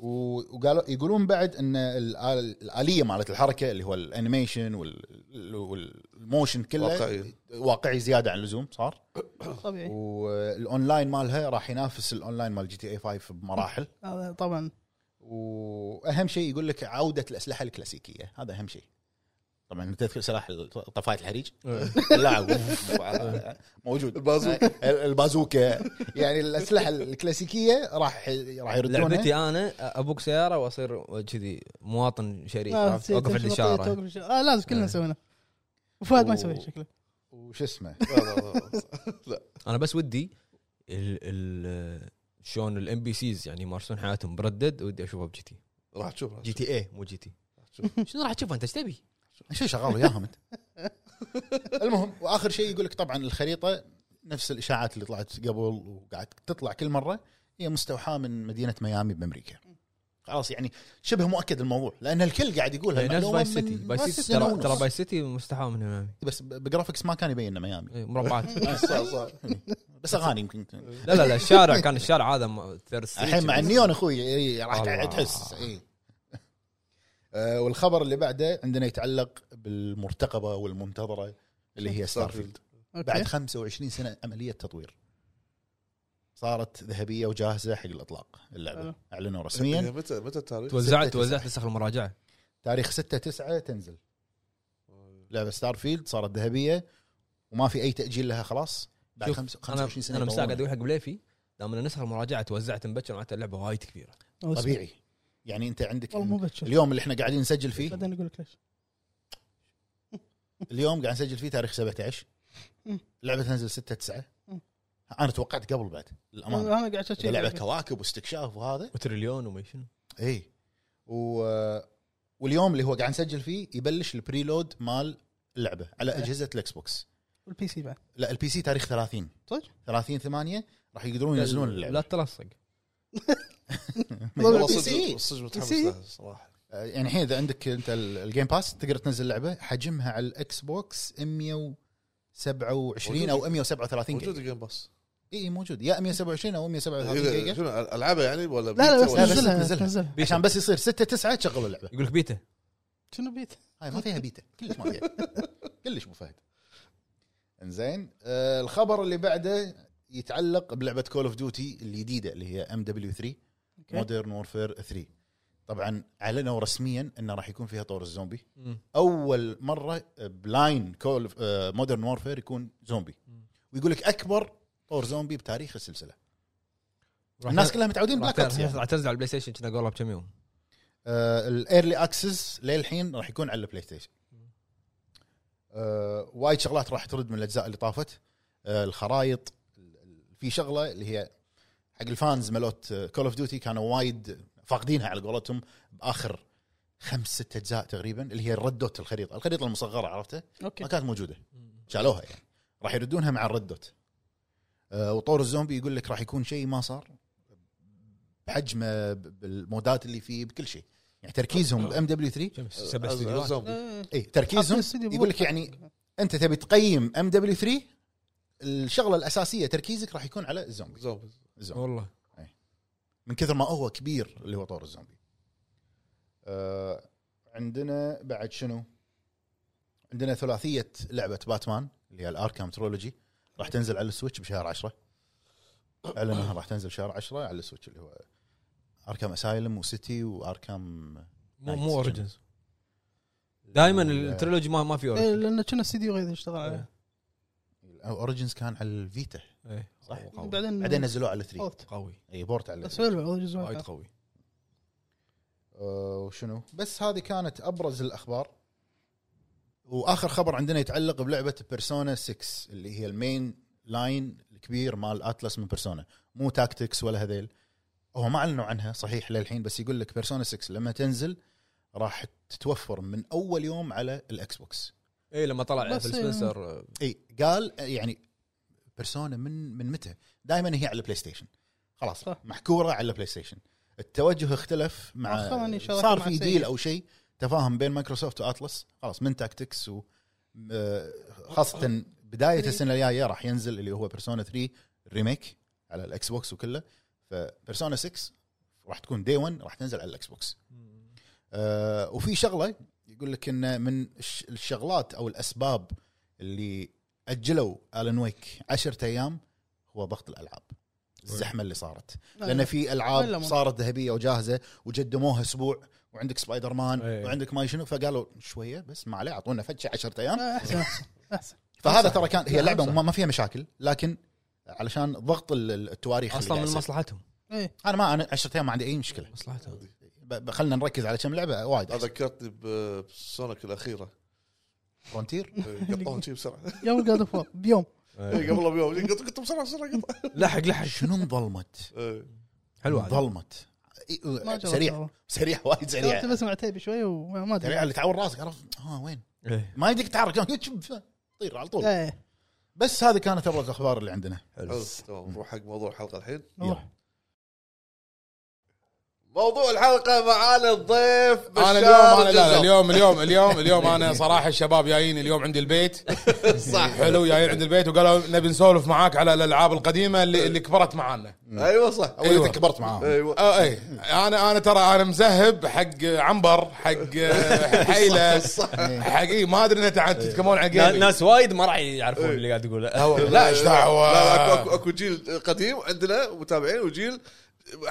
وقالوا يقولون بعد إن الآلية مالت الحركة اللي هو ال animation وال- وال motion كله واقعي. واقعي زيادة عن اللزوم صار؟ طبيعي. والأونلاين مالها راح ينافس الأونلاين مال GTA 5 بمراحل. هذا طبعا. وأهم شيء يقول لك عودة الأسلحة الكلاسيكية هذا أهم شيء. طبعا تذكر سلاح طفاية الحريج؟ لا موجود. البازوكا. البازوكا. يعني الأسلحة الكلاسيكية راح راح يردونها لعبتي أنا أبوك سيارة وأصير كذي مواطن شريف. آه، أوقف الاشاره الإشارة. آه لازم كلنا إيه. نسوينا وفهد ما يسوي شكله. وش اسمه؟ أنا بس ودي ال ال شلون ال NPCs يعني يمارسون حياتهم ب Red Dead أشوفها ب GT. راح تشوف GTA مو GT. شنو راح تشوفها أنت إيش تبي؟ شو شغال وياهم أنت؟ المهم وآخر شيء يقول لك طبعا الخريطة نفس الإشاعات اللي طلعت قبل وقاعد تطلع كل مرة هي مستوحاة من مدينة ميامي بأمريكا. خلاص يعني شبه مؤكد الموضوع لأن الكل قاعد يقول يعني نفس Vice City Vice City ترى. ترى Vice City مستوحاة من هنا بس ب graphics ما كان يبين إنه ميامي. إيه، مربعات. صح صح. بس أغاني يمكن. لا لا لا الشارع كان الشارع هذا third الحين مع. النيون أخوي إيه، راح. تحس آه، والخبر اللي بعده عندنا يتعلق بالمرتقبة والمنتظرة اللي هي Starfield بعد أوكي 25 سنة عملية تطوير. صارت ذهبية وجاهزة حق الإطلاق اللعبة. أعلنوا رسميا. متى متى التاريخ؟ توزعت توزعت نسخ المراجعة. تاريخ 6 9 تنزل. لعبة Starfield صارت ذهبية وما في أي تأجيل لها خلاص. بعد شوف، خمس- أنا 25 سنة أنا مساء قاعد. أقول حق بليفي دام ان نسخ المراجعة توزعت مبكر معناته اللعبة وايد كبيرة. طبيعي. يعني انت عندك والله مو بكر اليوم اللي إحنا قاعدين نسجل فيه بعدين أقول لك ليش. اليوم قاعد نسجل فيه تاريخ 17 مم. اللعبه تنزل 6 9 مم. أنا توقعت قبل بعد الامانه أنا قاعد اشيك لعبة كواكب واستكشاف وهذا. وتريليون وما شنو. اي و... واليوم اللي هو قاعد نسجل فيه يبلش ال preload مال اللعبة على إيه. أجهزة ال Xbox. وال PC بعد. لا ال PC تاريخ 30 صدق؟ 30 8 راح يقدرون ينزلون اللعبة. لا تلصق. والله صدق صدق متحمس صراحة. آه، يعني الحين إذا عندك أنت ال- ال Game Pass تقدر تنزل لعبة حجمها على ال Xbox 127 أو 137 موجود ال Game Pass إي موجود. يا 127 أو 137 إذا- جيجا. شنو العابه يعني ولا لا لا بيتا بس؟ نزلها تنزلها. نزلها. عشان بس يصير 6 9 تشغل اللعبة. يقول لك بيتا. شنو بيت؟ هاي ما فيها بيتا. كلش ما فيها. كلش مو فهد إنزين آه الخبر اللي بعده يتعلق بلعبة Call of Duty الجديدة اللي هي MW 3 أوكي. Modern Warfare 3 طبعا أعلنوا رسميا انه راح يكون فيها طور الزومبي. أول مرة ب line Call Modern Warfare يكون زومبي. ويقول لك أكبر طور زومبي بتاريخ السلسلة. الناس كلها متعودين Black Ops تنزل راح تنزل على ال PlayStation كنا قبلها بكم يوم. ال early access للحين راح يكون على ال PlayStation. آه، وايد شغلات راح ترد من الأجزاء اللي طافت. آه، الخرائط ال- ال- في شغلة اللي هي حق ال fans مالوت Call of Duty كانوا وايد فاقدينها على قولتهم بآخر خمس ست أجزاء تقريبا اللي هي ال red dot الخريطة. الخريطة المصغرة عرفتها أوكي. ما كانت موجودة. شالوها يعني. راح يردونها مع ال red dot آه، وطور الزومبي يقول لك راح يكون شيء ما صار. بحجمه بالمودات اللي فيه بكل شيء. يعني تركيزهم ب MW 3 كم سبع استديوهات الزومبي. إيه. اي تركيزهم يقول لك. يعني أنت تبي تقيم MW 3 الشغلة الأساسية تركيزك راح يكون على ال zombie. zombie. ال zombie والله. من كثر ما هو كبير اللي هو طور الزومبي. آه عندنا بعد شنو؟ عندنا ثلاثية لعبة باتمان اللي هي ال Arkham Trilogy. راح تنزل على ال Switch بشهر 10 اعلنوها راح تنزل شهر 10 على ال Switch اللي هو Arkham Asylum و City و Arkham مو مو Origins دائما ال trilogy ما ما في إيه، Origins لأن كنا استديو غير يشتغل عليه؟ Origins كان على ال Vita. صح. قوي. بعدين بعدين نزلوه على 3 فوت. قوي. اي port على بس حلو Origins وايد. قوي. آه، وشنو؟ بس هذه كانت أبرز الأخبار. وآخر خبر عندنا يتعلق بلعبة Persona 6 اللي هي ال mainline الكبير مال Atlus من Persona مو Tactics ولا هذيل. هو ما أعلنوا عنها صحيح للحين بس يقول لك Persona 6 لما تنزل راح تتوفر من أول يوم على ال Xbox اي إيه، لما طلع بس في سبنسر إي قال آه، يعني Persona من من متى؟ دائما هي على ال PlayStation خلاص صح. محكورة على ال PlayStation التوجه اختلف مع شاركوا صار في. deal أو شيء تفاهم بين Microsoft و Atlus خلاص من Tactics و آه، خاصة بداية السنة الجاية راح ينزل اللي هو Persona 3 remake على ال Xbox وكله. ف Persona 6 راح تكون day 1 راح تنزل على ال Xbox. آه وفي شغلة يقول لك إن من الش- الشغلات أو الأسباب اللي أجلوا Alan Wake 10 أيام هو ضغط الألعاب. الزحمة اللي صارت. لأن في ألعاب. صارت ذهبية وجاهزة وقدموها أسبوع. وعندك سبايدر مان إيه. وعندك ما شنو. فقالوا شوية بس ما عليه. أعطونا فتشة 10 أيام. آه، أحسن. أحسن. احسن فهذا ترى كان هي صح. ما فيها مشاكل. لكن علشان ضغط ال- ال- التواريخ أصلا من. مصلحتهم. إيه. أنا ما أنا 10 أيام ما عندي أي مشكلة. مصلحتهم. خلينا نركز على كم لعبة. وايد. ذكرتني ب- ب Sonic الأخيرة. Frontier إيه، قطعون شي بسرعة. يوم قاعد فور بيوم. إيه، قبل بيوم. قط قط بسرعة بسرعة قط لحق لحق. شنو انظلمت؟ إيه. حلو هذا انظلمت. إي- ما جربت سريع. سريع وايد سريع. بس مع تيبي شوي وما أدري. سريع اللي تعور راسك عرفت؟ ها وين؟ إيه. ما يديك تتحرك طير على طول. بس هذه كانت أبرز الأخبار اللي عندنا. حلو. تمام نروح حق موضوع الحلقة الحين. نروح. موضوع الحلقة معانا الضيف أنا بشار اليوم أنا لا, لا. اليوم اليوم اليوم اليوم أنا صراحة الشباب جايين اليوم عندي البيت. صح. حلو جايين عند البيت وقالوا نبي نسولف معاك على الألعاب القديمة اللي, اللي كبرت معنا أيوه صح. أو اذا أيوة. كبرت معاهم. أيوه. آه أي. أنا أنا ترى أنا مذهب حق عنبر حق آه، حيلة حق إي ما أدري انت عاد تتكلمون عن جيمي ناس وايد ما راح يعرفون اللي قاعد تقوله. لا إيش لا لا أكو دعوه أكو جيل قديم عندنا متابعين وجيل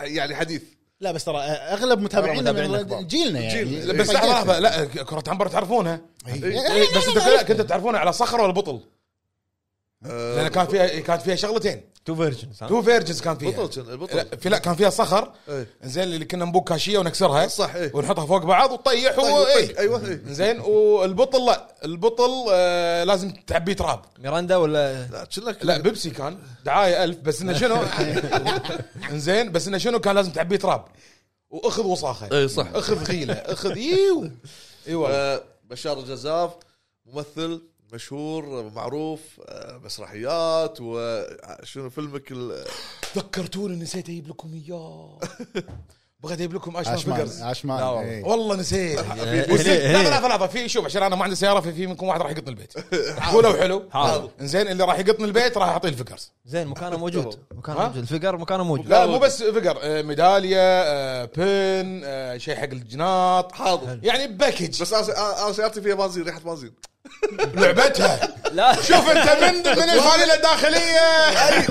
يعني حديث. لا بس ترى أغلب متابعينا من. جيلنا يعني جيل. بس لحظه لحظة لا كرة عنبر تعرفونها إيه. إيه، بس أنت كنت تعرفونها على صخر ولا بطل؟ آه، لأن كانت فيها كانت فيها شغلتين two versions two versions كان فيها. بطل كان البطل لا في لا كان فيها صخر. إيه. زين اللي كنا نبوك كاشية ونكسرها. صح إيه. ونحطها فوق بعض وتطيح طيب، و... إيه. أيوه إيه. زين والبطل لا. البطل آه لازم تعبيه تراب. ميراندا ولا؟ لا لا بيبسي كان. دعاية ألف. بس إنه شنو؟ زين بس إنه شنو؟ كان لازم تعبيه تراب. وأخذ وصاخة. اي صح. أخذ غيلة. أخذ يو اي والله آه، بشار الجزاف ممثل. مشهور معروف آه، مسرحيات وشنو فيلمك ال- ذكرتوني نسيت أجيب لكم إياه. بغيت أجيب لكم اشرف عشمان figures عشمان لا والله. إيه. والله نسيت. وست- هني- لا لا لا في شوف عشان أنا ما عندي سيارة في, في منكم واحد راح يقطني البيت. قولوا حلو حاضر. زين اللي راح يقطني البيت راح اعطيه ال figures زين مكانه موجود. مكانه؟ موجود. ال figure مكانه موجود. لا مو بس figure آه، ميدالية آه، بن آه، شيء حق الجناط. حاضر. يعني package بس أنا سيارتي فيها بنزين ريحة بنزين. لعبتها. لا. شوف انت من من الفانيلا الداخلية. اي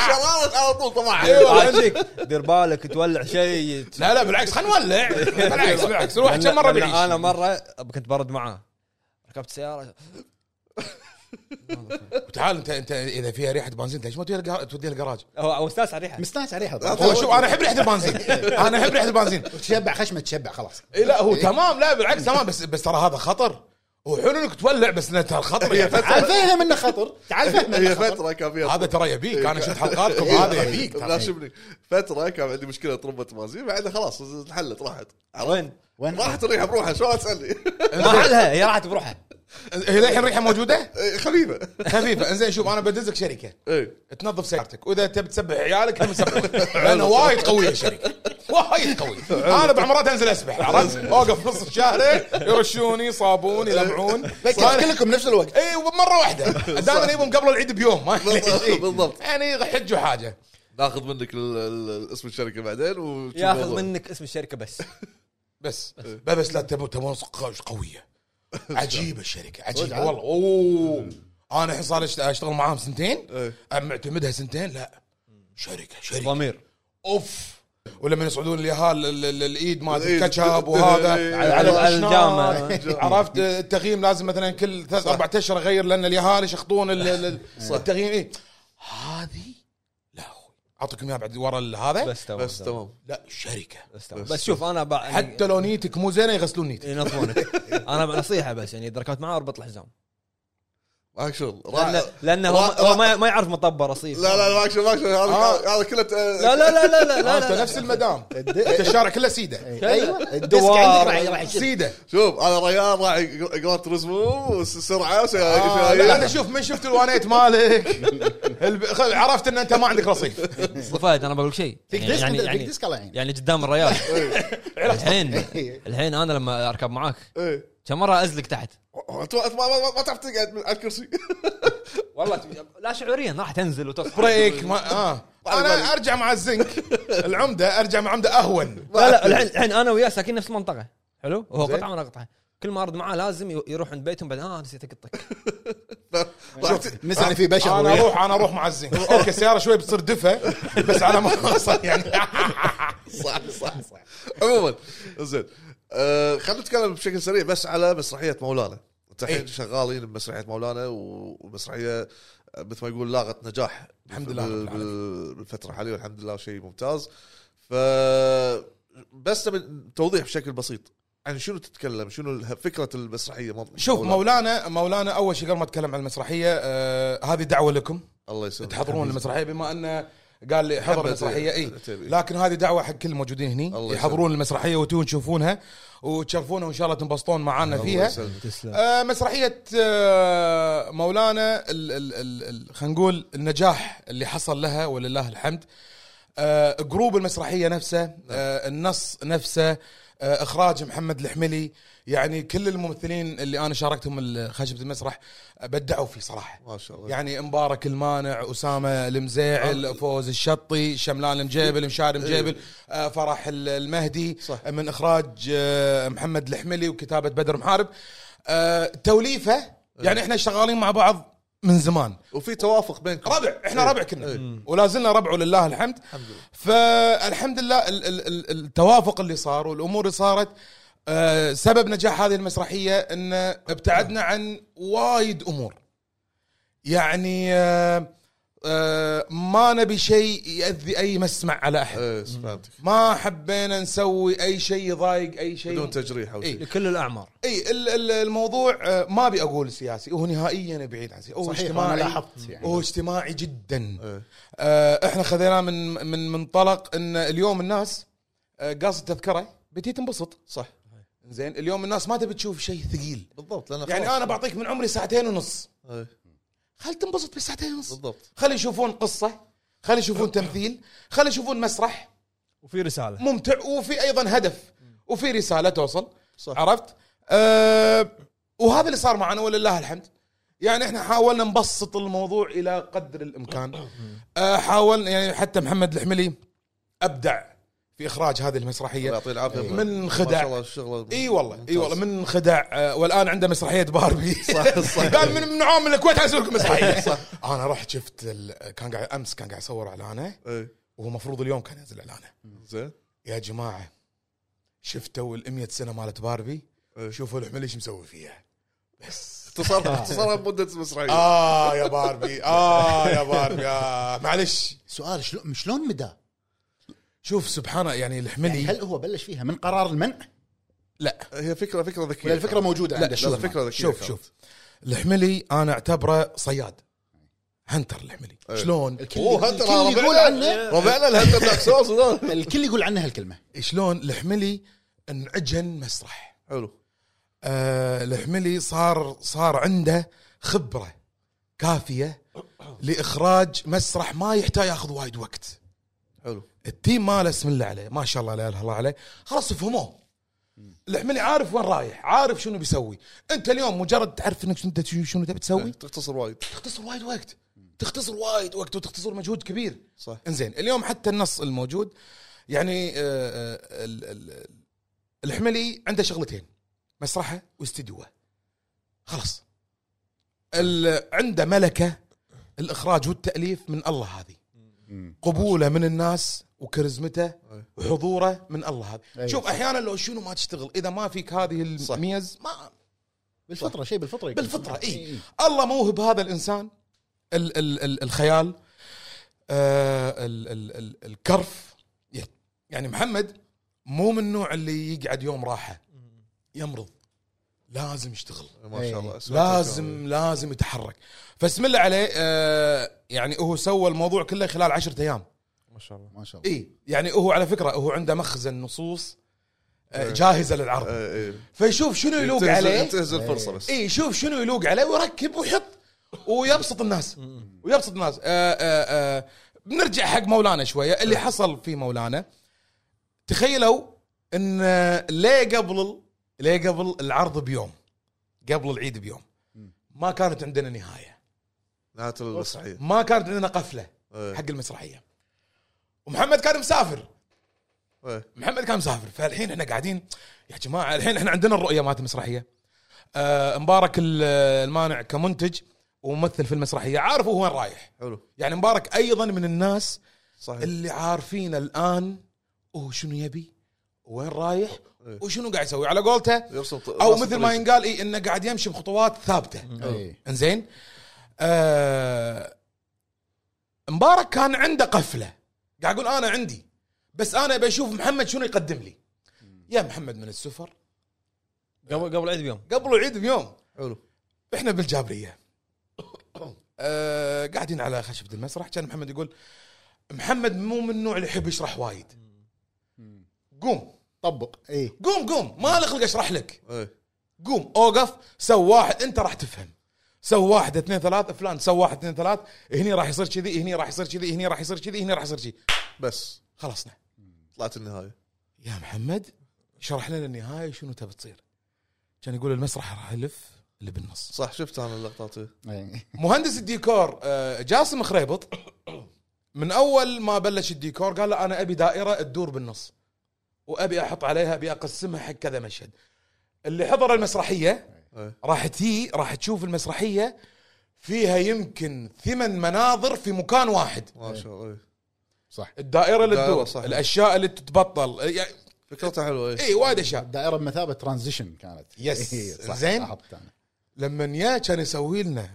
شرارة على طول طبعا أيوة. والله. عندك دير بالك تولع شيء. لا لا بالعكس خلينا نولع. بالعكس بالعكس الواحد كم مرة بيعيش أنا مرة كنت برد معاه. ركبت سيارة. تعال انت انت إذا فيها ريحة بنزين ليش ما توديها الجراج هو هو استانس على الريحة. مستانس عليها هو شوف أنا أحب ريحة البنزين. أنا أحب ريحة البنزين. تشبع خشمة تشبع خلاص. اي لا هو تمام. لا بالعكس تمام. بس بس ترى هذا خطر. وحلو إنك تولع بس انه ترى خطر يعني. تعال فهم انه خطر. تعال فهم هي خطر. فترة كان فيها هذا ترى يبيك. أنا شفت حلقاتكم إيه. هذا يبيك ترى. ناشبني. فترة كان عندي مشكلة طرمبه بنزين بعدها خلاص انحلت راحت. وين؟ وين؟ راحت الريحه بروحها. شو تسألني؟ ما حلها هي راحت بروحها. هي للحين ريحة موجودة؟ إيه، خفيفة. خفيفة. إنزين شوف أنا بدزك شركة. إيه. تنظف سيارتك. وإذا تبي تسبح عيالك هم يسبحون. لأنه وايد قوية الشركة. وايد قوية. أنا بعض مرات أنزل أسبح عرفت؟ أوقف نص الشهر يرشوني صابون يلمعون. بس كلكم نفس الوقت. اي ومرة واحدة. دائما يبون قبل العيد بيوم. بالضبط. يعني حج وحاجه ناخذ منك اسم الشركة بعدين ياخذ. منك اسم الشركة بس. بس. بس, لا تبون تبون قوية. عجيبة الشركة عجيبة؟ والله أوه. أنا الحين صار أشتغل معاهم سنتين إيه. معتمدها سنتين لا. شركة شركة. ضمير. أوف. ولما يصعدون اليهال ال- ال- الإيد الإيد. الكاتشب وهذا. إيه. على على على. الجامعة. عرفت؟ التغييم لازم مثلا كل ثلاث أربع أشهر أغير لأن اليهال يشخطون ال- ال- التغييم. إيه. هذه أعطيكم إياها بعد ورا هذا. بس تمام بس تمام. لا شركة. بس تمام. بس شوف أنا بع- حتى لو نيتك مو زينة يغسلون نيتك. ينظفونك. أنا بنصيحه بس يعني إذا ركبت معاه أربط الحزام. شغل لأنه راح- لأنه هو, هو ما, ما يعرف مطبه رصيف. لا لا شغل معك شغل هذا آه. هذا كله لا لا لا لا لا, لا لا, انت لا. نفس المدام. انت الشارع كله سيدة. أيوه. الديسك دوار. عندك راح سيدة. شوف أنا ريان راح Gran Turismo سرعه لا أنا شوف من شفت الوانيت مالك؟ عرفت إن أنت ما عندك رصيف. ابو فهد أنا بقول لك شيء. فيك يعني disc يعني, يعني, يعني قدام الريال الحين الحين أنا لما أركب معاك إيه. كم مرة أزلق تحت؟ انت ما- ما تعرف تقعد من- على الكرسي. والله لا شعوريا راح تنزل وتصحى brake ما آه. أنا أرجع مع الزنك. العمدة أرجع مع عمدة أهون. لا لا الحين الحين أنا وياه ساكنين نفس المنطقة. حلو؟ وهو. قطعة وأنا قطعة. كل ما أرد معاه لازم يروح عند بيتهم بعدين آه نسيت أقطك. نسى ان في بشر أنا. أروح أنا أروح مع الزنك. أوكي السياره شوي بتصير دفى بس على ما اوصل يعني. صح صح صح. عموما زين. آه، خلينا نتكلم بشكل سريع بس على مسرحية مولانا. انت الحين إيه. شغالين بمسرحية مولانا ومسرحية آه، مثل ما يقول لاغت نجاح الحمد لله بالفترة الحالية والحمد لله شيء ممتاز. ف بس توضيح بشكل بسيط عن شنو تتكلم؟ شنو فكرة المسرحية؟ مو- شوف مولانا. مولانا أول شيء قبل ما أتكلم عن المسرحية آه هذه دعوة لكم. الله يسلمك. تحضرون المسرحية بما انه قال لي حضر المسرحية. إي. لكن هذه دعوة حق كل الموجودين هني الله يحضرون المسرحية وتون تشوفونها وتشرفونا وإن شاء الله تنبسطون الله فيها. آه مسرحية آه مولانا ال- ال- ال- ال- خلينا نقول النجاح اللي حصل لها ولله الحمد. آه جروب المسرحية نفسه آه النص نفسه آه إخراج محمد الحملي. يعني كل الممثلين اللي أنا شاركتهم خشبه المسرح آه، بدعوا فيه صراحة. ما شاء الله. يعني مبارك المانع أسامة المزيعل فوز الشطي شملان المجيبل مشاري مجيبل آه، فرح ال- المهدي صح. من إخراج آه، محمد الحملي وكتابة بدر محارب. آه، توليفة يعني إحنا شغالين مع بعض من زمان. وفي توافق بينكم. ربع. إحنا إيه. ربع كنا. إيه. ولا زلنا ربع ولله الحمد. الحمد لله. فالحمد لله ال- ال- ال- التوافق اللي صار والأمور اللي صارت آه، سبب نجاح هذه المسرحية إن ابتعدنا عن وايد أمور. يعني آه، آه ما نبي شيء ياذي أي مسمع على أحد. فهمتك ما حبينا نسوي أي شيء يضايق أي شيء. بدون تجريح أو إيه. شيء. لكل الأعمار. اي ال- ال- الموضوع آه، ما أبي أقول سياسي. هو نهائيا بعيد عن سياسي. هو صحيح اجتماعي. لاحظت يعني. هو اجتماعي جدا. إيه. آه، إحنا خذيناه من من منطلق إن اليوم الناس آه، قاصد تذكرة بتي تنبسط. صح. زين اليوم الناس ما تبي تشوف شيء ثقيل. بالضبط لأن يعني. أنا بعطيك من عمري ساعتين ونص. إيه. خل تنبسط بساعتين ونص. بالضبط. خلي يشوفون قصة خلي يشوفون تمثيل خلي يشوفون مسرح. وفي رسالة. ممتع وفي أيضا هدف. وفي رسالة توصل. صح. عرفت؟ أه وهذا اللي صار معنا ولله الحمد. يعني إحنا حاولنا نبسط الموضوع إلى قدر الإمكان. أه حاولنا يعني حتى محمد الحملي أبدع. في اخراج هذه المسرحية. الله يعطيه العافية. من ما خدع. شاء الله إي والله إي. والله من خدع آه، والآن عنده مسرحية باربي. صح صح. قال من من عام الكويت حاسوي لكم مسرحية؟ صح. أنا رحت شفت ال... كان قاعد أمس كان قاعد يصور إعلانه. وهو المفروض اليوم كان ينزل إعلانه. زين. يا جماعة شفتوا ال 100 سنة مالت باربي. شوفوا الحملي إيش مسوي فيها. بس. اختصار اختصار مدة مسرحية. آه يا باربي. آه يا باربي. آه معلش. سؤال شلون شلون مدى؟ شوف سبحان يعني يعني الحملي هل هو بلش فيها من قرار المنع؟ لا. هي فكره فكرة ذكية. ولا الفكرة موجودة لا، عنده لا شوف فكره ذكية شوف كانت. شوف. الحملي أنا أعتبره صياد. هنتر الحملي. إيه. شلون؟ الكل أوه الكل يقول عنه. ربعنا الهنتر دارك. الكل يقول عنه هالكلمة. شلون؟ الحملي انعجن مسرح. حلو. آه الحملي صار صار عنده خبرة كافية لإخراج مسرح ما يحتاج ياخذ وايد وقت. حلو. ال team ماله اسم الله عليه. ما شاء الله لا إله الله عليه. خلاص فهموه الحملي عارف وين رايح عارف شنو بيسوي. أنت اليوم مجرد تعرف إنك انت شنو تبي تسوي؟ تختصر وايد. تختصر وايد وقت. تختصر وايد وقت وتختصر مجهود كبير. صح. إنزين اليوم حتى النص الموجود يعني آه، آه، ال- ال- الحملي عنده شغلتين. مسرحة واستديوه خلاص. عنده ملكة الإخراج والتأليف من الله هذه. قبولة من الناس. وكاريزمته. وحضوره من الله هذا أي، شوف صح. أحيانا لو شنو ما تشتغل إذا ما فيك هذه. الميز ما بالفطرة شيء بالفطرة يكون. بالفطرة إي إي. الله موهب هذا الإنسان ال ال ال الخيال آه ال ال ال الكرف يعني محمد مو من النوع اللي يقعد يوم راحة يمرض لازم يشتغل ما شاء الله لازم لازم يتحرك فاسم الله عليه آه يعني هو سوى الموضوع كله خلال عشرة أيام ما شاء الله. ما شاء الله. اي يعني هو على فكرة هو عنده مخزن نصوص آه إيه. جاهزة للعرض. إيه إيه. فيشوف شنو يلوق عليه. ينتهز الفرصه بس. اي شوف شنو يلوق عليه ويركب ويحط ويبسط الناس. ويبسط الناس. آآ آآ بنرجع حق مولانا شوية. اللي حصل في مولانا تخيلوا إن ليه قبل ليه قبل العرض بيوم؟ قبل العيد بيوم. ما كانت عندنا نهاية. نهايه المسرحيه ما كانت عندنا قفلة إيه. حق المسرحية. ومحمد كان مسافر. إيه. محمد كان مسافر. فالحين إحنا قاعدين يا جماعة الحين إحنا عندنا الرؤية مالت المسرحية. آه مبارك ال- المانع كمنتج وممثل في المسرحية. عارف هو وين رايح؟ حلو. يعني مبارك أيضا من الناس صحيح. اللي عارفين الآن هو شنو يبي وين رايح إيه. وشنو قاعد يسوي. على قولته يرسم أو مثل ما. ينقال إيه إنه قاعد يمشي بخطوات ثابتة. إي. إنزين؟ آه مبارك كان عنده قفلة. قاعد أقول أنا عندي. بس أنا بشوف محمد شنو يقدم لي. يا محمد من السفر. قبل قبل العيد بيوم. قبل العيد بيوم. حلو. إحنا بالجابرية. آه قاعدين على خشبه المسرح. كان محمد يقول محمد مو من النوع اللي يحب يشرح وايد. قوم. طبق. اي قوم قوم. ما لي خلق أشرح لك. إيه. قوم أوقف سو واحد أنت راح تفهم. سو واحد اثنين ثلاث فلان سو واحد اثنين ثلاث هني راح يصير كذي هني راح يصير كذي هني راح يصير كذي هني راح يصير كذي. بس. خلصنا. طلعت النهاية. يا محمد شرح لنا النهاية شنو تبي تصير. كان يقول المسرح راح يلف اللي بالنص. صح شفت أنا اللقطات إيه. إي. مهندس الديكور آه، جاسم خريبط من أول ما بلش الديكور قال له أنا أبي دائرة تدور بالنص وأبي أحط عليها أبي أقسمها حق كذا مشهد. اللي حضر المسرحية إيه. راح تي راح تشوف المسرحية فيها يمكن ثمان مناظر في مكان واحد ما شاء الله إيه. صح الدائرة اللي الدائرة تدور صح. الأشياء اللي تتبطل يعني فكرتها حلوة اي وايد أشياء الدائرة بمثابة transition كانت yes. زين. لما يا كان يسوي لنا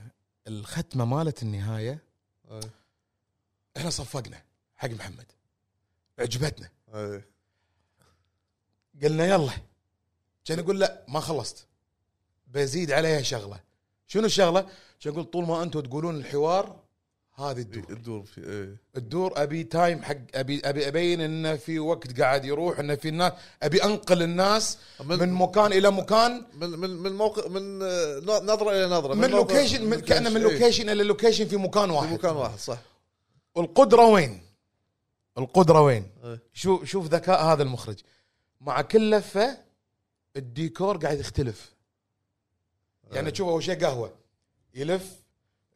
الختمة مالت النهاية إيه. إحنا صفقنا حق محمد عجبتنا إيه. قلنا يلا كان يقول لا ما خلصت بزيد عليها شغلة شنو الشغلة؟ كان يقول طول ما أنتم تقولون الحوار هذه الدور الدور في إيه الدور أبي time حق أبي أبي أبين انه في وقت قاعد يروح انه في الناس أبي أنقل الناس من مكان إلى مكان من من من موقع من آه، نظرة إلى نظرة من نظرة- location من كأنه من إيه. location إلى location في مكان في واحد مكان واحد صح القدرة وين؟ القدرة وين؟ إيه. شوف شوف ذكاء هذا المخرج مع كل لفه الديكور قاعد يختلف يعني تشوف أول شيء قهوة يلف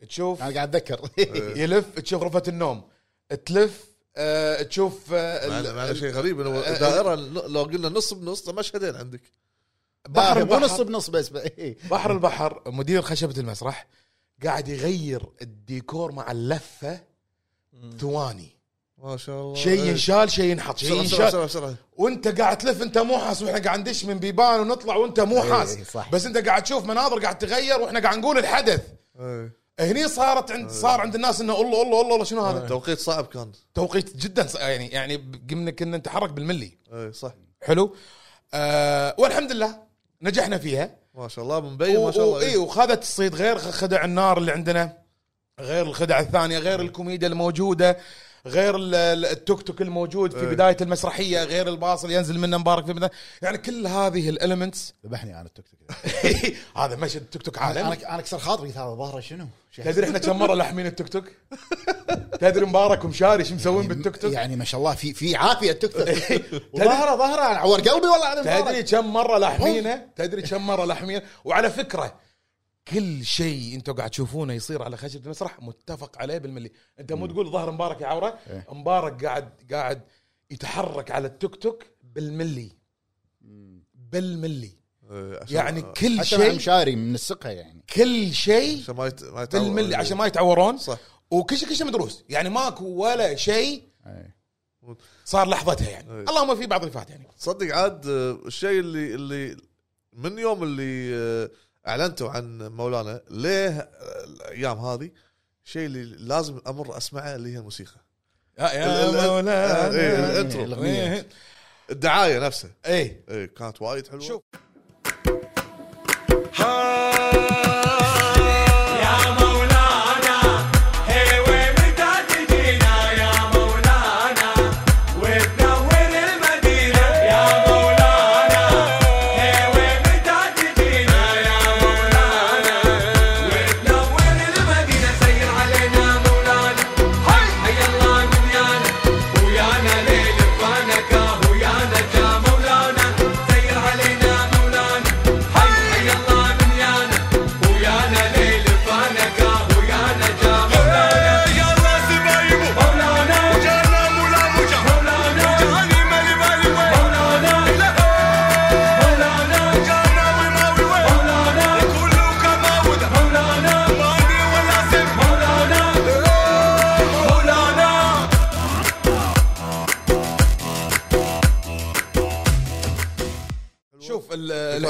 تشوف أنا قاعد أتذكر. يلف تشوف غرفه النوم تلف آه، تشوف آه، ال- شيء غريب إنه آه، دائره لو قلنا نص بنص مشهدين عندك. بحر بحر مو نص البحر بنص بس إيه. بحر البحر مدير خشبة المسرح قاعد يغير الديكور مع اللفة ثواني. ما شاء الله. شيء إيه. ينشال شيء ينحط. شيء ينشال. وانت قاعد تلف انت مو حاس. وإحنا قاعد ندش من بيبان ونطلع وانت مو إيه، حاس. صح. بس انت قاعد تشوف مناظر قاعد تغير وإحنا قاعد نقول الحدث. إيه. هني صارت عند صار عند الناس إنه الله الله الله الله شنو هذا؟ توقيت صعب كان. توقيت جدا يعني يعني قمنا كنا نتحرك بالملي. إيه صح. حلو؟ آه والحمد لله نجحنا فيها. ما شاء الله مبين ما شاء الله. اي إيه. وخذت الصيد غير خدع النار اللي عندنا غير الخدع الثانية غير الكوميديا الموجودة. غير ال- ال- التوك توك الموجود في إيه. بداية المسرحية غير الباص اللي ينزل منه مبارك في يعني كل هذه ال elements ذبحني أنا التوك توك. هذا مشهد التوك توك عالمي. أنا أنا كسر خاطري هذا ظهره شنو؟ تدري إحنا كم مرة لاحمين التوك توك؟ تدري مبارك ومشاري شو مسوين بالتوك توك؟ يعني ما شاء الله في في عافية التوك توك. ظهره أنا عور قلبي والله تدري. كم مرة لاحمينه؟ تدري كم مرة لاحمينه؟ وعلى فكرة كل شيء أنتم قاعد تشوفونه يصير على خشبه المسرح متفق عليه بالملي. انت مو تقول ظهر مبارك يا عورة؟ إيه. مبارك قاعد قاعد يتحرك على التوك توك بالملي. بالملي. إيه، عشان- يعني كل حتى مع شيء مشاري منسقها يعني. كل شيء عشان ما يت- ما يتعور. بالملي عشان ما يتعورون. صح. وكل شيء كل شيء مدروس. يعني ماكو ولا شيء إيه. صار لحظتها يعني. إيه. اللهم في بعض الفات يعني. تصدق عاد آه، الشيء اللي اللي من يوم اللي آه، أعلنتوا عن مولانا ليه الأيام هذه؟ الشيء اللي لازم أمر أسمعه اللي هي الموسيقى. يا مولانا. إيه، الإنترو. الأغنية. الدعاية نفسها. إيه. إيه، كانت وايد حلوة. شوف.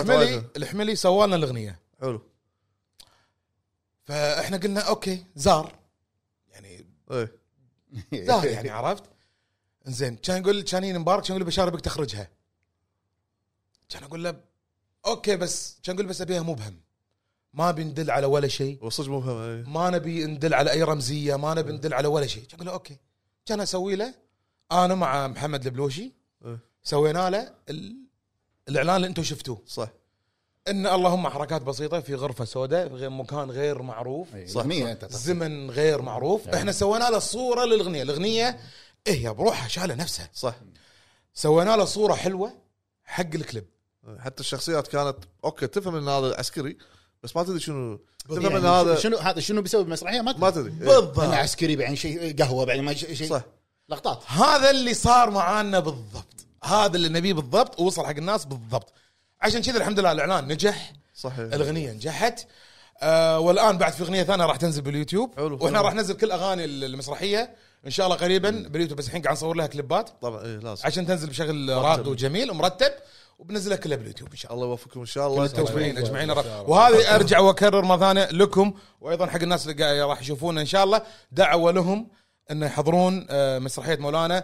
الحملي الحملي سوى لنا الأغنية. حلو. فإحنا قلنا okay زار. يعني إيه. زار يعني عرفت؟ زين كان يقول كان مبارك كان يقول لي بشار بك تخرجها. كان أقول له okay بس. كان يقول بس أبيها مبهم ما بندل على ولا شيء. وصدق مفهم إيه. ما نبي ندل على أي رمزية ما نبي ندل على ولا شيء. كان أقول له okay. كان أسوي له أنا مع محمد البلوشي إيه. سوينا له ال- الإعلان اللي أنتم شفتوه. صح. إن اللهم حركات بسيطة في غرفة سوداء في غير مكان غير معروف. صح، اغنيه انت زمن غير معروف. إحنا سوينا له صورة للأغنية. الأغنية إيه هي بروحها شاله نفسها. صح. سوينا له صورة حلوة حق الكليب. حتى الشخصيات كانت okay تفهم إن هذا عسكري بس ما تدري شنو تفهم يعني ان هذا شنو هذا شنو بيسوي بالمسرحيه ما ما تدري. تدري. إيه. بالضبط عسكري بعدين شيء قهوة بعدين ما شيء صح. لقطات. هذا اللي صار معانا بالضبط. هذا اللي نبيه بالضبط ووصل حق الناس بالضبط. عشان كذا الحمد لله الإعلان نجح. صحيح. الأغنية نجحت. آه والآن بعد في أغنية ثانية راح تنزل باليوتيوب. حلو، وإحنا. راح ننزل كل أغاني المسرحية. إن شاء الله قريبا باليوتيوب بس الحين قاعد نصور لها كليبات. طبعا إيه لازم عشان تنزل بشكل راقي وجميل ومرتب. وبنزلها كلها باليوتيوب إن شاء الله. الله يوفقكم إن شاء الله. التوفيق. أجمعين يا رب. وهذه أرجع وأكرر مرة ثانية لكم وأيضا حق الناس اللي راح يشوفونا إن شاء الله. دعوة لهم انه يحضرون آه، مسرحية مولانا.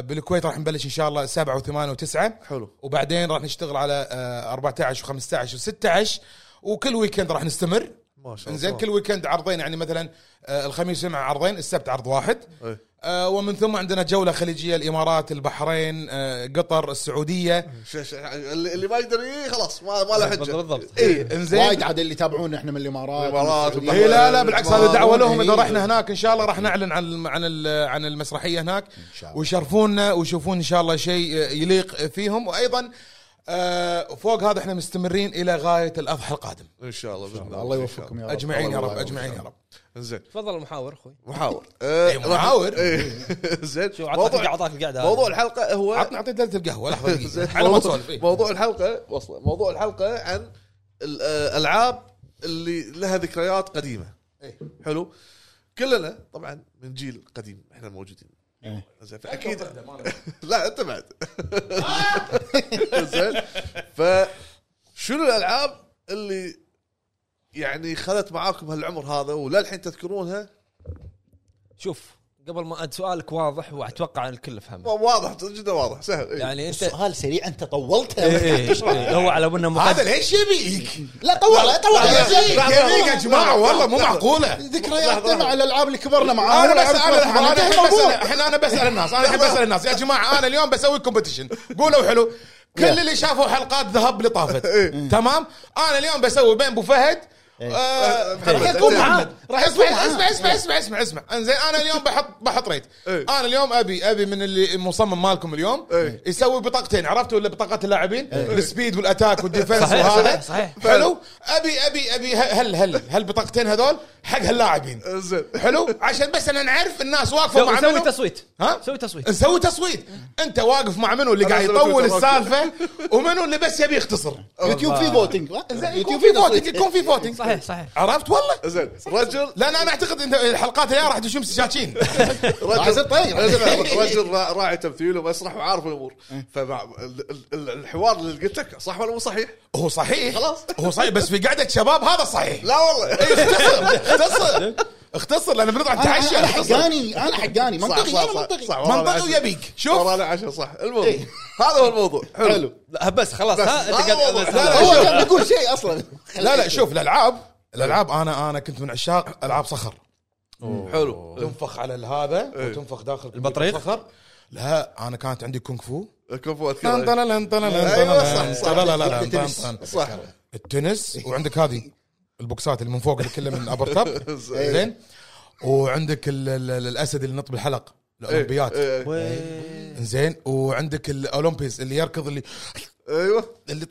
بالكويت راح نبلش إن شاء الله 7 و8 و9 حلو. وبعدين راح نشتغل على آه، 14 و15 و16 وكل ويكند راح نستمر. ما شاء الله. زين كل ويكند عرضين يعني مثلا آه، الخميس والجمعه عرضين السبت عرض واحد. إيه. آه، ومن ثم عندنا جولة خليجية الإمارات البحرين آه، قطر السعودية. ش- ش- اللي اللي ما يقدر يجي خلاص ما ما له حجة. بالضبط. اي إنزين. وايد عاد اللي يتابعونا إحنا من الإمارات الإمارات من اي السعودية. لا لا بالعكس هذا دعوة لهم إذا إيه. رحنا هناك إن شاء الله راح نعلن عن الم- عن ال- عن المسرحية هناك. شاء الله. ويشرفونا ويشوفون إن شاء الله شيء يليق فيهم. وأيضا آه، فوق هذا إحنا مستمرين إلى غاية الأضحى القادم. إن شاء الله بإذن الله الله. يوفقكم يا رب. أجمعين يا رب. أجمعين يا رب. زين. تفضل المحاور أخوي. محاور. إيه، محاور. زين. شو عطاك موضوع عطاك القعده موضوع الحلقة هو عطنا عطني دلة القهوة لحظة. دقيقة. على ما تسولف إيه. موضوع الحلقة وصله موضوع الحلقة عن الالعاب اللي لها ذكريات قديمة. إيه. حلو. كلنا طبعا من جيل قديم إحنا موجودين. إيه. زين فاكيد لا أنت بعد. زين فشنو الألعاب اللي يعني خذت معاكم هالعمر هذا وللحين تذكرونها؟ شوف قبل ما سؤالك واضح وأتوقع إن الكل فهمه. واضح جدا واضح سهل. إيه. يعني انت السؤال سريع أنت طولت إيه إيه إيه، هو على أنه هذا مقدم ليش يبيك؟ لا طول. طول يبيك يا جماعة والله مو معقولة. ذكرياتنا مع الالعاب اللي كبرنا معاها أنا بس أنا. أنا أنا بسأل الناس أنا احب اسال الناس. يا جماعة أنا اليوم بسوي كومبetition قولوا حلو. كل. اللي شافوا حلقات ذهب اللي طافت تمام؟ أنا اليوم بسوي بين أبو فهد. راح يكون إيه. محمد راح اسمع معاه. اسمع اسمع اسمع اسمع اسمع. إنزين أنا اليوم بحط بحط rate. إيه. أنا اليوم ابي أبي من اللي المصمم مالكم اليوم إيه. يسوي بطاقتين عرفتوا ولا بطاقات اللاعبين؟ ال speed وال attack وال defense صحيح، وهذا. صحيح،. حلو؟ ابي ابي أبي هل هل هالبطاقتين هذول حق هاللاعبين؟ زين حلو؟ عشان بس أنا نعرف الناس واقفة سوي مع منو تصويت. ها؟ سوي تصويت. نسوي تصويت. أنت واقف مع منو اللي قاعد يطول. السالفة ومنو اللي بس يبي يختصر. يوتيوب في voting يكون يوتيوب في. voting يكون في voting صحيح صحيح. عرفت والله؟ زين. رجل لأن أنا أعتقد انت الحلقات الجاية راح تشوف سجاجين راح يصير طيب. رجل رجل را- راعي تمثيل ومسرح وعارف الأمور. فالحوار اللي قلت لك صح ولا مو صحيح؟ هو صحيح. خلاص. هو صحيح بس في قعدة شباب هذا صحيح. لا والله. اختصر اختصر. اختصر لأن بنطلع أنا نتعشى أنا اختصر. حقاني أنا حقاني منطقي صح أنا صح منطقي. صح منطقي. ويبيك شوف. ورانا عشاء صح. الموضوع هذا هو الموضوع. حلو. حلو. لا بس خلاص بس. ها أنت قاعد هو. كان بيقول شيء أصلا. لا لا شوف الألعاب الألعاب أنا أنا كنت من عشاق ألعاب صخر. حلو. تنفخ على هذا إيه. وتنفخ داخل البطريق؟ صخر لا أنا كانت عندي كونغ فو. كفو طن اذكر طن صح،. صح. التنس وعندك هذه. البوكسات اللي من فوق اللي كلها من ابر تاب زين. وعندك ال- ال- ال- الأسد اللي نط بالحلق الأولمبيات. إيه، إيه. زين. وعندك ال Olympics اللي يركض اللي أيوه. اللي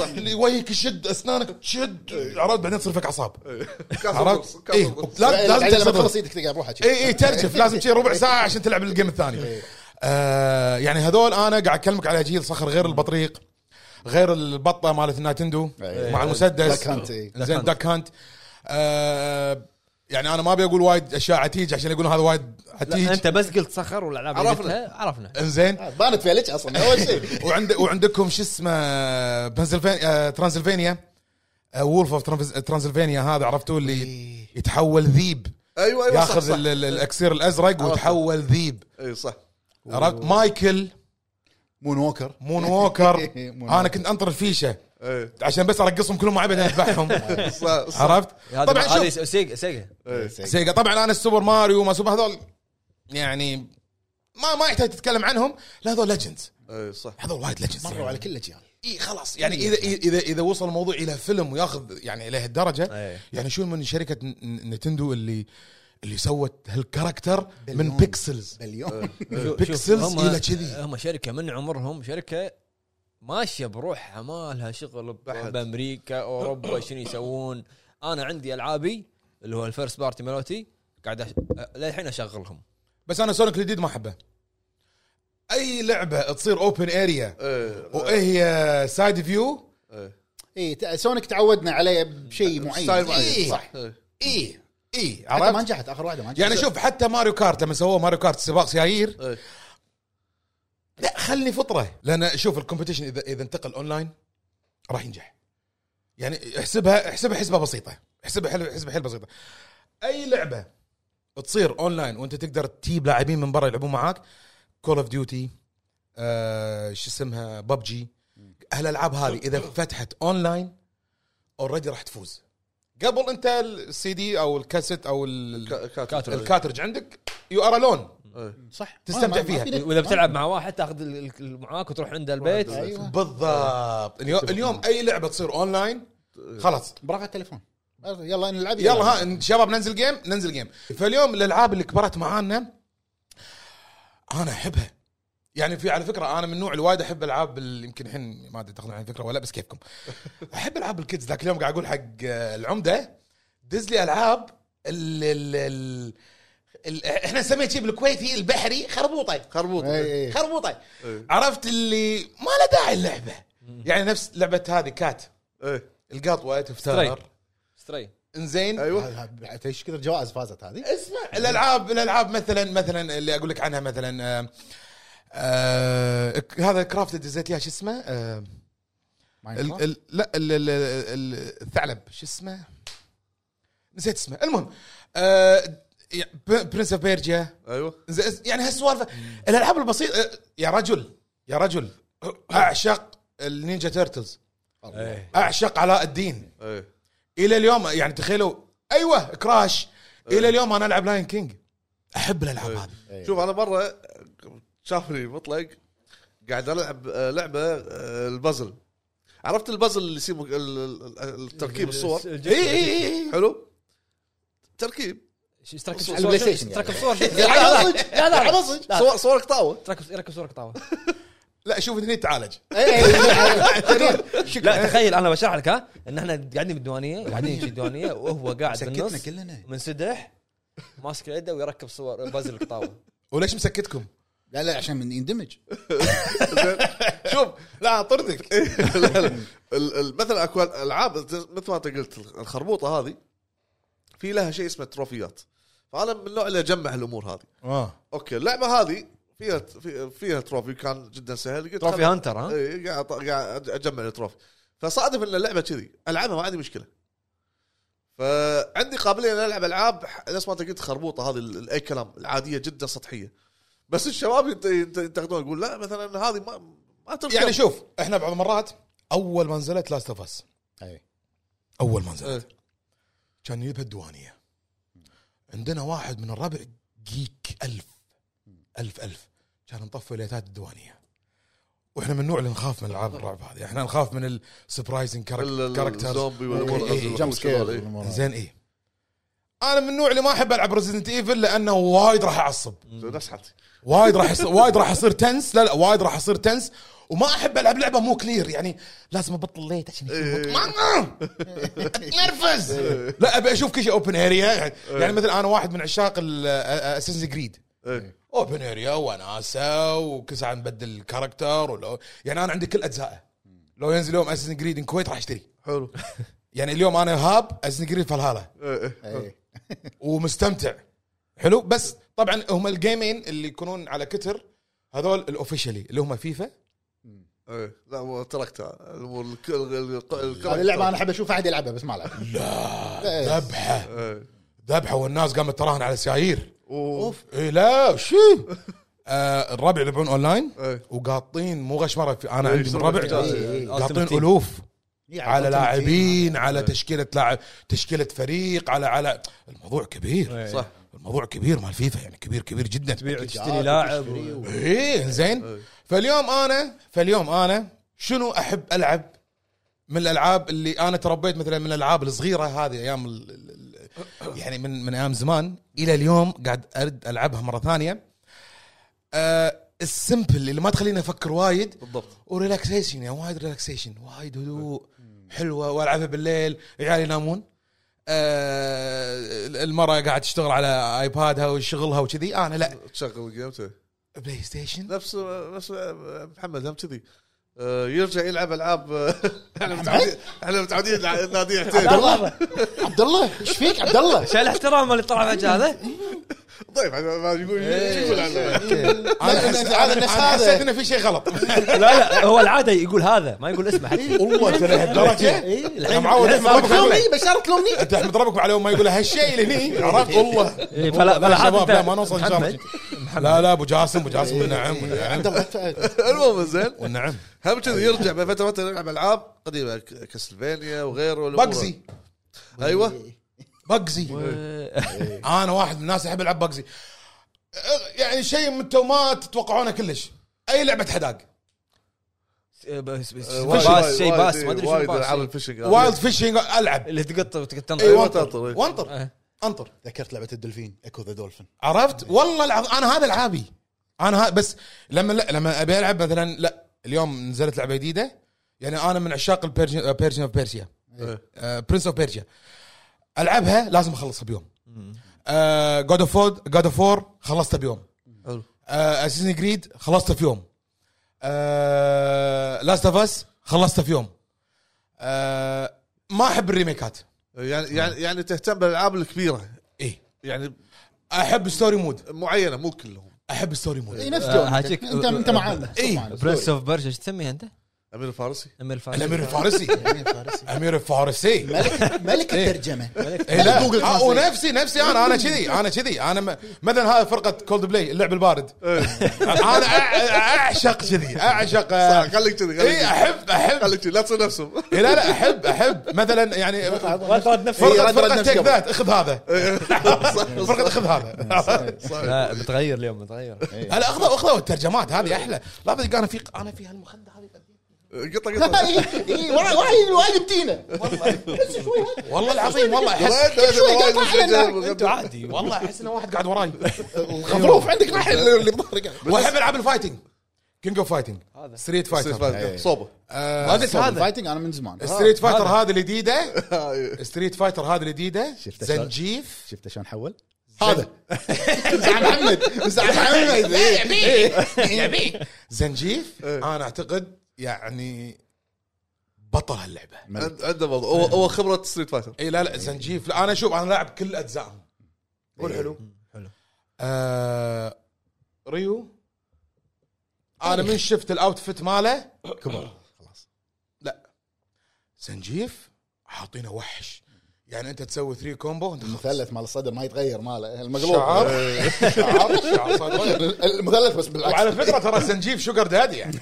اللي وجهك يشد أسنانك تشد. عرفت؟ بعدين تصير فيك أعصاب. عرفت؟ اي لا لازم لما تخلص إيدك تقع بروحك. اي اي ترجف. لازم شي ربع ساعة عشان تلعب ال game الثاني. آه يعني هذول أنا قاعد أكلمك على جيل صخر غير البطريق. غير البطة مالت النايتندو أي. مع المسدس. Duck Hunt، إي. زين Duck Hunt آه يعني أنا ما أبي أقول وايد أشياء عتيج عشان يقولون هذا وايد عتيج. أنت بس قلت صخر والألعاب عرفنا. عرفنا. إنزين. بانت فيلج أصلا؟ أول شيء. وعند وعندكم شو اسمه بنسلفانيا آه ترانسلفانيا آه Wolf of Transylvania هذا عرفتوا اللي يتحول ذيب. أيوه أيوه ياخذ صح. ال- ال- الأكسير الأزرق ويتحول ذيب. اي صح. عرفت؟ مايكل Moonwalker. Moonwalker. أنا كنت أنطر الفيشة. اي عشان بس أرقصهم كلهم مع بعض أذبحهم. عرفت؟ طبعا هذه شوف. سيجا سيجا. إيه. سيجا. طبعا أنا السوبر ماريو ما سوبر هذول يعني ما ما يحتاج تتكلم عنهم لا هذول legends اي صح. هذول وايد legends مروا على كل الاجيال إي خلاص. يعني اذا اذا اذا وصل الموضوع إلى فيلم وياخذ يعني إلى هالدرجه إيه. يعني شو من شركة نتندو اللي اللي سوت هال character من بليون. pixels بليون شوف- pixels شوف، هم- إلى كذي. هم شركة من عمرهم شركة ماشية بروحها ما لها شغل. بأمريكا أوروبا شنو يسوون أنا عندي ألعابي اللي هو ال first party مالوتي قاعد أش... للحين أشغلهم بس أنا سونيك الجديد ما أحبه أي لعبة تصير open area إيه. وهي side view إيه. اي سونيك تعودنا عليه بشيء معين إيه. صح إيه. اي اي حتى ما عرفت نجحت آخر واحدة ما نجحت. يعني شوف حتى ماريو كارت لما سووه ماريو كارت سباق سيايير إيه. لا خلني فطرة. لأن شوف ال competition إذا إذا انتقل أونلاين راح ينجح. يعني احسبها احسبها حسبة بسيطة. احسبها حل احسبها حل بسيطة. أي لعبة تصير أونلاين وأنت تقدر تجيب لاعبين من برا يلعبون معاك Call of Duty شو اسمها ببجي هالألعاب هذه إذا فتحت أونلاين already راح تفوز. قبل انت السي دي أو الكاسيت أو ال-. ال cartridge عندك you are alone. صح. تستمتع ما- ما- فيها. ما في نت. وإذا بتلعب مع واحد تاخذ ال- ال- معاك وتروح عنده البيت. أيوه. بالضبط. اليوم, اليوم أي لعبة تصير اونلاين خلاص. برافو التليفون. يلا نلعب. يلا ها شباب ننزل game ننزل game فاليوم الألعاب اللي كبرت معانا أنا أحبها. يعني في على فكرة أنا من النوع الوايد أحب ألعاب ال- يمكن الحين ما أدري تاخذون عن فكره ولا بس كيفكم. أحب ألعاب ال kids ذاك اليوم قاعد أقول حق آه، العمدة دز لي ألعاب ال ال ال ال إحنا نسميه شيء بالكويتي البحري خربوطة. خربوط. خربوطة. إيه. عرفت اللي ما له داعي اللعبة. يعني نفس لعبة هذه cat. القطوه تفتر Stray إنزين. أيوه. بعد إيش كثر جوائز فازت هذه؟ اسمع الألعاب الألعاب مثلا مثلا اللي أقول لك عنها مثلا آه هذا كرافت دزيت اياه شو اسمه؟ آه ال ال لا ال ال ال الثعلب شو اسمه؟ نسيت اسمه. المهم آه Prince of Persia أيوه. يعني هالسوالف الألعاب البسيطة آه، يا رجل يا رجل أعشق ال Ninja Turtles. إيه. أعشق علاء الدين. إيه. إلى اليوم يعني تخيلوا أيوه Crash. إلى اليوم أنا ألعب Lion King أحب الألعاب إيه. هذه. شوف أنا مرة شافني مطلق قاعد ألعب آه، لعبة آه، البازل. عرفت البازل اللي يصير ال- ال- ال- التركيب الصور. اي اي اي حلو. تركيب. شو- تركب على صور ال PlayStation تركب. صور لا لا صور صور قطاوه تركب يركب صورة قطاوة إيه، لا شوف هني تعالج. لا تخيل أنا بشرح لك ها إن إحنا قاعدين بالديوانية قاعدين في الديوانية وهو قاعد بالنص كلنا. منسدح ماسك يده ويركب صور بازل القطاوه وليش مسكتكم؟ لا لا عشان من يندمج. شوف لا طردك لا لا ال- ال- مثلا أكو ألعاب مثل ما أنت قلت الخربوطة هذه في لها شيء اسمه trophy ات. فأنا من النوع اللي أجمع الأمور هذه. آه. أوكي اللعبة هذه فيها في- فيها trophy كان جدا سهل. قلت trophy hunter ها؟ اي قاعد قاعد أجمع ال trophy. فصادف إن اللعبة كذي. ألعبها ما عندي مشكلة. فعندي قابلية ان ألعب ألعاب نفس ما أنت قلت خربوطة هذه ال- اي كلام العادية جدا سطحية. بس الشباب ينت- ينت- ينتقدون يقول لا مثلا هذه ما ما تركب. يعني شوف إحنا بعض المرات أول ما نزلت Last of Us أي. أول ما نزلت. إيه. كان يجيبها الديوانية. عندنا واحد من الربع جيك ألف. ألف ألف. كان مطفي ليتات الديوانية. وإحنا من النوع اللي نخاف من العاب الرعب هذه. إحنا نخاف من ال surprising ال- ال- characters الزومبي والامور. زين إيه. أنا من النوع اللي ما أحب ألعب Resident Evil لأنه وايد راح أعصب. نفس حالتي وايد راح يصير وايد راح يصير tense لا لا وايد راح يصير tense وما أحب ألعب لعبة مو clear يعني لازم أبطل ليت عشان يكون ما أتنرفز. لا أبي أشوف كل شيء open area يعني, يعني مثلا أنا واحد من عشاق Assassin's Creed إيه. open area وناسة وكل ساعه نبدل ال character ولو يعني أنا عندي كل أجزائه. لو ينزل يوم Assassin's Creed الكويت راح أشتري. حلو. يعني اليوم أنا حاب Assassin's Creed Valhalla إيه، إيه. إيه. ومستمتع. حلو؟ بس طبعا هم ال gaming اللي يكونون على كتر هذول ال officially اللي هم فيفا. إيه. لا تركتها. هذه اللعبه أنا أحب أشوف أحد يلعبها بس ما ألعب. لا ذبحة. إيه. ذبحة والناس قامت تراهن على سيايير. أوف. اي لا شو آه الربع يلعبون أونلاين إيه. وقاطين مو غشمرة في أنا إيه، عندي من يسوون ربع. إيه، إيه. قاطين. ألوف. يعني على لاعبين على إيه. تشكيلة لاعب تشكيلة فريق على على الموضوع كبير. صح. الموضوع كبير مال فيفا يعني كبير كبير جدا. تبيع Team. وتشتري لاعب و- إيه زين. إيه. فاليوم أنا فاليوم أنا شنو أحب ألعب من الألعاب اللي أنا تربيت مثلا من الألعاب الصغيرة هذه أيام ال- يعني من من أيام زمان إلى اليوم قاعد أرد ألعبها مرة ثانية. آه ال simple اللي ما تخليني أفكر وايد. بالضبط. و relaxation يعني وايد relaxation وايد هدوء. حلوة والعبها بالليل عيالي ينامون. آه المرأة قاعد تشتغل على iPad ها وشغلها وكذي. أنا لا. تشغل ال game تي. PlayStation؟ نفس نفس محمد هم كذي. آه، يرجع يلعب ألعاب. آه، إحنا متعودين إحنا متعودين عبد الله. عبد الله. إيش فيك؟ عبد الله. شايل احترام اللي طلع فجاه هذا طيب ما يقول إيه. شو يقول عنه أنا لا، حس- لا، أنا الناس هذا- حسيت إنه في شيء غلط. لا لا هو العادة يقول هذا ما يقول اسمه حتى. والله انت لهالدرجه اي أنا الحين معود احمد ربك. بشارة تلومني أنت احمد ربك على يوم ما يقول هالشيء اللي هني. عرفت؟ والله. إيه، فلا فلا شباب لا ما نوصل إن شاء الله. لا لا أبو جاسم أبو جاسم والنعم ف- المهم زين. والنعم. هم كذي يرجع بعد فترة فتره يلعب ألعاب قديمة ك- كاسلفينيا وغيره بقزي أيوه. بقزي. أنا واحد من الناس يحب يلعب بقزي. يعني شيء أنتم ما تتوقعونه كلش. أي لعبة حداق؟ بس بس باس شيء باس. ما أدري شنو باس. ألعاب شيء. الفيشنج. وايلد فيشنج ألعب. اللي تقط وتقط اي تنطر وانطر. إيه. وانطر. إيه. انطر ذكرت لعبة الدولفين ايكو ذا دولفين. عرفت؟ والله العظيم أنا هذا العابي أنا ها بس لما لا لما أبي ألعب مثلا لا اليوم نزلت لعبة جديدة. يعني أنا من عشاق ال Persian of Persia Prince of Persia ألعبها لازم أخلصها بيوم. God of God of War خلصتها بيوم. حلو. Assassin's Creed خلصتها في يوم. Last of Us خلصتها في يوم. آه، ما أحب ال remake ات. يعني يعني يعني تهتم بالألعاب الكبيرة. إيه. يعني أحب story mode معينة مو كلهم. أحب story mode اي نفس آه، جو هاجيك- انت أنت معانا. معانا. Prince of Persia إيش تسميها أنت؟ أمير الفارسي. أمير الفارس الأمير الفارسي. فارسي. أمير الفارسي. ملك ملك الترجمة. إيه لا. جوجل آه،. ونفسي نفسي أنا أنا كذي أنا كذي. أنا م- مثلا هذه فرقة كولد بلاي اللعب البارد. أنا أع- أعشق كذي. أعشق. صح خليك كذي خليك اي. احب أحب. خليك كذي لا تصير نفسهم إيه لا لا احب أحب. مثلا يعني فرقه إيه، فرقه Take. That إخذ هذا. فرقة إخذ هذا. لا بتغير اليوم بتغير. اخذوا أخذوا الترجمات هذه أحلى. لا أنا في أنا في هالمخدة. قطة قطة. اي وايد وايد وايد بتينا والله. العظيم والله احس عادي والله أحس إنه واحد قاعد وراي. خروف عندك راح اللي بظهرك. وأحب العاب الفايتنج. كينج أوف فايتنج. ستريت فايتر. صوبة. آه، ما قلت هذا. فايتنج أنا من زمان. ستريت فايتر هذه الجديده Street Fighter هذه الجديده؟ Zangief شفت شلون حول؟ هذا. زعم محمد. زعم محمد. Zangief أنا أعتقد يعني بطل هاللعبة. عند- عنده موضوع هو هو خبرة Street Fighter إي لا لا Zangief. لا أنا أشوف أنا لاعب كل أجزائهم. قول حلو. حلو. آه Ryu. أنا من شفت ال outfit ماله. كبر. خلاص لا. زنجيف حاطينه وحش. يعني انت تسوي 3 combo انت خلاص. المثلث مال الصدر ما يتغير ماله المقلوب. شعر. شعر شعر صدق. المثلث بس بالعكس. وعلى فكرة ترى زنجيف sugar daddy يعني.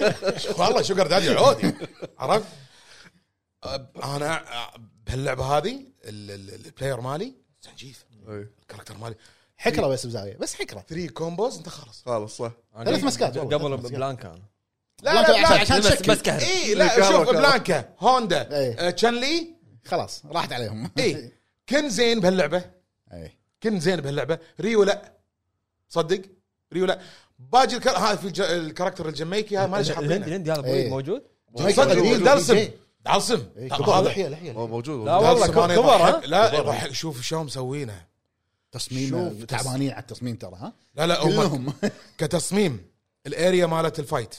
والله sugar daddy عود يعني عرفت؟ أنا بهاللعبة هذه ال- ال- ال player مالي زنجيف ال character مالي. حكرة بس بزاوية بس حكرة. 3 combos انت خلاص. خلاص صح. ثلاث مسكات والله، قبل مسكات. بلانكا أنا. لا بلانكا لا عشان- لا عشان بس اي لا شوف. بلانكا. هوندا. إيه. خلاص راحت عليهم. اي كن زين بهاللعبة. اي كن زين بهاللعبة. ريو لا. صدق؟ ريو لا. باقي الكر... هذا في الج... ال character الجميكي هذا ما ليش الهندي حاطينه الهندي هذا إيه. موجود؟ صدق دلسم إيه. دلسم إيه، لحية لحية. هو موجود. لا والله كبر،؟ لا يضحك شوف شلون مسوينه. تصميم شوف، تعبانين على التصميم ترى ها؟ لا لا هم كتصميم. ال area مالت ال fight.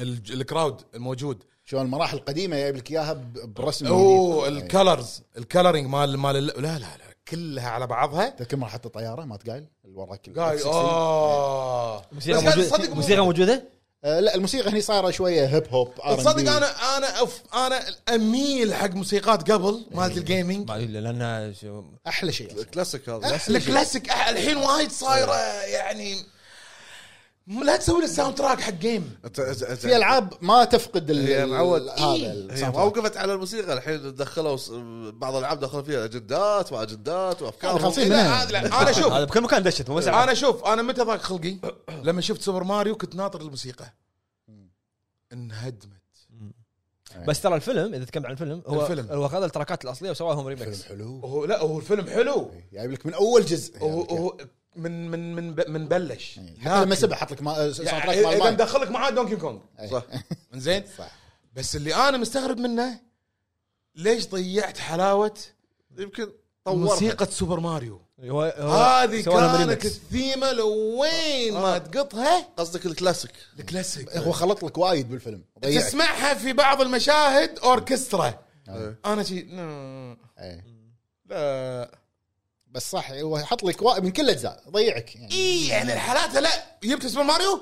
ال crowd الموجود. شلون المراحل القديمة جايب لك اياها برسم أوه. ال colors ال coloring مال مال ال- لا لا لا كلها على بعضها. تذكر مرة حتى طيارة ما تقايل اللي وراك ال قاي F-16. آه. موسيقى بس قاعد موجودة تصدق موسيقى مو- موجودة؟ آه لا الموسيقى هني صايرة شوية hip hop. تصدق أنا أنا أف أنا اميل حق موسيقات قبل مالت ال gaming لانها شو- أحلى شيء أصلاً. كلاسيك هذا الكلاسيك الحين وايد صايرة يعني لا تسوي لي ال sound track حق game في ألعاب ما تفقد ال- هي معود. هذا هي ال sound ما track. وقفت على الموسيقى. الحين دخلوا بعض الألعاب دخلوا فيها أجندات وأجندات وأفكار. منها. لا أنا شوف. هذا بكل مكان دشت مو بس ألعاب. أنا شوف أنا متى ضاق خلقي؟ لما شفت سوبر ماريو كنت ناطر الموسيقى. انهدمت. بس ترى الفيلم إذا تكلم عن الفيلم هو الفيلم. هو اخذ التراكات الأصلية وسواهم فيلم ريمكس حلو. هو لا هو الفيلم حلو. جايب لك من أول جزء. هو هو من من من ب- من بلش. حتى لما سبح حط لك ما- يعني إذا. مدخلك معاه دونكي كونغ صح. زين صح. بس اللي أنا مستغرب منه ليش ضيعت حلاوة يمكن طورها. موسيقى سوبر ماريو؟ هو هذه كانت. الثيمة لوين ما تقطها. قصدك ال classic. ال classic. هو خلط لك وايد بالفيلم. ضيعك. تسمعها في بعض المشاهد أوركسترا. إيه. أنا شي إيه. لا. بس صح هو يحط لك من كل الاجزاء ضيعك يعني. اي يعني الحالات لا جبت سوبر ماريو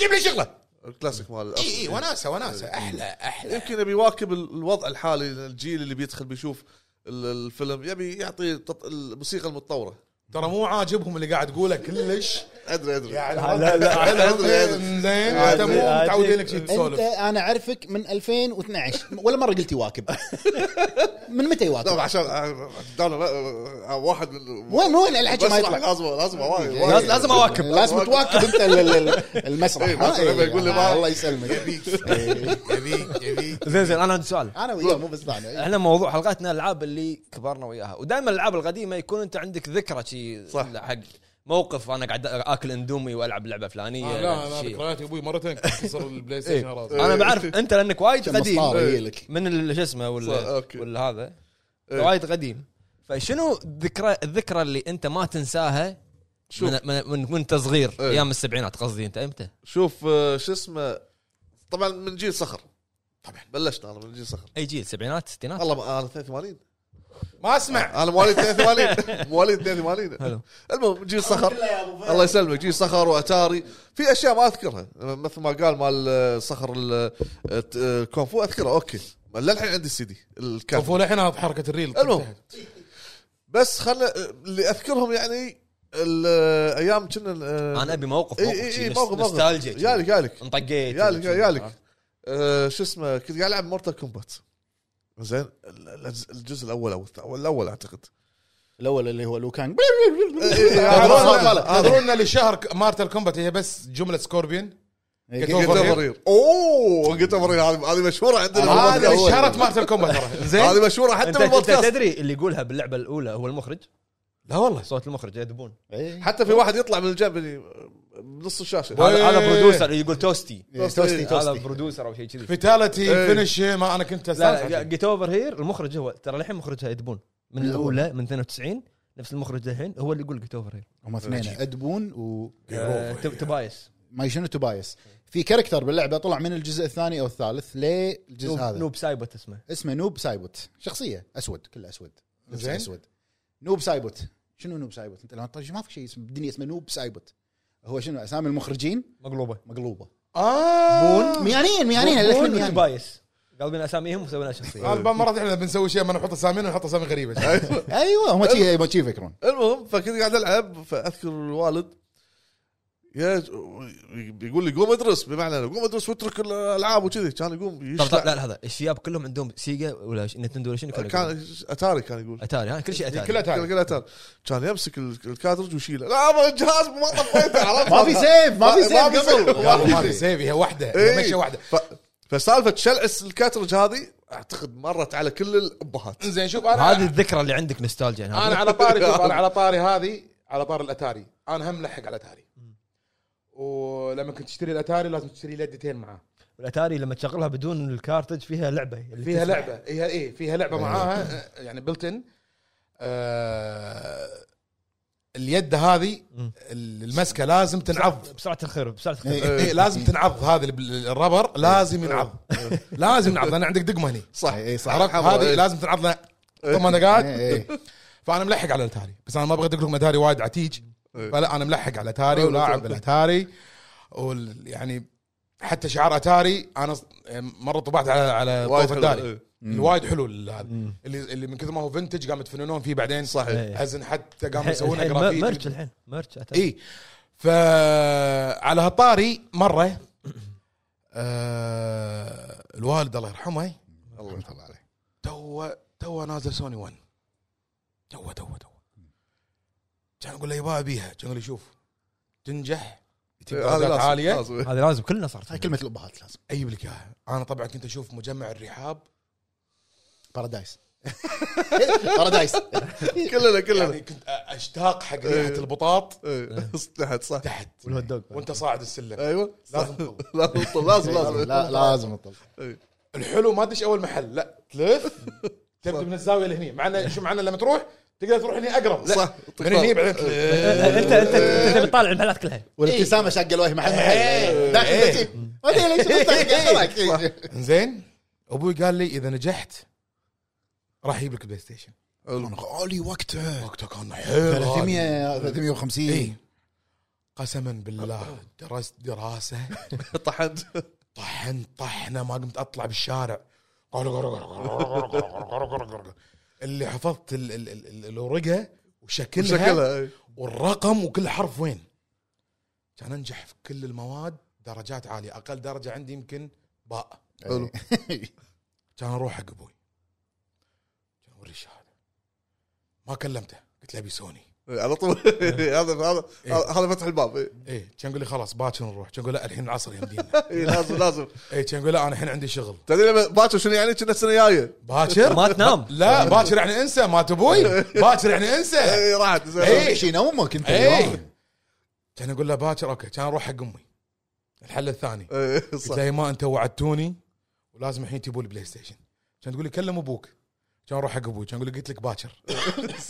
جيب لي شغلة. الكلاسيك مال اي اي وناسة وناسة أحلى أحلى. يمكن يبي يواكب ال- الوضع الحالي الجيل اللي بيدخل بيشوف ال- الفيلم يبي يعطي الموسيقى المتطورة. ترى مو عاجبهم اللي قاعد تقوله كلش. أدري أدري. يعني لا، لا. أدري، أدري. زين أنت مو. متعودين لك شيء أنت تسولف. أنا أعرفك من 2012 ولا مرة قلت يواكب من متى لا يواكب؟ عشان آه، آه، واحد من وين وين؟ الحكي ما يطلع؟ لازم لازم لازم وايد. لازم أواكب. لازم تواكب أنت ال- ال- ال- المسرح. إيه، يقول لي آه، ما- الله يسلمك. إيه. يبيك يبيك. زين زين أنا عندي سؤال. أنا وياه مو بس إحنا موضوع حلقاتنا الألعاب اللي كبرنا وياها. ودائما الألعاب القديمة يكون أنت عندك ذكرى شي. صح. حق موقف أنا قاعد أكل إندومي وألعب لعبة فلانية آه، لا أنا. ذكريات أبوي مرتين كسر البلاي ستيشن إيه. أنا بعرف أنت لأنك وايد قديم. من شو اسمه ولا. ولا هذا إيه. وايد قديم فشنو الذكرى الذكرى اللي أنت ما تنساها شوف. من من من وأنت صغير إيه. أيام السبعينات قصدي أنت أمتى؟ شوف آه، شو اسمه طبعا من جيل صخر طبعا بلشنا أنا من جيل صخر أي جيل سبعينات ستينات والله أنا 82 ما أسمع. أنا مواليد 82 مواليد. 82 حلو. المهم جيل صخر. الله يسلمك. جيل صخر وأتاري. في أشياء ما أذكرها. مثل ما قال مال آه، صخر ال- آه، الكونفو أذكره. okay. للحين عندي السي دي. الكامل. كفو للحين هذا حركة الريل. المهم. بس خلنا اللي أذكرهم يعني ال- أيام كنا أنا أبي موقف إي موقف إي إي موقف نوستالجيا يالك يالك. انطقيت يالك. يالك. شو اسمه كنت قاعد العب مورتال كومبات زين ال- ال- الجزء الأول أو الأول أعتقد. الأول اللي هو لوكان هذا تدرون اللي شهر مورتال كومبات هي بس جملة سكوربيون إيه، over here هذه هذه مشهورة عندنا هذه. شهرت مورتال كومبات زين؟ هذه مشهورة حتى انت بالبودكاست. تدري اللي يقولها باللعبة الأولى هو المخرج؟ لا والله. صوت المخرج إد بون إيه. حتى في واحد يطلع من الجنب اللي بنص الشاشة؟ هذا هذا producer يقول toasty إيه، toasty هذا توستي producer أو شيء كذي. fatality إيه. finish ما أنا كنت لا get over here المخرج هو ترى الحين مخرجها إد بون من من الأولى من 92 نفس المخرج الحين. هو اللي يقول get over here هم اثنين إد بون و آه، توبايس ما شنو توبايس في character باللعبة طلع من الجزء الثاني أو الثالث للجزء نوب, هذا؟ نوب سايبوت اسمه. اسمه نوب سايبوت شخصية أسود كله أسود. أسود. نوب سايبوت شنو نوب سايبوت أنت لما تطرش ما في شيء اسمه بالدنيا اسمه نوب سايبوت هو شنو أسامي المخرجين؟ مقلوبة. مقلوبة. آه. ميانين ميانين بون. وتوبايس قلبين أساميهم وسوينا شخصية. هذا مرات إحنا بنسوي شيء ما نحط أسامينا نحط أسامي غريبة أيوه هم شي هم شي يفكرون. المهم فكنت قاعد ألعب فأذكر الوالد يا يقول لي قوم ادرس بمعنى قوم ادرس واترك الألعاب وكذي. كان يقوم طب طب يشلع لا هذا الشياب كلهم عندهم سيجا ولا نتندو ولا شنو؟ كان أتاري كان يقول. أتاري ها كل شيء أتاري. كلها كل تاني كل أتاري. كان يمسك ال- ال cartridge ويشيله. لا ما الجهاز ما طفيته ما في save ما في save ما في قبل. ما في سيف هي واحدة إيه. هي مشية واحدة. فسالفة شلعس الكاترج هذه أعتقد مرت على كل الأبهات. زين شوف أنا هذه الذكرى اللي عندك نوستالجيا أنا على طاري أنا على طاري هذه على طار الأتاري. أنا هم ملحق على الاتاري ولما كنت تشتري الأتاري لازم تشتري لدتين معاه. والاتاري لما تشغلها بدون الكارتج فيها لعبة اللي فيها تسمع. لعبة. هي إيه فيها لعبة معاها آه، يعني بلتن آه اليد هذه. المسكة لازم تنعض. بسرعة الخير بسرعة الخير إيه. إيه لازم تنعض هذا الب- الربر لازم ينعض. لازم ينعض أنا عندك دقمة هني. صح اي صح. هذه إيه. لازم تنعض طول ما أنا قاعد. إيه، إيه. فأنا ملحق على الأتاري. بس أنا ما أبغى أدق لكم اتاري وايد عتيج. إيه. فلا أنا ملحق على الاتاري أه، ولاعب أه. بالأتاري وال- يعني حتى شعار أتاري أنا ص- مرة طبعت على على وايد طوف. الداري إيه. الوايد حلو هذا. اللي اللي من كثر ما هو vintage قاموا يتفننون فيه بعدين صحيح إيه. حزن حتى قاموا يسوون graphic merch الحين أتاري. اي فعلى هالطاري مرة آه الوالد الله يرحمه الله الله عليه تو تو نازل سوني 1 تو تو تو كان أقول له يبا أبيها. كان يقول لي شوف تنجح تجيب إيه، هذا درجات لازم- عالية. هذه لازم كلنا صارت هاي كلمة الأبهات لازم. أجيب لك اياها أنا طبعا كنت أشوف مجمع الرحاب. Paradise Paradise كلنا كلنا. يعني كنت أشتاق حق ريحه إيه. البطاط. إيه. تحت صح. تحت. وال hot dog وأنت صاعد السلم. أيوه. لازم تطل. لازم تطل، لازم لازم. لا لازم نطل الحلو ما تدش أول محل. لا تلف. تبدأ من الزاوية اللي هني مع انه شو معنى لما تروح تقدر تروح هني أقرب. لا صح من هني بعدين تلف. انت انت أنت تبي تطالع المحلات كلها. والابتسامة شق الوجه محل إيه. محل. إيه. لك. زين أبوي قال لي إذا نجحت راح يجيب لك PlayStation حلو غالي وقته وقتها. كان حيل 300 350 اي قسما بالله درست دراسة. طحنت. طحن طحنة ما قمت أطلع بالشارع. اللي حفظت ال- ال- ال- ال- الورقه وشكلها شكلها إي. والرقم وكل حرف وين. كان أنجح في كل المواد درجات عالية أقل درجة عندي يمكن باء. حلو. كان أروح حق أبوي. كان اوري الشهاده ما كلمته. قلت له أبي سوني. على طول. هذا هذا إيه. هذا فتح الباب. إي. إيه كان يقول لي خلاص باكر نروح. كان يقول لا الحين العصر يمدينا. لازم لازم. إيه كان يقول لا أنا الحين عندي شغل. تدري باكر شنو يعني؟ كنا السنة الجاية. باكر؟ ما تنام. لا باكر يعني انسى مات أبوي باكر يعني انسى. اي راحت. إي. شي نومك أنت اليوم. كان أقول له باكر okay. كان أروح حق أمي. الحل الثاني. قلت لها ما أنت وعدتوني ولازم الحين تجيبوا لي PlayStation. كان تقول لي كلم أبوك. كان أروح حق أبوي كان أقول له قلت لك باكر.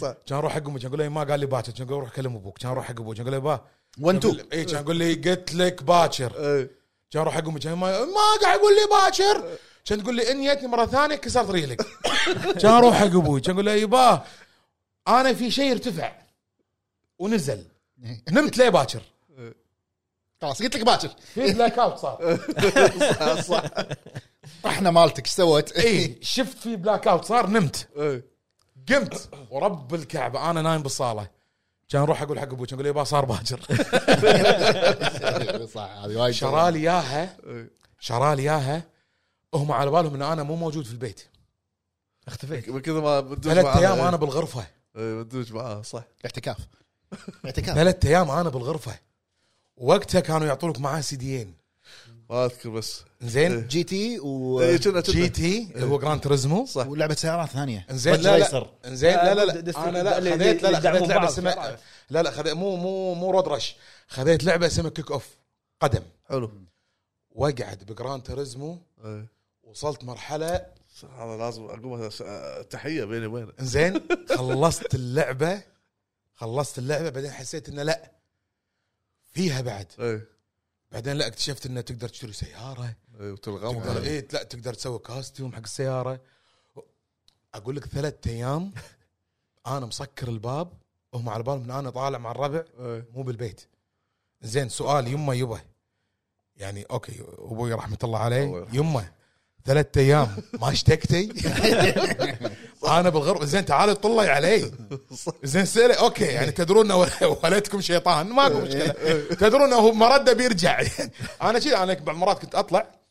صح. كان أروح حق أمي كان أقول له ما قال لي باكر كان أقول روح كلم أبوك. كان أروح حق أبوي كان أقول له با. 1 2 اي كان يقول لي قلت لك باكر. إي. كان أروح حق أمي كان ما, ما قاعد يقول لي باكر. كان تقول لي إن ييتني مرة ثانية كسرت ريلك كان أروح حق أبوي كان أقول له يبا أنا في شيء ارتفع ونزل. نمت ليه باكر؟ خلاص قلت لك باكر. في blackout صار. صح صح. طحنه مالتك إيش سوت؟ اي شفت في blackout صار نمت. إي. قمت. ورب الكعبة أنا نايم بالصالة. كان أروح أقول حق أبوي لي يبا صار باكر. صح هذه وايد شرالي اياها. شرالي اياها هم على بالهم إن أنا مو موجود في البيت. اختفيت. من كذا ما بندوش ثلاث. أيام أنا بالغرفة. إي، بندوش معاه صح. اعتكاف. اعتكاف. ثلاث أيام أنا بالغرفة. وقتها كانوا يعطونك معاه سيديين ما أذكر بس. زين جي تي و إي، كنا جي تي اللي هو جراند تريزمو صح. ولعبة سيارات ثانية. إنزين رج لا لا. ريسر. إنزين لا لا دس- لا أنا لا اللي- خذيت لا لا اللي يدعمون خذيت لعبة بعض. اسمها لا لا خذيت مو مو مو رود رش خذيت لعبة اسمها كيك اوف قدم. حلو. واقعد ب Gran Turismo. وصلت مرحلة صح، هذا لازم أقوم تحية بيني وبينه. إنزين خلصت اللعبة. خلصت اللعبة بعدين حسيت إنه لا. فيها بعد. اي بعدين لا اكتشفت إنه تقدر تشتري سيارة. وتلغم تقدر إيه لا تقدر تسوي custom حق السيارة. أقول لك ثلاث أيام أنا مسكر الباب وهم على بالهم إن أنا طالع مع الربع إي. مو بالبيت. زين سؤال يمه يبه. يعني okay أبوي رحمة الله عليه. يمه ثلاث أيام ما اشتكتي أنا بالغرفة زين تعالوا طلعي علي. زين سألي okay يعني تدرون ولدكم شيطان؟ ماكو مشكلة. تدرون إنه مرده بيرجع. أنا كذا أنا بعض المرات كنت أطلع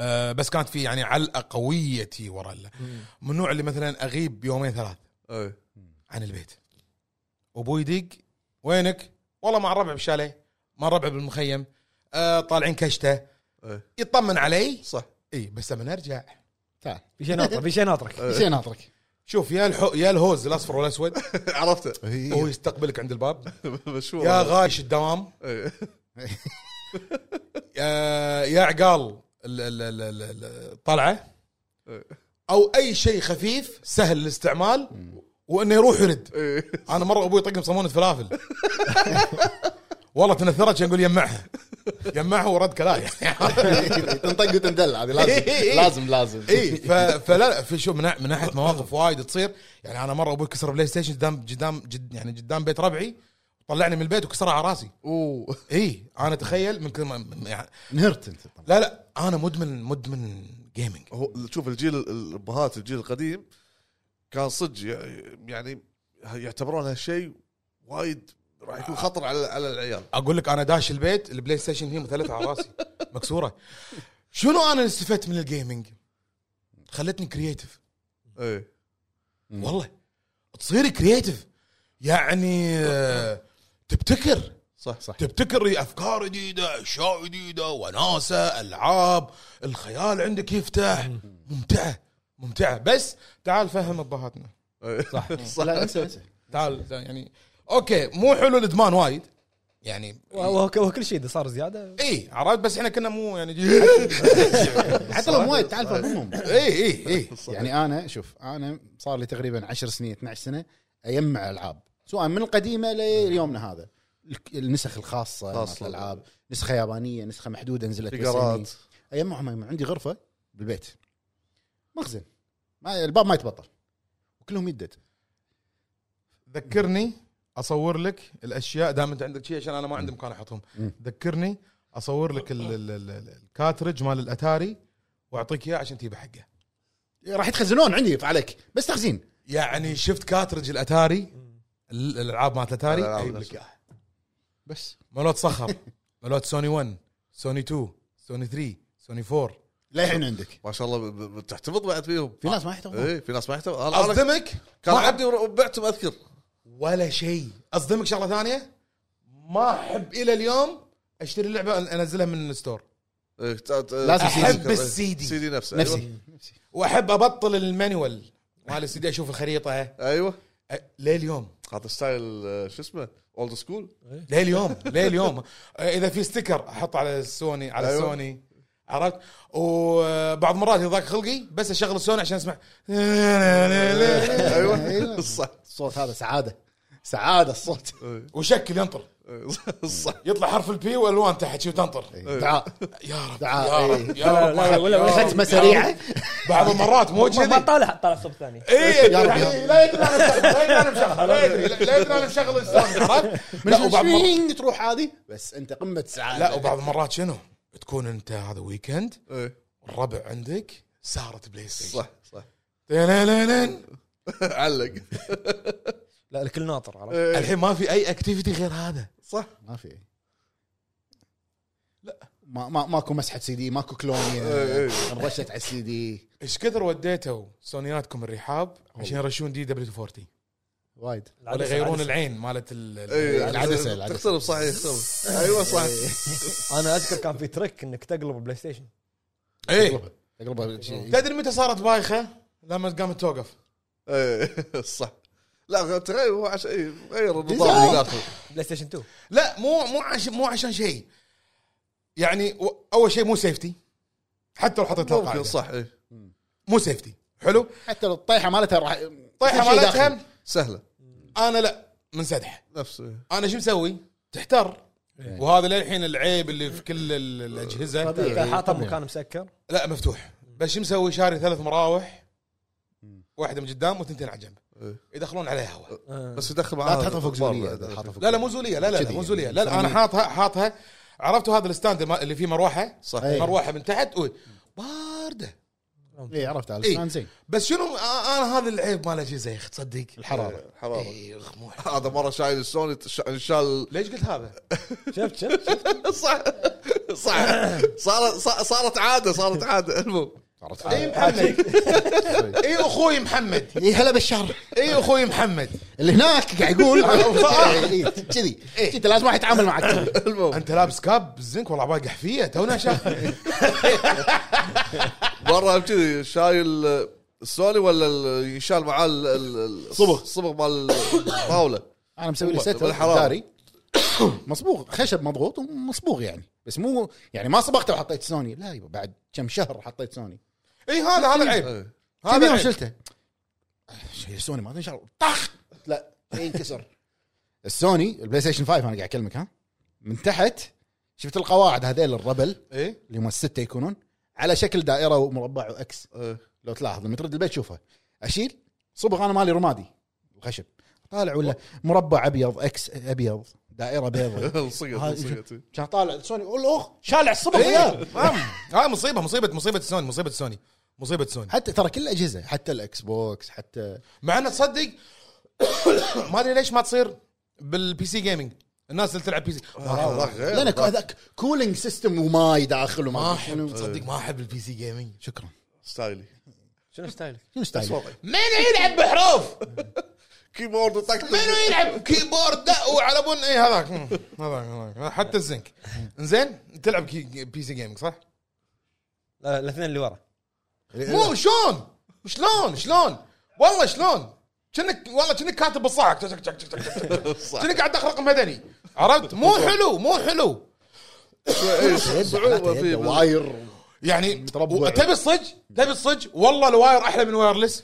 آه بس كانت في يعني علقة قوية تي ورا ال- من النوع اللي مثلا أغيب يومين ثلاث. أي. عن البيت. أبوي يدق وينك؟ والله مع الربع بالشاليه مع الربع بالمخيم آه طالعين كشتة. أي. يطمن علي. صح. إي بس لما نرجع. تعال في شيء ناطر في شيء ناطرك شيء ناطرك. شوف يا الحو يا الهوز الأصفر والأسود. عرفته. هو يستقبلك عند الباب. يا غايش الدوام. يا يا عقال. ال- ال- ال- ال- ال- الطلعه إيه. أو أي شيء خفيف سهل الاستعمال وإنه يروح يرد. إي. أنا مرة أبوي طقم صمونه فلافل والله تنثرت كان يقول يمعها يمعها ورد كلام. يعني تنطق وتندل هذه لازم. إيه، إيه. لازم لازم. اي فلا لا في شو من, ناح- من ناحية مواقف وايد تصير. يعني أنا مرة أبوي كسر PlayStation قدام قدام يعني قدام بيت ربعي. طلعني من البيت وكسرها على راسي. أوه. إي أنا تخيل من كل ما يعني انهرت أنت طبعا. لا لا أنا مدمن مدمن gaming هو شوف الجيل الأبهات الجيل القديم كان صدق يعني يعتبرون هالشيء وايد راح يكون خطر على على العيال. أقول لك أنا داش البيت ال PlayStation هي مثلثه على راسي. مكسورة. شنو أنا اللي استفدت من ال gaming؟ خلتني creative اي والله. تصير creative يعني آه، تبتكر. صح صح. تبتكر أفكار جديدة أشياء جديدة وناسة ألعاب. الخيال عندك يفتح. ممتعة ممتعة. بس تعال فهم ابهاتنا صح. صح لا انسى انسى تعال يعني okay مو حلو الإدمان وايد. يعني وهو وهو كل شيء إذا صار زيادة. إي عرفت؟ بس إحنا كنا مو يعني حتى لو مو وايد تعال فهمهم إي إي إي. يعني أنا شوف أنا صار لي تقريبا 10 سنين 12 سنة اجمع ألعاب. سواء من القديمه ليومنا هذا. النسخ الخاصة خاصة. الألعاب. نسخة يابانية نسخة محدودة نزلت. فيجرات اجمعهم. عندي غرفة بالبيت. مخزن. ما الباب ما يتبطل. وكلهم يدد. ذكرني أصور لك الأشياء. دام أنت عندك شيء عشان أنا ما عندي مكان أحطهم. ذكرني أصور لك ال- ال- ال- ال- الكاترج مال الأتاري وأعطيك إياه عشان تجيبه حقه. راح يتخزنون عندي عليك. بس تخزين. يعني شفت cartridge ال Atari؟ ال- الألعاب مالت الاتاري الألعاب أجيب لك نفسها. اياه بس. مالوت صخر مالوت سوني 1 سوني 2 سوني 3 سوني 4 للحين عندك. ما شاء الله ب- ب- تحتفظ بعد فيهم. في ناس ما يحتفظون اي في ناس ما يحتفظ أنا أنا أصدمك؟ كان ما عندي وبعتهم أذكر. ولا شيء. أصدمك شغلة ثانية؟ ما أحب إلى اليوم أشتري لعبة أنزلها من ال store. إيه، ت- ت- لازم أحب إيه. ال CD. ال CD نفسه نفسي أيوه. نفسي. وأحب أبطل ال manual. مال السي دي أشوف الخريطة. أيوه. أ- اليوم هذا style آه، شو اسمه؟ old school ليه اليوم ليه اليوم إذا في sticker احطه على السوني على. السوني عرفت؟ وبعض مرات إذا ضاق خلقي بس أشغل السوني عشان أسمع. أيوه. صح. الصوت هذا سعادة. سعادة الصوت. وشكل ينطر. إيه، صح. يطلع حرف البي والوان تحت شو تنطر دعاء. يا رب. دعاء، يا إيه. رب. يا رب لا، ولا- ختمه رب. سريعه بعض المرات مو ما كذي. طالع طالع صوب ثاني. يا رب، يعني لا يدري أنا مشغل لا يدري أنا مشغل لا يدري أنا مشغل؟ لا وبعض تروح هذه؟ بس أنت قمة سعادة. لا وبعض المرات شنو؟ تكون أنت هذا ويكند إيه، الربع عندك سهرة بلاي ستيشن. صح صح. علق. لا الكل ناطر عرفت؟ إيه، الحين ما في أي activity غير هذا. صح. ما في. لا. ما ما ماكو مسحة سي دي ماكو clone إيه، إيه. انرشت على السي دي إيش كثر وديتوا سونياتكم الرحاب عشان يرشون دي دبليو 40 وايد. ولا يغيرون العين مالت ال- ال- إيه، العدسة، العدسة. تختلف صحيح تختلف. أيوه صح أنا أذكر كان في trick إنك تقلب البلاي ستيشن. إيه. تقلبها تدري متى صارت بايخة؟ لما قامت توقف. إيه، صح. لا تغير هو عشان إيه، غير النظام داخل بلاي ستيشن 2 لا مو مو عشان مو عشان شيء. يعني أول شيء مو safety حتى لو حطيت لها ممكن. صح إيه. مو safety حلو؟ حتى لو الطيحة مالتها راح طيحة. مالتها سهلة. أنا لا منسدح. نفس إيه. أنا شو مسوي؟ تحتر وهذا للحين العيب اللي في كل ال- الأجهزة. انت حاطه بمكان مسكر. لا مفتوح. بس شو مسوي؟ شاري ثلاث مراوح. واحدة من قدام وثنتين على جنب. إيه. يدخلون عليها هواء آه. بس يدخل لا معاه تحطها فوق. زولية. لا لا مو زولية. لا لا, لا مو يعني. زولية. لا, لا أنا. حاطها حاطها. عرفتوا هذا ال stand اللي فيه مروحة؟ صح إيه. مروحة من تحت. باردة. اي عرفت على إيه. ال stand زين. بس شنو أنا هذا العيب مال الاجهزه يا أخي تصدق. الحراره حراره إيه، أخ، مو حلو. هذا مرة شايل السوني ش- شال. ليش قلت هذا؟ شفت شفت شفت. صح صح. صارت صارت عادة صارت عادة. المهم. صارت اي محمد؟ اي أخوي محمد؟ اي هلا بالشر اي أخوي محمد؟ اللي هناك قاعد يقول. إي، كذي. أنت لازم واحد يتعامل معك. أنت لابس كاب بالزنك والله باقي حفية تونا شاف. مرة كذي شايل السوني ولا ال- ينشال معاه ال- ال- صبغ. الصبغ مال الطاولة. أنا مسوي لي set. داري مصبوغ خشب مضغوط ومصبوغ يعني. بس مو يعني ما صبغته وحطيت سوني. لا يبا بعد كم شهر حطيت سوني. اي هذا هذا العيب. إيه. هذا العيب. شلته شيء سوني ما تنشر طخ! لا ينكسر السوني البلاي ستيشن 5 أنا قاعد أكلمك ها؟ من تحت شفت القواعد هذيل الربل إيه. اللي هم الستة يكونون على شكل دائرة ومربع و X. إيه. لو تلاحظ لما ترد البيت تشوفها أشيل صبغ أنا مالي رمادي. الخشب. طالع ولا مربع أبيض X أبيض دائرة بيضاء لصقت هاي- لصقت كان طالع سوني أقول اخ شالع الصبغ وياه. نعم. هاي مصيبة مصيبة مصيبة السوني مصيبة السوني مصيبة السوني حتى ترى كل الأجهزة حتى الإكس بوكس حتى مع إنه تصدق ما أدري ليش ما تصير بال PC gaming الناس اللي تلعب PC. لأن هذاك cooling system وماي داخل وما ما. أحب تصدق ما أحب ال PC gaming شكرا. ستايلي. شنو ستايلك؟ شنو ستايل منو يلعب بحروف؟ كيبورد وطقطق. منو يلعب كيبورد لا وعلى بن اي هذاك. هذاك هذاك. حتى الزنك. زين تلعب كي- بي سي جيمنج صح؟ لا الاثنين اللي ورا. مو شلون؟ شلون؟ شلون؟ والله شلون؟ كأنك والله كأنك كاتب بالصاعق. كأنك قاعد تخرق مدني. عرفت؟ مو حلو مو حلو. إيه، صعوبه يد فيه wire. يعني متربع. تبي الصج؟ تبي الصج؟ والله ال wire أحلى من wireless.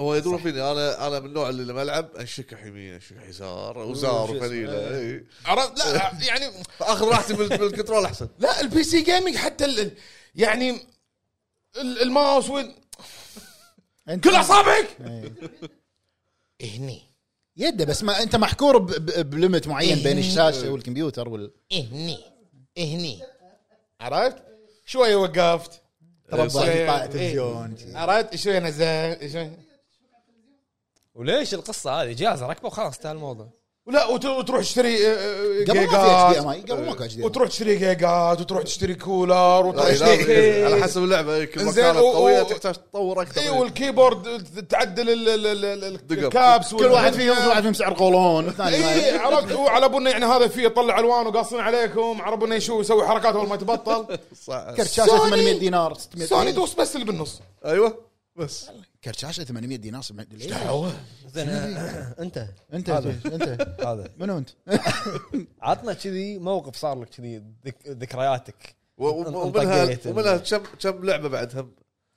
هو يدرون فيني. أنا أنا من النوع اللي لما ألعب انشكح يمين انشكح يسار وزار وفنيله اي عرفت؟ لا يعني اخذ راحتي بال- بال control أحسن. لا ال PC gaming حتى ال- يعني الماوس وين كل اصابعك إيه. هني. يده بس ما أنت محكور ب- ب- ب limit معين بين الشاشة والكمبيوتر وال هني. هني. عرفت؟ شوية وقفت. طالع تلفزيون عرفت؟ شوية نزلت شوية- وليش القصة هذه؟ جهاز ركبه وخلاص انتهى الموضوع. ولا وت- وتروح تشتري آه، آه، قبل ما في HD جيجات اي قبل HD وتروح تشتري جيجات وتروح تشتري كولر وتروح لا، تشتري على حسب اللعبة إيه، كل ما كانت و- قوية و- تحتاج تطور أكثر إي وال keyboard تعدل ال- ال- ال- ال- دقم. ال caps كل واحد فيهم كل واحد فيهم سعر قولون والثاني إي ما- عرفت؟ وعلى بالنا يعني هذا فيه يطلع ألوان وقاصين عليكم على بالنا يشو يسوي حركات أول ما تبطل صح. كرت شاشة سوني- 800 دينار 600 سوني دوس بس اللي بالنص. أيوه بس. كرت شاشه 800 دينار سمعت ليش؟ زين أنت أنت هذا. أنت هذا منو أنت؟ عطنا كذي موقف صار لك كذي ذك- ذكرياتك و- و- ومنها انطقيت. ومنها كم كم لعبة بعدها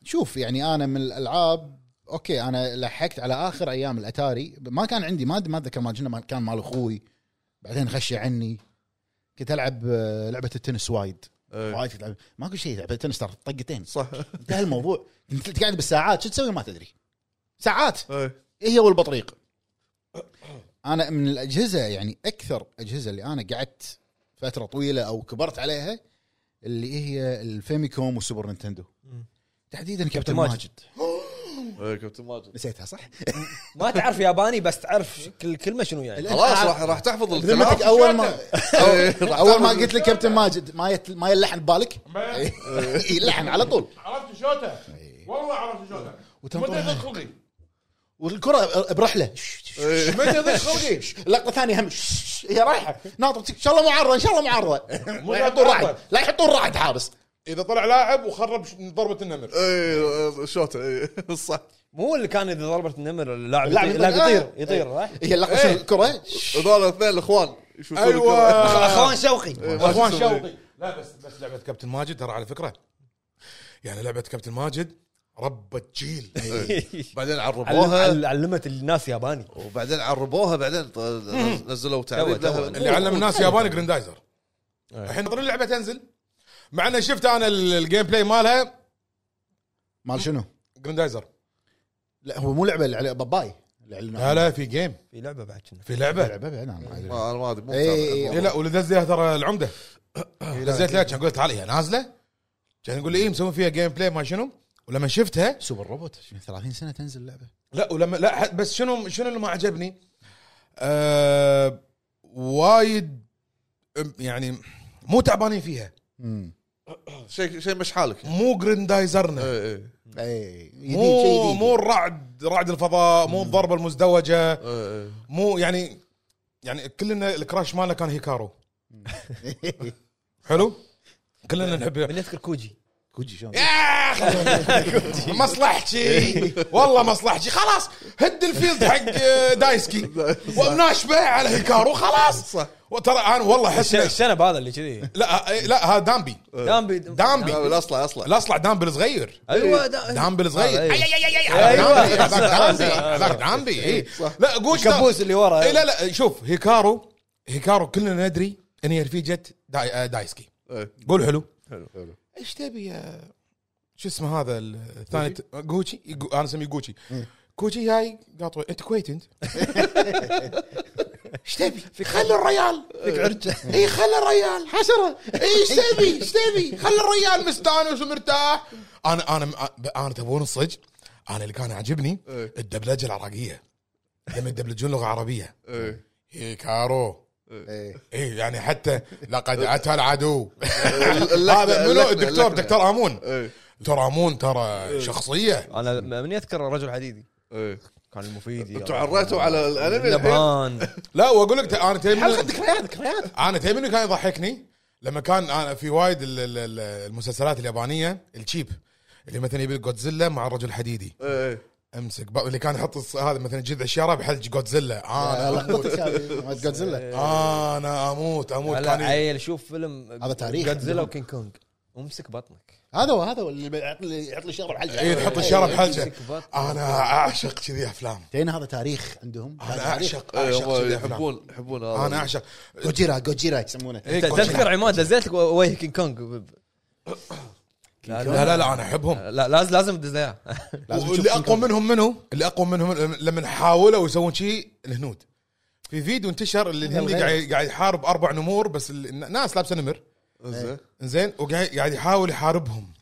شوف يعني أنا من الألعاب okay أنا لحقت على آخر أيام الأتاري ما كان عندي ما ما أتذكر ما كان مال أخوي بعدين خشي عني كنت ألعب آه، لعبة التنس وايد. وايد كنت ألعب. ماكو شيء لعبه التنس ترى طقتين. صح. انتهى الموضوع. كنت قاعد بالساعات شو تسوي ما تدري. ساعات. إيه. هي والبطريق أنا من الأجهزة يعني أكثر أجهزة اللي أنا قعدت فترة طويلة أو كبرت عليها اللي هي الفاميكوم والسوبر نينتندو. تحديدا كابتن ماجد. إيه، كابتن ماجد. نسيتها صح؟ ما تعرف ياباني بس تعرف كل كلمة شنو يعني. خلاص راح راح تحفظ الكلام. أول ما إيه، أول ما قلت لك كابتن ماجد ما يت... ما يلحن ببالك؟ يلحن على طول. عرفت شوته والله عرفت شوته وتنطر- متى ضد خلقي والكرة برحلة. إيه. متى ضد خلقي لقطة ثانية هم. هي رايحة. ناطر إن شاء الله معارضه إن شاء الله معارضه لا يحطون رعد لا يحطون رعد حابس إذا طلع لاعب وخرب ش- ضربة النمر. إيه شوته إيه صح. مو اللي كان إذا ضربت النمر اللاعب اللاعب يطير اللاعب يطير. يطير يطير صح؟ هي اللقطه شنو الكره هذول الاثنين الإخوان. يشوفون أيوه. أخوان شوقي. إيه، أخوان. شوقي. لا بس بس لعبة كابتن ماجد ترى على فكرة. يعني لعبة كابتن ماجد ربت جيل بعدين عربوها. عل- علمت الناس ياباني. وبعدين عربوها بعدين ط- نزلوا تعريب تو- تو. لها. اللي علم الناس ياباني جراندايزر إيه. الحين ناطرين اللعبة تنزل. مع ان شفت أنا ال- الجيم بلاي مالها. مال شنو؟ جراندايزر لا هو مو لعبة اللي على باباي. اللي. لا لا في جيم في لعبة بعد كنا في لعبة. لعبة بعد أنا ما. ما أنا ما أدري مو إيه، متابع. إيه، اي الموضوع. لا واللي دز لها ترى العمدة. دزيت لها كان قلت تعال هي نازلة. كان يقول لي إيه مسوي فيها جيم بلاي ما شنو؟ ولما شفتها سوبر روبوت 30 سنة تنزل لعبه لا ولما لا ح- بس شنو شنو اللي ما عجبني؟ آه وايد أم، يعني مو تعبانين فيها. امم شيء شيء مش حالك. مو جريندايزرنا إيه اي جديد مو مو الرعد رعد الفضاء مو الضربة المزدوجة. إيه إيه. مو يعني يعني كلنا ال crush مالنا كان هيكارو. حلو؟ كلنا نحب من يذكر كوجي. كوجي شلون؟ يا أخي، مصلحتي. والله مصلحتي. خلاص هد الفيلد حق آه، دايسكي. وناشبه على هيكارو خلاص. صح. ترى أنا والله أحس الش- الشنب هذا اللي كذي. لا آه، لا هذا دامبي. دامبي. دامبي. لا الأصلع اصلع الأصلع دامبل صغير أيوه دا- دامبل صغير هذا، اي إيه. اي اي اي أيوة. هذاك دامبي. هذاك دامبي اي لا قوش الكابوس اللي ورا. اي لا لا شوف هيكارو هيكارو كلنا ندري إن هي رفيجه داي آه، دايسكي. إيه. قول حلو. حلو حلو. إيش تبي يا شو اسمه هذا الثاني؟ جوتشي أنا أسميه جوتشي كوتشي هاي قاطوي أنت كويتي أنت؟ إيش تبي؟ خلي الريال. فيك عرجه إي خلي الريال. حشره إيش تبي؟ إيش تبي؟ خلي الريال مستانس ومرتاح. أنا أنا أنا تبون الصج. أنا اللي كان عاجبني إيه. الدبلجة العراقية. لما يدبلجون لغة عربية. إيه. هيكارو إيه. إيه. يعني حتى لقد أتى العدو. هذا منو؟ الدكتور. دكتور آمون. إيه دكتور امون ترى شخصية. أنا من يذكر رجل حديدي إيه. كان المفيد أنتوا عريتوا على الأنمي نبهان. لا وأقول لك أنا تيمي ذكريات ذكريات أنا تيمي إنه كان يضحكني؟ لما كان أنا في وايد ال- ال- ال- المسلسلات اليابانية الشيب اللي مثلا يبي جودزيلا مع الرجل الحديدي إيه أمسك بق- اللي كان يحط هذا مثلا جذع الشارع بحلج جودزيلا أنا أموت. جودزيلا أنا أموت أموت. كان عيل شوف فيلم هذا تاريخ. جودزيلا وكينج كونج امسك بطنك. هذا هو هذا هو اللي يحط لي يحط لي اي يحط الشارع بحلجه امسك بطنك. أنا أعشق كذي أفلام. تين هذا تاريخ عندهم. أنا. اعشق أعشق كذي أفلام. يحبون يحبون هذا. أنا أعشق. جوجيرا جوجيرا يسمونه. إيه، تذكر عماد نزلت لك وجه كينج كونج لا لا لا لا أنا أحبهم. لا لازم لازم تدز اياه لازم واللي أقوى منهم منو؟ اللي أقوى منهم لما حاولوا يسوون شيء الهنود. في فيديو انتشر اللي الهندي قاعد قاعد يحارب أربع نمور بس ال- الناس لابسة نمر. زين زين وقاعد قاعد يحاول يحاربهم.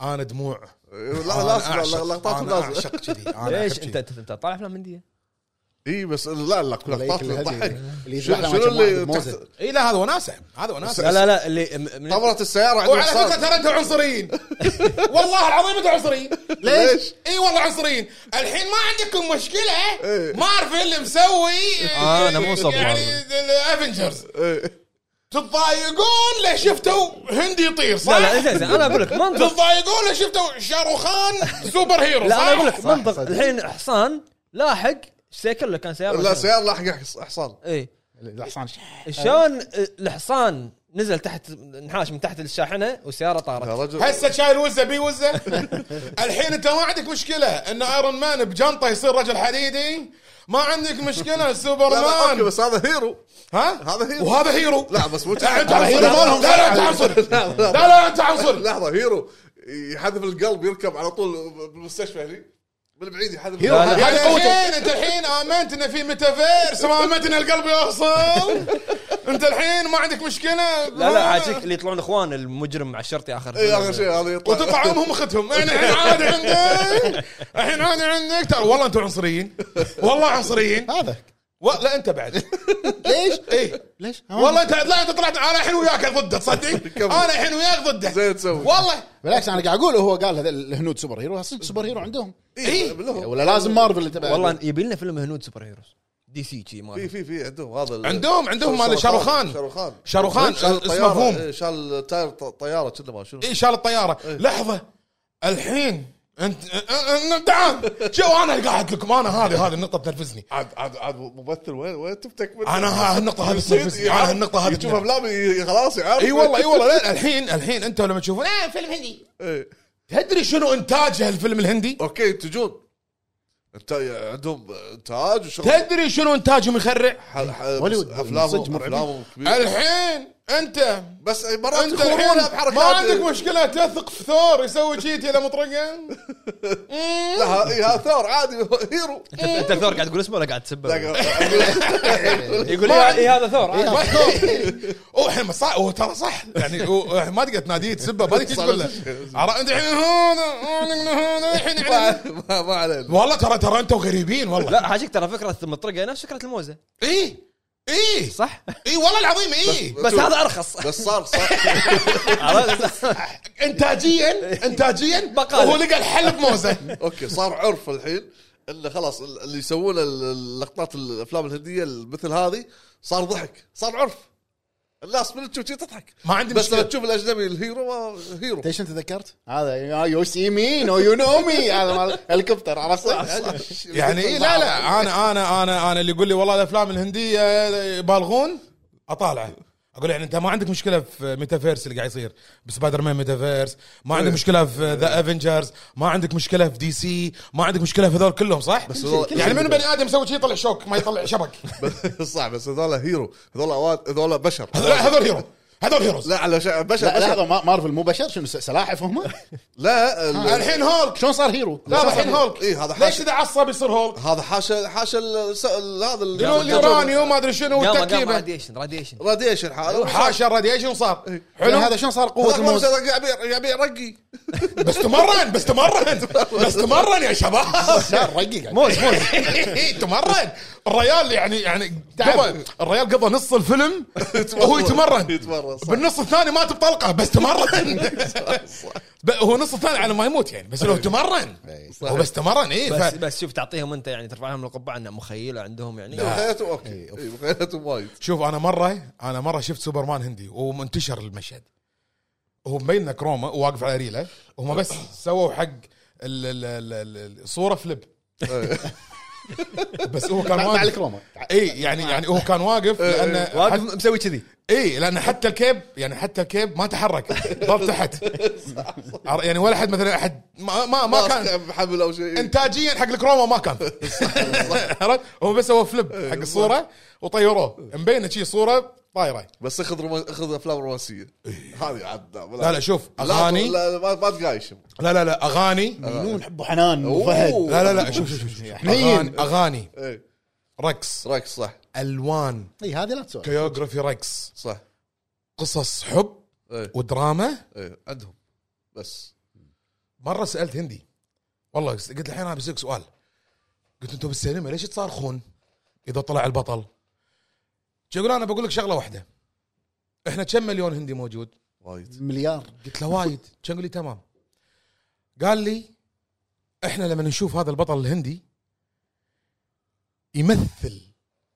أنا دموع. لا أنا لا أعشق- لقطاتهم أنا لازم. أعشق كذي أنا ليش؟ انت. انت أنت طالع افلام هنديه إي بس لا لا لقطات تضحك. اللي شنو اللي إي لا هذا وناسه هذا وناسه لا لا لا اللي السيارة عند وعلى فكرة الحصان. ترى أنتم عنصريين. والله العظيم أنتم عنصريين. ليش؟ إي والله عنصريين. الحين ما عندكم مشكلة إيه. مارفل اللي مسوي آه، أنا مو صب يعني. الافنجرز إيه. تتضايقون ليه شفتوا هندي يطير صح؟ لا لا زين زين أنا أقول لك منطق تتضايقون ليه شفتوا شاروخان superhero لا؟ أنا أقول لك منطق. الحين حصان لاحق cycle كان سيارة لا؟ سيارة لاحق حصان اي الحصان شلون الحصان نزل تحت انحاش من تحت الشاحنه والسيارة يا طارت رجل. هسه شايل وزة بي وزة. الحين انت ما عندك مشكلة ان ايرون مان بجنطة يصير رجل حديدي. ما عندك مشكلة لا لا سوبرمان بس هذا hero. ها؟ هذا hero. وهذا hero. لا بس مو لا انت عنصري لا لا انت عنصري لا لا لا. انت عنصري لحظة hero. يحذف القلب يركب على طول بالمستشفى هني من بعيد يحذف قوته. الحين انت الحين آمنت إن في ميتافيرس ما آمنت إن القلب يوصل. انت الحين ما عندك مشكلة. لا لا عاجيك اللي يطلعون إخوان المجرم مع الشرطي آخر. إي آخر شيء هذا يطلع. وتطلع امهم اختهم الحين عادي عندك. الحين عادي عندك. ترى والله أنتم عنصريين. والله عنصريين. هذا. و... لا أنت بعد. ليش؟ اي ليش؟ والله أنت لا أنت طلعت. أنا الحين وياك ضده تصدق؟ أنا الحين وياك ضده. زين تسوي. والله. بالعكس أنا قاعد أقول هو قال هذا الهنود superhero. صدق superhero عندهم. اي بالله. ولا لازم مارفل اللي تبع والله يبي لنا فيلم هنود superheroes. دي سي شي في مال في في عندهم. هذا عندهم عندهم مال شاروخان. شاروخان. شاروخان. شال اسمه الطيارة، فوم. إيه، شال طيارة كذا ما شنو. اي شال الطياره إيه. لحظة. الحين انت أ- أ- تعال شو أنا اللي قاعد لكم؟ أنا هذه هذه النقطة تنرفزني عاد عاد عاد ممثل وين وين تفتك أنا ها- هالنقطه هذه تنرفزني أنا هالنقطه هذه يشوف تنرفزني. افلام خلاص يعرف إي والله إي والله. لا الحين الحين أنتم لما تشوفون آه فيلم هندي. تدري شنو إنتاج هالفيلم الهندي؟ أوكي ينتجون إنت عندهم إنتاج وشغل. تدري شنو إنتاجهم يخرع؟ أفلامهم. أفلامهم كبيره الحين انت بس مرات انت الحين بحركات ما عندك مشكلة تثق في ثور يسوي شيتي إلى مطرقة. لا ها- إيه، هذا ثور عادي hero. انت أنت ثور قاعد تقول اسمه ولا قاعد تسبه؟ لا، يقول لي إيه هذا ثور. هو الحين صح هو ترى صح. يعني هو ما تقدر تناديه تسبه ما تقدر تقول له؟ أنت الحين هذا هذا الحين يعني- ما ما علينا. والله ترى ترى أنتم غريبين والله. لا حاجيك ترى فكرة المطرقه نفس فكرة الموزة. اي اي صح؟ اي والله العظيم اي بس هذا أرخص. بس صار صار. انتاجيا انتاجيا بقالة. هو لقى الحل بموزة. أوكي صار عرف الحين إنه خلاص اللي يسوون اللقطات الأفلام الهندية مثل هذه صار ضحك صار عرف. الناس من تشوف تضحك. ما عندي بس لما تشوف الأجنبي ال hero hero. ليش أنت تذكرت؟ هذا you see me no you know me هذا مال الهليكوبتر عرفت؟ يعني إيه لا لا أنا أنا أنا أنا اللي يقول لي والله الأفلام الهندية يبالغون أطالعه. أقول يعني أنت ما عندك مشكلة في ميتافيرس اللي قاعد يصير ب Spider-Man metaverse ما عندك مشكلة في ذا افنجرز ما عندك مشكلة في دي سي ما عندك مشكلة في هذول كلهم صح؟ بس يعني منو بني آدم يسوي شيء يطلع شوك ما يطلع شبك. صح بس هذول هيرو هذول هذول بشر. هذول هيرو هذول هيروز لا على بشر لا بشر. لحظه ما- مارفل مو بشر شنو س- سلاحف هم؟ لا ال- الحين هولك. شلون صار هيرو؟ لا الحين هولك. إيه، هذا ليش. إذا عصب يصير هولك؟ هذا حاشا حاشا ال- س- ال- هذا ال- اليورانيوم؟ ما أدري شنو قام قام والتركيبة. راديشن راديشن راديشن حاله حاشا. الراديشن صار يعني حلو؟ هذا شلون صار قوة الموز؟ قاعد يبيع قاعد يبيع رقي. بس تمرن بس تمرن. بس تمرن يا شباب. صار رقيق موز موز. تمرن. الريال يعني يعني قضى الريال قضى نص الفيلم وهو يتمرن. يتمرن. صح. بالنص الثاني مات بطلقه بس تمرن. هو النص الثاني على ما يموت يعني بس لو تمرن. هو بس تمرن اي بس ف... بس شوف تعطيهم أنت يعني ترفع لهم القبعة انه مخيلة عندهم يعني. مخيلتهم okay. إيه، مخيلتهم وايد. شوف أنا مرة أنا مرة شفت سوبرمان هندي ومنتشر المشهد. هو مبين chroma وواقف على ريله هم بس سووا حق ال- ال- ال- ال- الصورة flip. بس هو كان مع واقف. ال chroma اي يعني يعني هو كان واقف لأنه واقف مسوي كذي. اي لأن حتى ال cape يعني حتى ال cape ما تحرك ضل تحت. يعني ولا حد مثلا أحد ما ما, ما كان. محمل أو شيء. انتاجيا حق ال chroma ما كان. عرفت؟ هو بس هو flip حق الصورة وطيروه. مبينه شي صورة طايرة. بس اخذ روما... اخذ أفلام رومانسية. هذه عاد لا لا شوف اغاني لا لا، ما ما تقايشم لا لا لا أغاني. مجنون حب حنان أبو فهد. لا لا لا شوف شوف شوف. أغاني أغاني. إيه. رقص. رقص صح. ألوان. إي هذه لا تسولف كيوغرافي رقص صح. قصص حب إيه ودراما. إيه عندهم. بس. مرة سألت هندي. والله قلت الحين أنا بسألك سؤال. قلت أنتم بالسينما ليش تصارخون إذا طلع البطل؟ شو يقول؟ أنا بقول لك شغلة واحدة. إحنا كم مليون هندي موجود؟ وايد. مليار. قلت له وايد. كان يقول لي؟ تمام. قال لي إحنا لما نشوف هذا البطل الهندي يمثل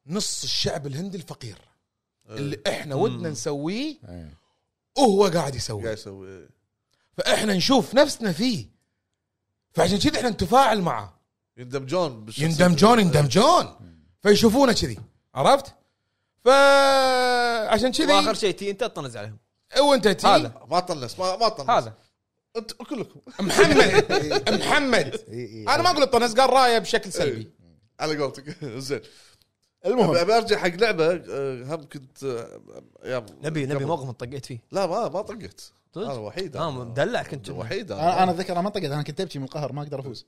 نص الشعب الهندي الفقير. اللي إحنا ودنا نسويه إيه. وهو قاعد قاعد يسويه. يسوي إيه. فإحنا نشوف نفسنا فيه. فعشان كذا إحنا نتفاعل معه. يندمجون. يندمجون يندمجون فيشوفونه كذي. عرفت؟ فعشان واخر كذي شيء تي أنت تطنز عليهم. وانت تي؟ هذا. ما طنس ما ما طنس هذا. أنت كلكم. محمد. محمد. أنا ما أقول طنز قال رأيه بشكل سلبي. على قولتك. زين. المهم ابي أرجع حق لعبة آه، هم كنت آه، أيام نبي نبي. موقف طقيت فيه لا ما ما صدق؟ أنا وحيد آه. مدلع كنت وحيد أنا أنا أتذكر أنا ما طقت أنا كنت أبكي من القهر ما أقدر أفوز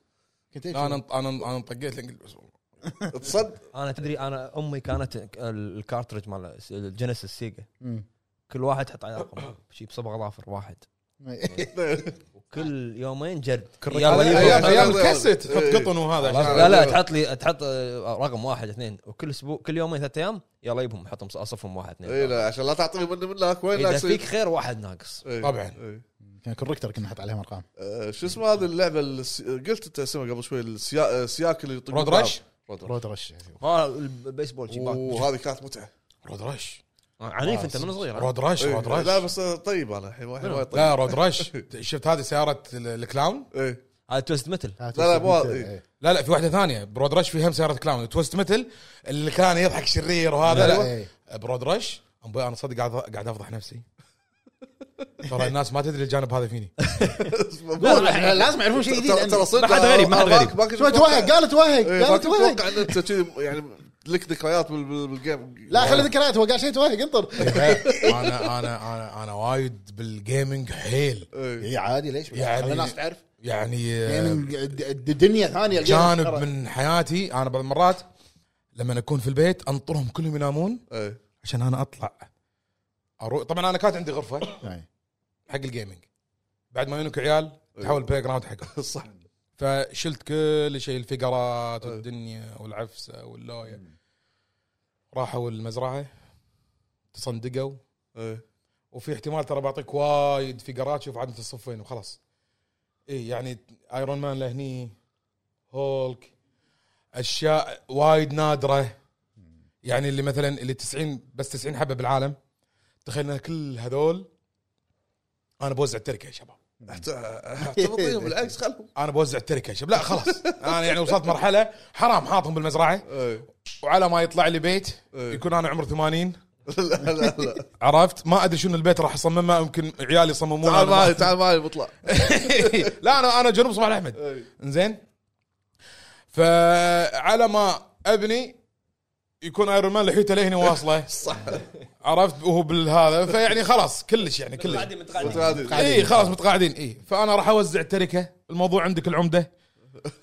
كنت أبكي أنا أنا أنا طقيت. تصد أنا تدري أنا أمي كانت ال- ال cartridge مال ال Genesis Sega. كل واحد تحط عليه رقم شي بصبغ اظافر واحد وكل يومين جرد. ليڤو. أيام أيام أيام- الكاسيت. تحط إيه. قطن وهذا لا لا, تحط لي تحط آه، رقم واحد اثنين. وكل أسبوع كل يومين ثلاث أيام يلا يبهم حطهم أصفهم واحد اي اثنين لا عشان لا تعطيه من منك وين إذا يصير فيك خير واحد ناقص. إيه. طبعاً. إيه. كان كوركتر كنا نحط عليهم أرقام. آه، شو اسمه هذه اللعبة الس- قلت أنت اسمها قبل شوي السيا- السياك اللي يطق رود. رش؟ رود رش. ما البيسبول وهذه كانت متعة. رود رش. عنيف انت من صغير؟ رود رش إيه. رود لا رش. بس آه، طيب أنا الحين الحين وايد طيب. لا رود رش. شفت هذه سيارة ال- الكلاون؟ إيه. هذا تويست متل لا لا، مو إيه. لا لا في واحدة ثانية. برود رش في هم سيارة كلاون تويست مثل اللي كان يضحك شرير وهذا. لا إيه. ب Road Rash. أنا صدق قاعد قاعد أفضح نفسي. ترى الناس ما تدري الجانب هذا فيني. لازم يعرفون شيء جديد. ترى صدق ما حد غريب، ما حد أنا غريب. شو توهق قال توهق قال توهق. أتوقع ان أنت يعني لك ذكريات بال- بال- بال game. لا خلي ذكريات هو قال شيء توهق انطر. أنا أنا أنا أنا وايد بال gaming حيل. إيه. اي عادي ليش؟ يعني- خلي الناس تعرف. يعني آه، يعني د- د- دنيا ثانية جانب. من حياتي أنا بعض المرات لما أكون في البيت أنطرهم كلهم ينامون إيه. عشان أنا أطلع. أروح طبعا أنا كانت عندي غرفة إيه. حق الجيمنج. بعد ما ينوك عيال تحول البلاي جراوند حقهم. صح. فشلت كل شيء الفقرات. والدنيا والعفسة واللوية. راحوا المزرعة تصندقوا. إيه. وفي احتمال ترى بعطيك وايد فقرات شوف عاد انت الصفين وخلاص اي يعني ايرون مان لهني هولك أشياء وايد نادرة. يعني اللي مثلا اللي 90 بس 90 حبة بالعالم. تخيل إن كل هذول أنا بوزع التركة يا شباب. احت- احتفظيهم بالعكس خلهم. أنا بوزع التركة شباب. لا خلاص. أنا يعني وصلت مرحلة حرام حاطهم بالمزرعة. وعلى ما يطلع لي بيت. يكون أنا عمر 80 لا لا لا. عرفت؟ ما أدري شنو البيت راح اصممه يمكن عيالي يصممونه. تعال معي تعال معي بطلع. لا أنا أنا جنوب صباح احمد إيه. زين فعلى ما أبني يكون ايرون مان لحيته لهني واصلة. صح. عرفت وهو بالهذا فيعني خلاص كلش يعني كلش. متعادل. إي خلاص متقاعدين إي. فأنا راح أوزع التركه الموضوع عندك العمدة.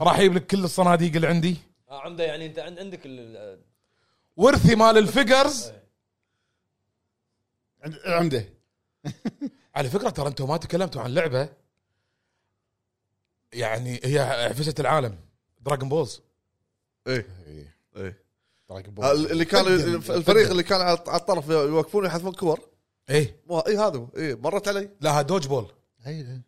راح أجيب لك كل الصناديق اللي عندي. آه، عمدة يعني أنت عند- عندك ال- ورثي مال الفيجرز. عند- عمدة. على فكرة ترى أنتم ما تكلمتوا عن لعبة. يعني هي عفسه العالم Dragon Balls إيه إيه. إيه. بول. اللي كان. الفريق اللي كان على على الطرف يوقفون يحذفون كور. إيه. مو- اي هذا. اي مرت علي. لا هذا دوج بول. إيه، إيه.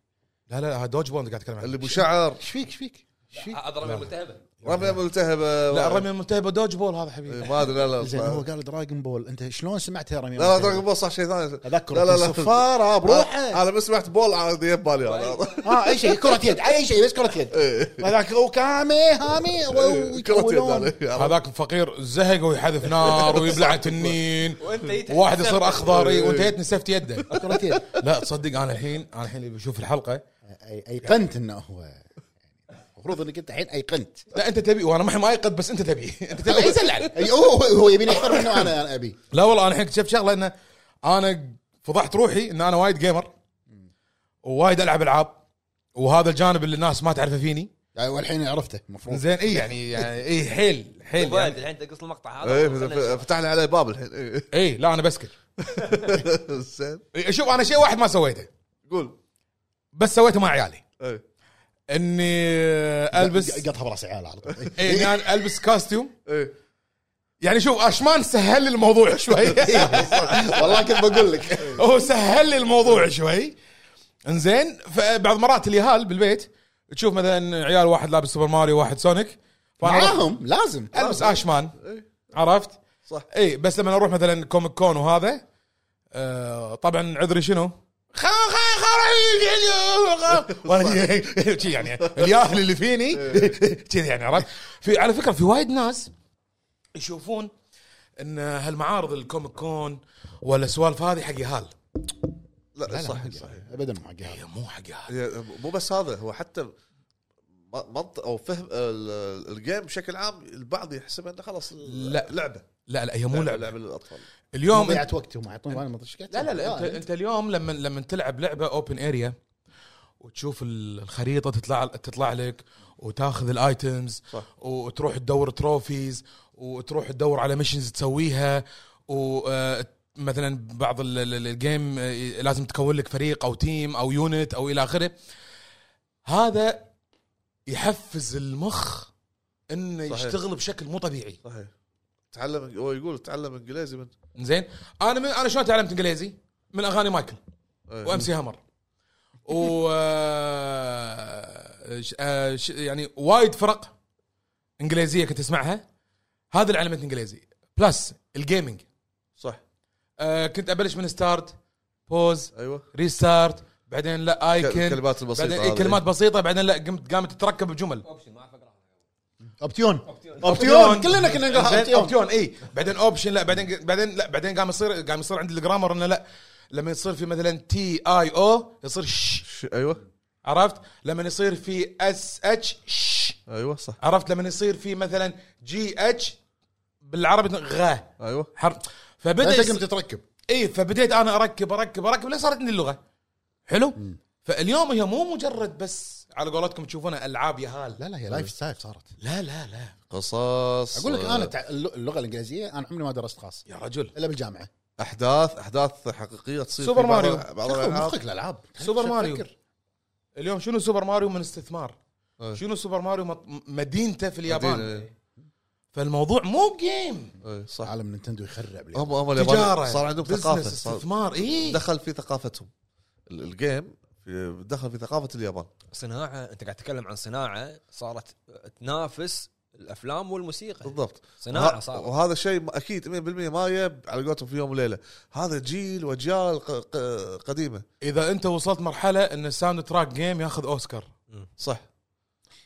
لا لا هذا dodgeball اللي قاعد أتكلم عنه. اللي أبو شعر. إيش فيك؟ إيش فيك؟ إيش فيك؟ هذا ملتهبه رميه ملتهبه لا الرمي الملتهبه dodgeball هذا حبيبي. إيه، ما أدري لا لا زين هو لا قال Dragon Ball. أنت شلون سمعتها رمي؟ لا دراجون بول صح شيء ثاني. اذكر لا، لا، لا. صفاره بروحه أنا بس سمعت بول عاد يبالي أنا. آه أي شيء كرة يد أي شيء بس كرة يد. إيه. هذاك وكامي هامي إيه، ويكولون. هذاك فقير زهق ويحذف نار ويبلع تنين. وواحد يصير أخضر. وأنت جيت نسفت يده. كرة يد. لا تصدق أنا الحين أنا الحين اللي بشوف الحلقة. أي- ايقنت إنه هو. المفروض إنك أنت الحين أيقنت. لا أنت تبي. وأنا ما ايقظ بس أنت تبي. أنت تبي. هو هو يبيني أكثر منه أنا أنا أبي. لا والله أنا الحين اكتشفت شغلة انه أنا فضحت روحي إن أنا وايد gamer ووايد ألعب ألعاب وهذا الجانب اللي الناس ما تعرفه فيني. يعني والحين عرفته المفروض زين إي يعني يعني إي حيل حيل يعني. الحين تقص المقطع هذا. إيه نشوف. فتحنا عليه باب الحين. إيه. إي لا أنا بسكت زين. إيه، شوف أنا شيء واحد ما سويته. قول. بس سويته مع عيالي. إيه. اني البس قطها براس عيال على طول. إيه، اني أنا ألبس costume يعني شوف اشمان سهل لي الموضوع شوي. والله كنت بقول لك. هو سهل لي الموضوع شوي. إنزين فبعض مرات اليهال بالبيت تشوف مثلا عيال واحد لابس سوبر ماريو واحد سونيك. فأنا أروح معاهم لازم. ألبس آشمان. إيه. عرفت؟ صح. اي بس لما أروح مثلا Comic Con وهذا آه طبعا عذري شنو؟ وأنا يعني الياهل اللي فيني كذي يعني عرفت؟ في على فكره في وايد ناس يشوفون ان هالمعارض ال Comic Con ولا سوالف هذه حق يهال لا, لا، صحيح صحيح ابدا مو حق هي هذا مو حق يهال مو بس هذا هو حتى منطق أو فهم ال- ال game بشكل عام البعض يحسب انه خلاص لا. لعبة لا لا هي مو لعبة لعبة للأطفال اليوم ضيعت وقت هم يعطون بالي ما لا لا لا. انت, أنت اليوم لما لما تلعب لعبة open area وتشوف ال- الخريطة تطلع تطلع لك وتاخذ ال items صح. وتروح تدور trophies وتروح تدور على missions تسويها ومثلا بعض ال- ال- ال game آه، لازم تكون لك فريق أو team أو unit أو إلى آخره هذا يحفز المخ إنه. يشتغل بشكل مو طبيعي صحيح تعلم هو يقول تعلم إنجليزي من زين؟ أنا من أنا شلون تعلمت إنجليزي؟ من أغاني مايكل إيه. وإم سي هامر. و آه، ش- آه، ش- يعني وايد فرق إنجليزية كنت أسمعها. هذا اللي علمتني إنجليزي. plus ال gaming صح. آه، كنت أبلش من start pause أيوه. restart بعدين لا ايكن الكلمات البسيطة بعدين إيه. كلمات بسيطة بعدين لا قمت قامت تتركب بجمل. اوبتيون أوبتيون. أوبتيون. كلنا كنا نقولها زين، أوبتيون. أوبتيون. إي. بعدين option لا بعدين بعدين لا بعدين قام يصير قام يصير عندي ال grammar إنه لا. لما يصير في مثلا T I أو يصير ش. أيوه. عرفت؟ لما يصير في S H ش. أيوه صح. عرفت؟ لما يصير في مثلا G H بالعربي غ أيوه. حر. فبدأ انت. قمت تركب إي فبديت أنا أركب أركب أركب لين صارت عندي اللغة؟ حلو؟ فاليوم هي مو مجرد بس على قولتكم تشوفونها ألعاب يهال لا لا هي lifestyle صارت. لا لا لا. قصص. أقول لك أنا تع- اللغة الإنجليزية أنا عمري ما درست خاص. يا رجل. إلا بالجامعة. أحداث أحداث حقيقية تصير سوبر في بعض- ماريو. بعض الألعاب. مخك الالعاب سوبر ماريو. فكر. اليوم شنو سوبر ماريو من استثمار؟ إيه. شنو سوبر ماريو مط- مدينته في اليابان؟ مدينة. فالموضوع مو جيم إيه، صح. عالم نينتندو يخرب لي هم هم اليابان تجارة صار عندهم ثقافة صار استثمار اي دخل في ثقافتهم. ال- ال game في- دخل في ثقافة اليابان. صناعة أنت قاعد تتكلم عن صناعة صارت تنافس الأفلام والموسيقى. بالضبط. صناعة وه- صارت. وهذا الشيء م- أكيد 100% ما يب على قولتهم في يوم وليلة. هذا جيل وأجيال ق- ق- قديمة. إذا أنت وصلت مرحلة إن ال soundtrack game ياخذ أوسكار. صح.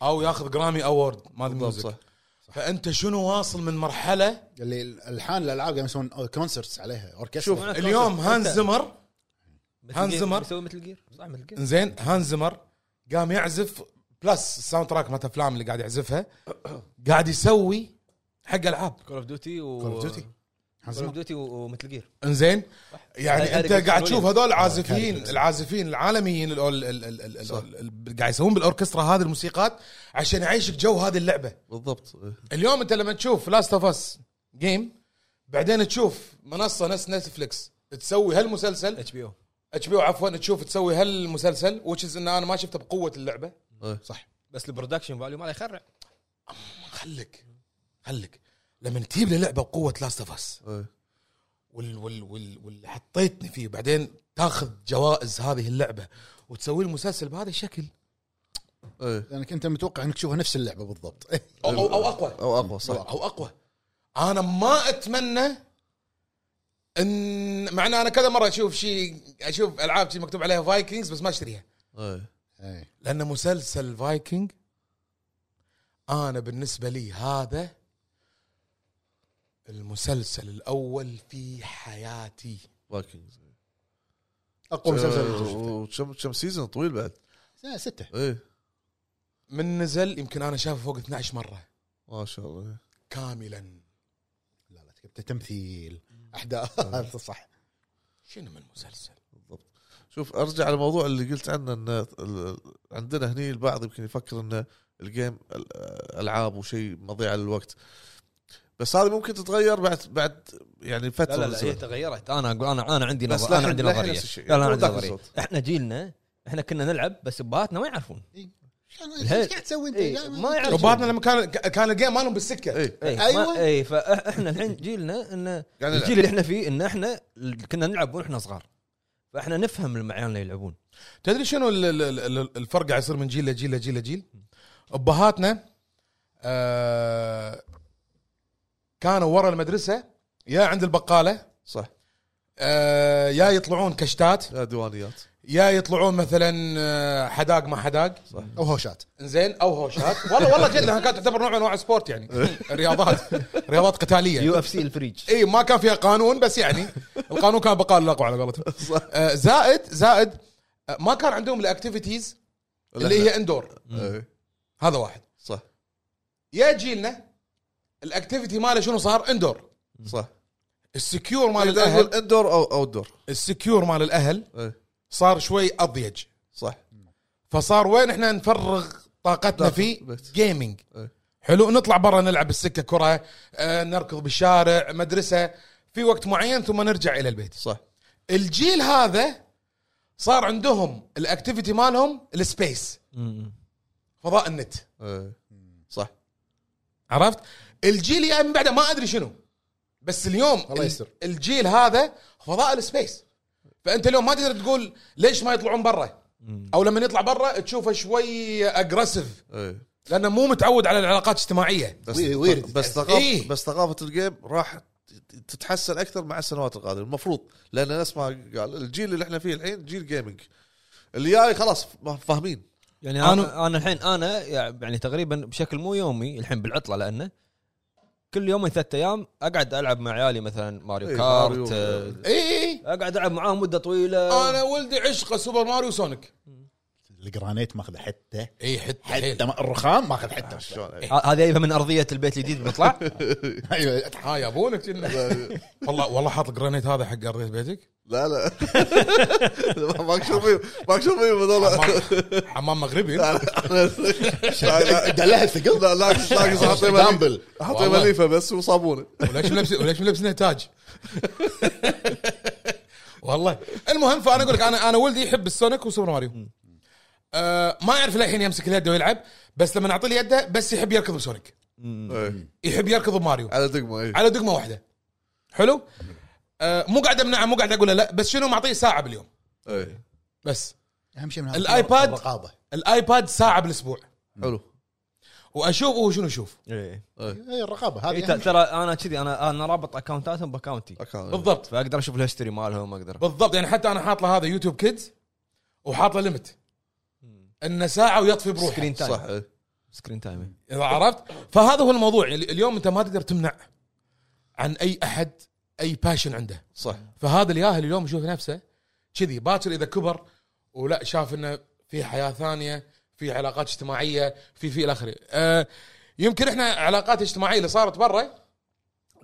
أو ياخذ Grammy Award مال بالضبط ال music صح. فأنت شنو واصل من مرحلة؟ اللي الحان الألعاب قاعد يسوون concerts عليها أوركسترا. شوف اليوم. هانز زمر هانز. زمر. مثل جير جير زين هانز زمر قام يعزف plus ال soundtrack مالت أفلام اللي قاعد يعزفها قاعد يسوي حق ألعاب Call of Duty و Call of Duty. Call of Duty ومثل جير إنزين يعني أنت قاعد تشوف. هذول العازفين العازفين العالميين ال- ال- ال- ال- ال- صح. ال- ال- قاعد يسوون بالأوركسترا هذه الموسيقات عشان يعيشك جو هذه اللعبة بالضبط. اليوم أنت لما تشوف Last of Us game بعدين تشوف منصة نفس نتفلكس تسوي هالمسلسل اتش بي أو اتش بي عفوا تشوف تسوي هالمسلسل وتشز إن أنا ما شفته بقوة اللعبة. إيه. صح. بس ال production value ماله يخرع. خليك خليك. لما تجيب لي لعبة بقوة Last of Us إيه. وال وال وال واللي حطيتني فيه بعدين تاخذ جوائز هذه اللعبة وتسوي المسلسل بهذا الشكل. إيه. لأنك أنت متوقع إنك تشوفها نفس اللعبة بالضبط. أو أو, أو أقوى. أو أقوى صح. أو أقوى. أنا ما أتمنى ان مع إن أنا كذا مرة أشوف شيء أشوف ألعاب شي مكتوب عليها Vikings بس ما أشتريها. إيه. إيه. لأن مسلسل فايكنج أنا بالنسبة لي هذا المسلسل الأول في حياتي. Vikings أقوى مسلسل آه، شفته. وكم كم season طويل بعد؟ ستة. إيه. من نزل يمكن أنا شافه فوق 12 مرة. ما شاء الله إيه. كاملا. لا لا تكتب تمثيل. احداث صح شنو من مسلسل شوف أرجع على الموضوع اللي قلت عنه إن ال- عندنا هني البعض يمكن يفكر إن ال game ال- ألعاب وشيء مضيعه للوقت بس هذه ممكن تتغير بعد بعد يعني فترة لا لا, لا هي. تغيرت أنا أقول أنا أنا عندي نظر أنا عندي نظرية. لا عندي نظرية. إحنا جيلنا إحنا كنا نلعب بس ابهاتنا ما يعرفون؟ إيه، ما يعرف. وبعضنا لما كان كان ال game مالهم بالسكة اي اي أيوة. اي إيه، فإحنا الحين جيلنا انه نلعب. الجيل اللي إحنا فيه إن إحنا كنا نلعب وإحنا صغار فإحنا نفهم لما عيالنا يلعبون تدري شنو ال- ال- ال- الفرق قاعد يصير من جيل لجيل لجيل لجيل؟ أبهاتنا آه كانوا ورا المدرسة يا عند البقالة صح آه يا يطلعون كشتات يا ديوانيات يا يطلعون مثلا آه، حداق مع حداق. أو هوشات. زين أو هوشات. والله والله جد كانت تعتبر نوع من أنواع السبورت يعني. رياضات. رياضات قتالية. UFC الفريج. إي ما كان فيها قانون بس يعني القانون كان بقال الأقوى على قولتهم. آه، زائد زائد آه، ما كان عندهم ال activities اللي هي indoor إيه، هذا واحد. صح. يا جيلنا ال activity ماله شنو صار؟ indoor صح. ال secure مال الأهل indoor أو outdoor ال secure مال الأهل. إيه، صار شوي أضيج. صح. فصار وين إحنا نفرغ طاقتنا في. gaming إيه. حلو نطلع برا نلعب بالسكة كرة آه، نركض بالشارع مدرسة. في وقت معين ثم نرجع إلى البيت. صح. الجيل هذا صار عندهم ال activity مالهم ال space فضاء النت. إيه، صح. عرفت؟ الجيل يعني من بعده ما أدري شنو. بس اليوم الله يستر. الجيل هذا فضاء ال space فأنت اليوم ما تقدر تقول ليش ما يطلعون برا؟ أو لما يطلع برا تشوفه شوي aggressive. لأنه مو متعود على العلاقات الاجتماعية. بس وي- weird. بس ثقافه إيه. بس ثقافه ال game راح تتحسن أكثر مع السنوات القادمة. المفروض لأن نفس ما قال الجيل اللي إحنا فيه الحين جيل gaming اللي جاي خلاص فاهمين. يعني أنا- أنا أنا الحين أنا يعني تقريبا بشكل مو يومي الحين بالعطلة لأنه كل يومين ثلاثة أيام أقعد ألعب مع عيالي مثلا ماريو إيه، Kart Mario. آه، اي اي أقعد ألعب معاهم مدة طويلة. أنا ولدي عشقه سوبر ماريو سونيك. الجرانيت ماخذ حتة اي حتى حيل حتة الرخام ماخذ حتة شلون هذه أيضا من ارضيه البيت الجديد بيطلع أيوه ها يابونك كنا. والله والله حاط الجرانيت هذا حق ارضيه بيتك لا لا ماك شو فيهم ماك شو فيهم هذول حمام- مغربي دلها ثقل لا لا ناقص حاطين مليفه دامبل حاطين. مليفه بس وصابونه وليش ملبس وليش ملبسنا تاج والله المهم فانا أقول لك أنا أنا ولدي يحب ال Sonic و Super Mario آه ما يعرف للحين يمسك اليد ويلعب بس لما نعطي له يده بس يحب يركض ب Sonic. إيه. يحب يركض بماريو. على دقمة اي على دقمة واحدة. حلو؟ آه مو قاعد أمنعه مو قاعد أقول له لا بس شنو معطيه ساعة باليوم. إيه. بس. أهم شيء من هذا ال iPad. الرقابة. ال iPad ساعة بالأسبوع. حلو. وأشوف هو شنو يشوف. إيه. اي الرقابة إيه، هذه ت- أهم شيء. ترى أنا كذي أنا أنا رابط account اتهم ب account ي. بالضبط. فأقدر أشوف ال history مالهم أقدر. بالضبط. يعني حتى أنا حاط له هذا YouTube Kids وحاط له limit انه ساعه ويطفي بروحه. screen time صح. إيه. سكرين تايم إذا عرفت؟ فهذا هو الموضوع. يعني اليوم أنت ما تقدر تمنع عن أي أحد أي passion عنده. صح. فهذا الياهل اليوم يشوف نفسه كذي. باكر إذا كبر ولا شاف إنه في حياة ثانية في علاقات اجتماعية في في إلى آخره. آه يمكن إحنا علاقات اجتماعية اللي صارت برا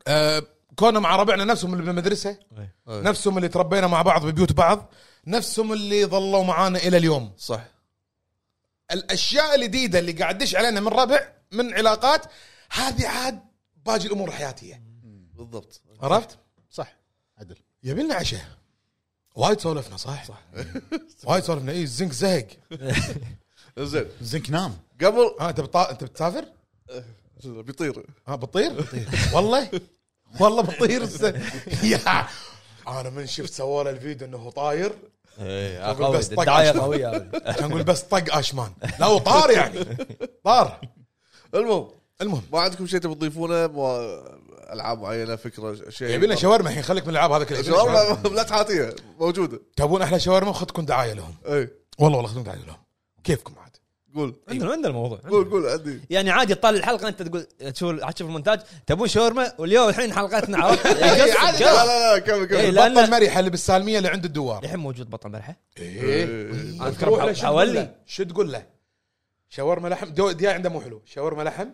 آه كنا مع ربعنا نفسهم اللي بالمدرسة إيه. نفسهم اللي تربينا مع بعض ببيوت بعض نفسهم اللي ظلوا معانا إلى اليوم. صح. الأشياء الجديدة اللي قاعد تدش علينا من ربع من علاقات هذه عاد باقي الأمور الحياتيه بالضبط. عرفت؟ صح. عدل. يبي لنا عشاء. وايد سولفنا صح؟ صح. وايد سولفنا. اي الزنك زهق. زين. زنك نام. قبل ها انت. انت بتسافر؟ بيطير. ها بتطير؟ والله؟ والله بتطير. الس- يا أنا من شفت سووا له الفيديو إنه طاير. إيه أقول قوي بس طق الدعاية. قوية. كان نقول بس طق اشمان لا وطار يعني. طار. المهم. المهم. ما عندكم شيء تبي تضيفونه؟ ألعاب معينة فكرة شيء؟ يبي لنا شاورما الحين. خليك من الألعاب هذا. شاورما؟ لا تحاتيها موجودة. تبون أحلى شاورما؟ خذكم دعاية لهم. اي والله والله خذكم دعاية لهم. كيفكم عاد قول. عندنا عندنا الموضوع قول قول عندي. يعني عادي تطلع الحلقة أنت تقول تشوف تشوف المونتاج. تبون شاورما؟ واليوم الحين حلقتنا عرفت؟ إيه، عادي. قص- لا. لا لا كمل إيه، كمل لا. بطل مريحه اللي بالسالمية اللي عند الدوار. الحين موجود بطل مرحة. إيه. أنا اذكر شو تقول حوالي له؟ شو تقول له؟ شاورما لحم. دو- دياي عنده مو حلو. شاورما لحم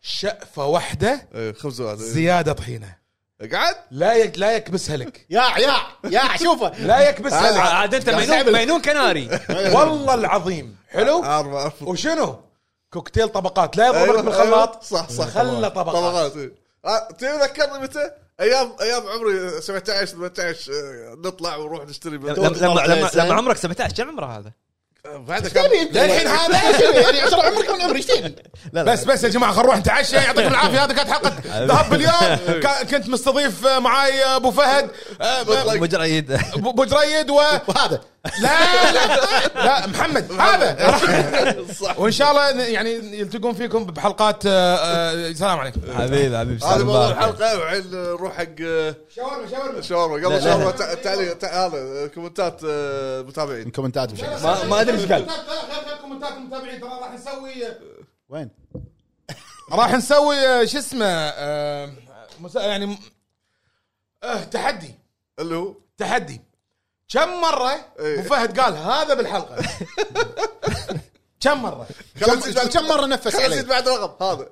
شقفة واحدة إيه، خبز واحد. إيه. زيادة طحينة. قعد لا يك لا يكبسها لك يا يا يا شوفه لا يكبسها لك عاد انت مجنون مجنون كناري والله العظيم حلو وشنو؟ كوكتيل طبقات لا يضرب لك أيوة، بالخلاط أيوة. صح صح خلى طبقات. طبقات إيه. آه، تبي ذكرني متى؟ أيام أيام عمري 17 18 آه، نطلع ونروح نشتري لما. لما عمرك 17 كم عمره هذا؟ بعدها كان للحين هذا؟ يعني عشان عمرك من عمري إيش؟ لا بس بس يا جماعة خلينا نروح نتعشى. يعطيكم العافية. هذا كانت حلقة ذهب باليوم. كا- كنت مستضيف معاي أبو فهد آه، ابو أبو جريد و وهذا. لا لا لا محمد هذا. وإن شاء الله يعني يلتقون فيكم بحلقات آه، آه، السلام عليكم. حبيبي حبيبي هذا موضوع. الحلقة وعين نروح حق آه، شاورما شاورما. شاورما. لا، قبل. شاورما تع- تعليق تع- هذا كومنتات آه، متابعين. كومنتات بشكل ما ما أدري إيش قال. كومنتات المتابعين ترى راح نسوي وين؟ راح نسوي آه، شو اسمه آه، مسا- يعني آه، تحدي. اللي هو؟ تحدي. كم مرة إيه. أبو فهد قال هذا بالحلقة؟ كم مرة؟ كم كم مرة نفس خلينا نزيد علي؟ بعد رقم؟ هذا.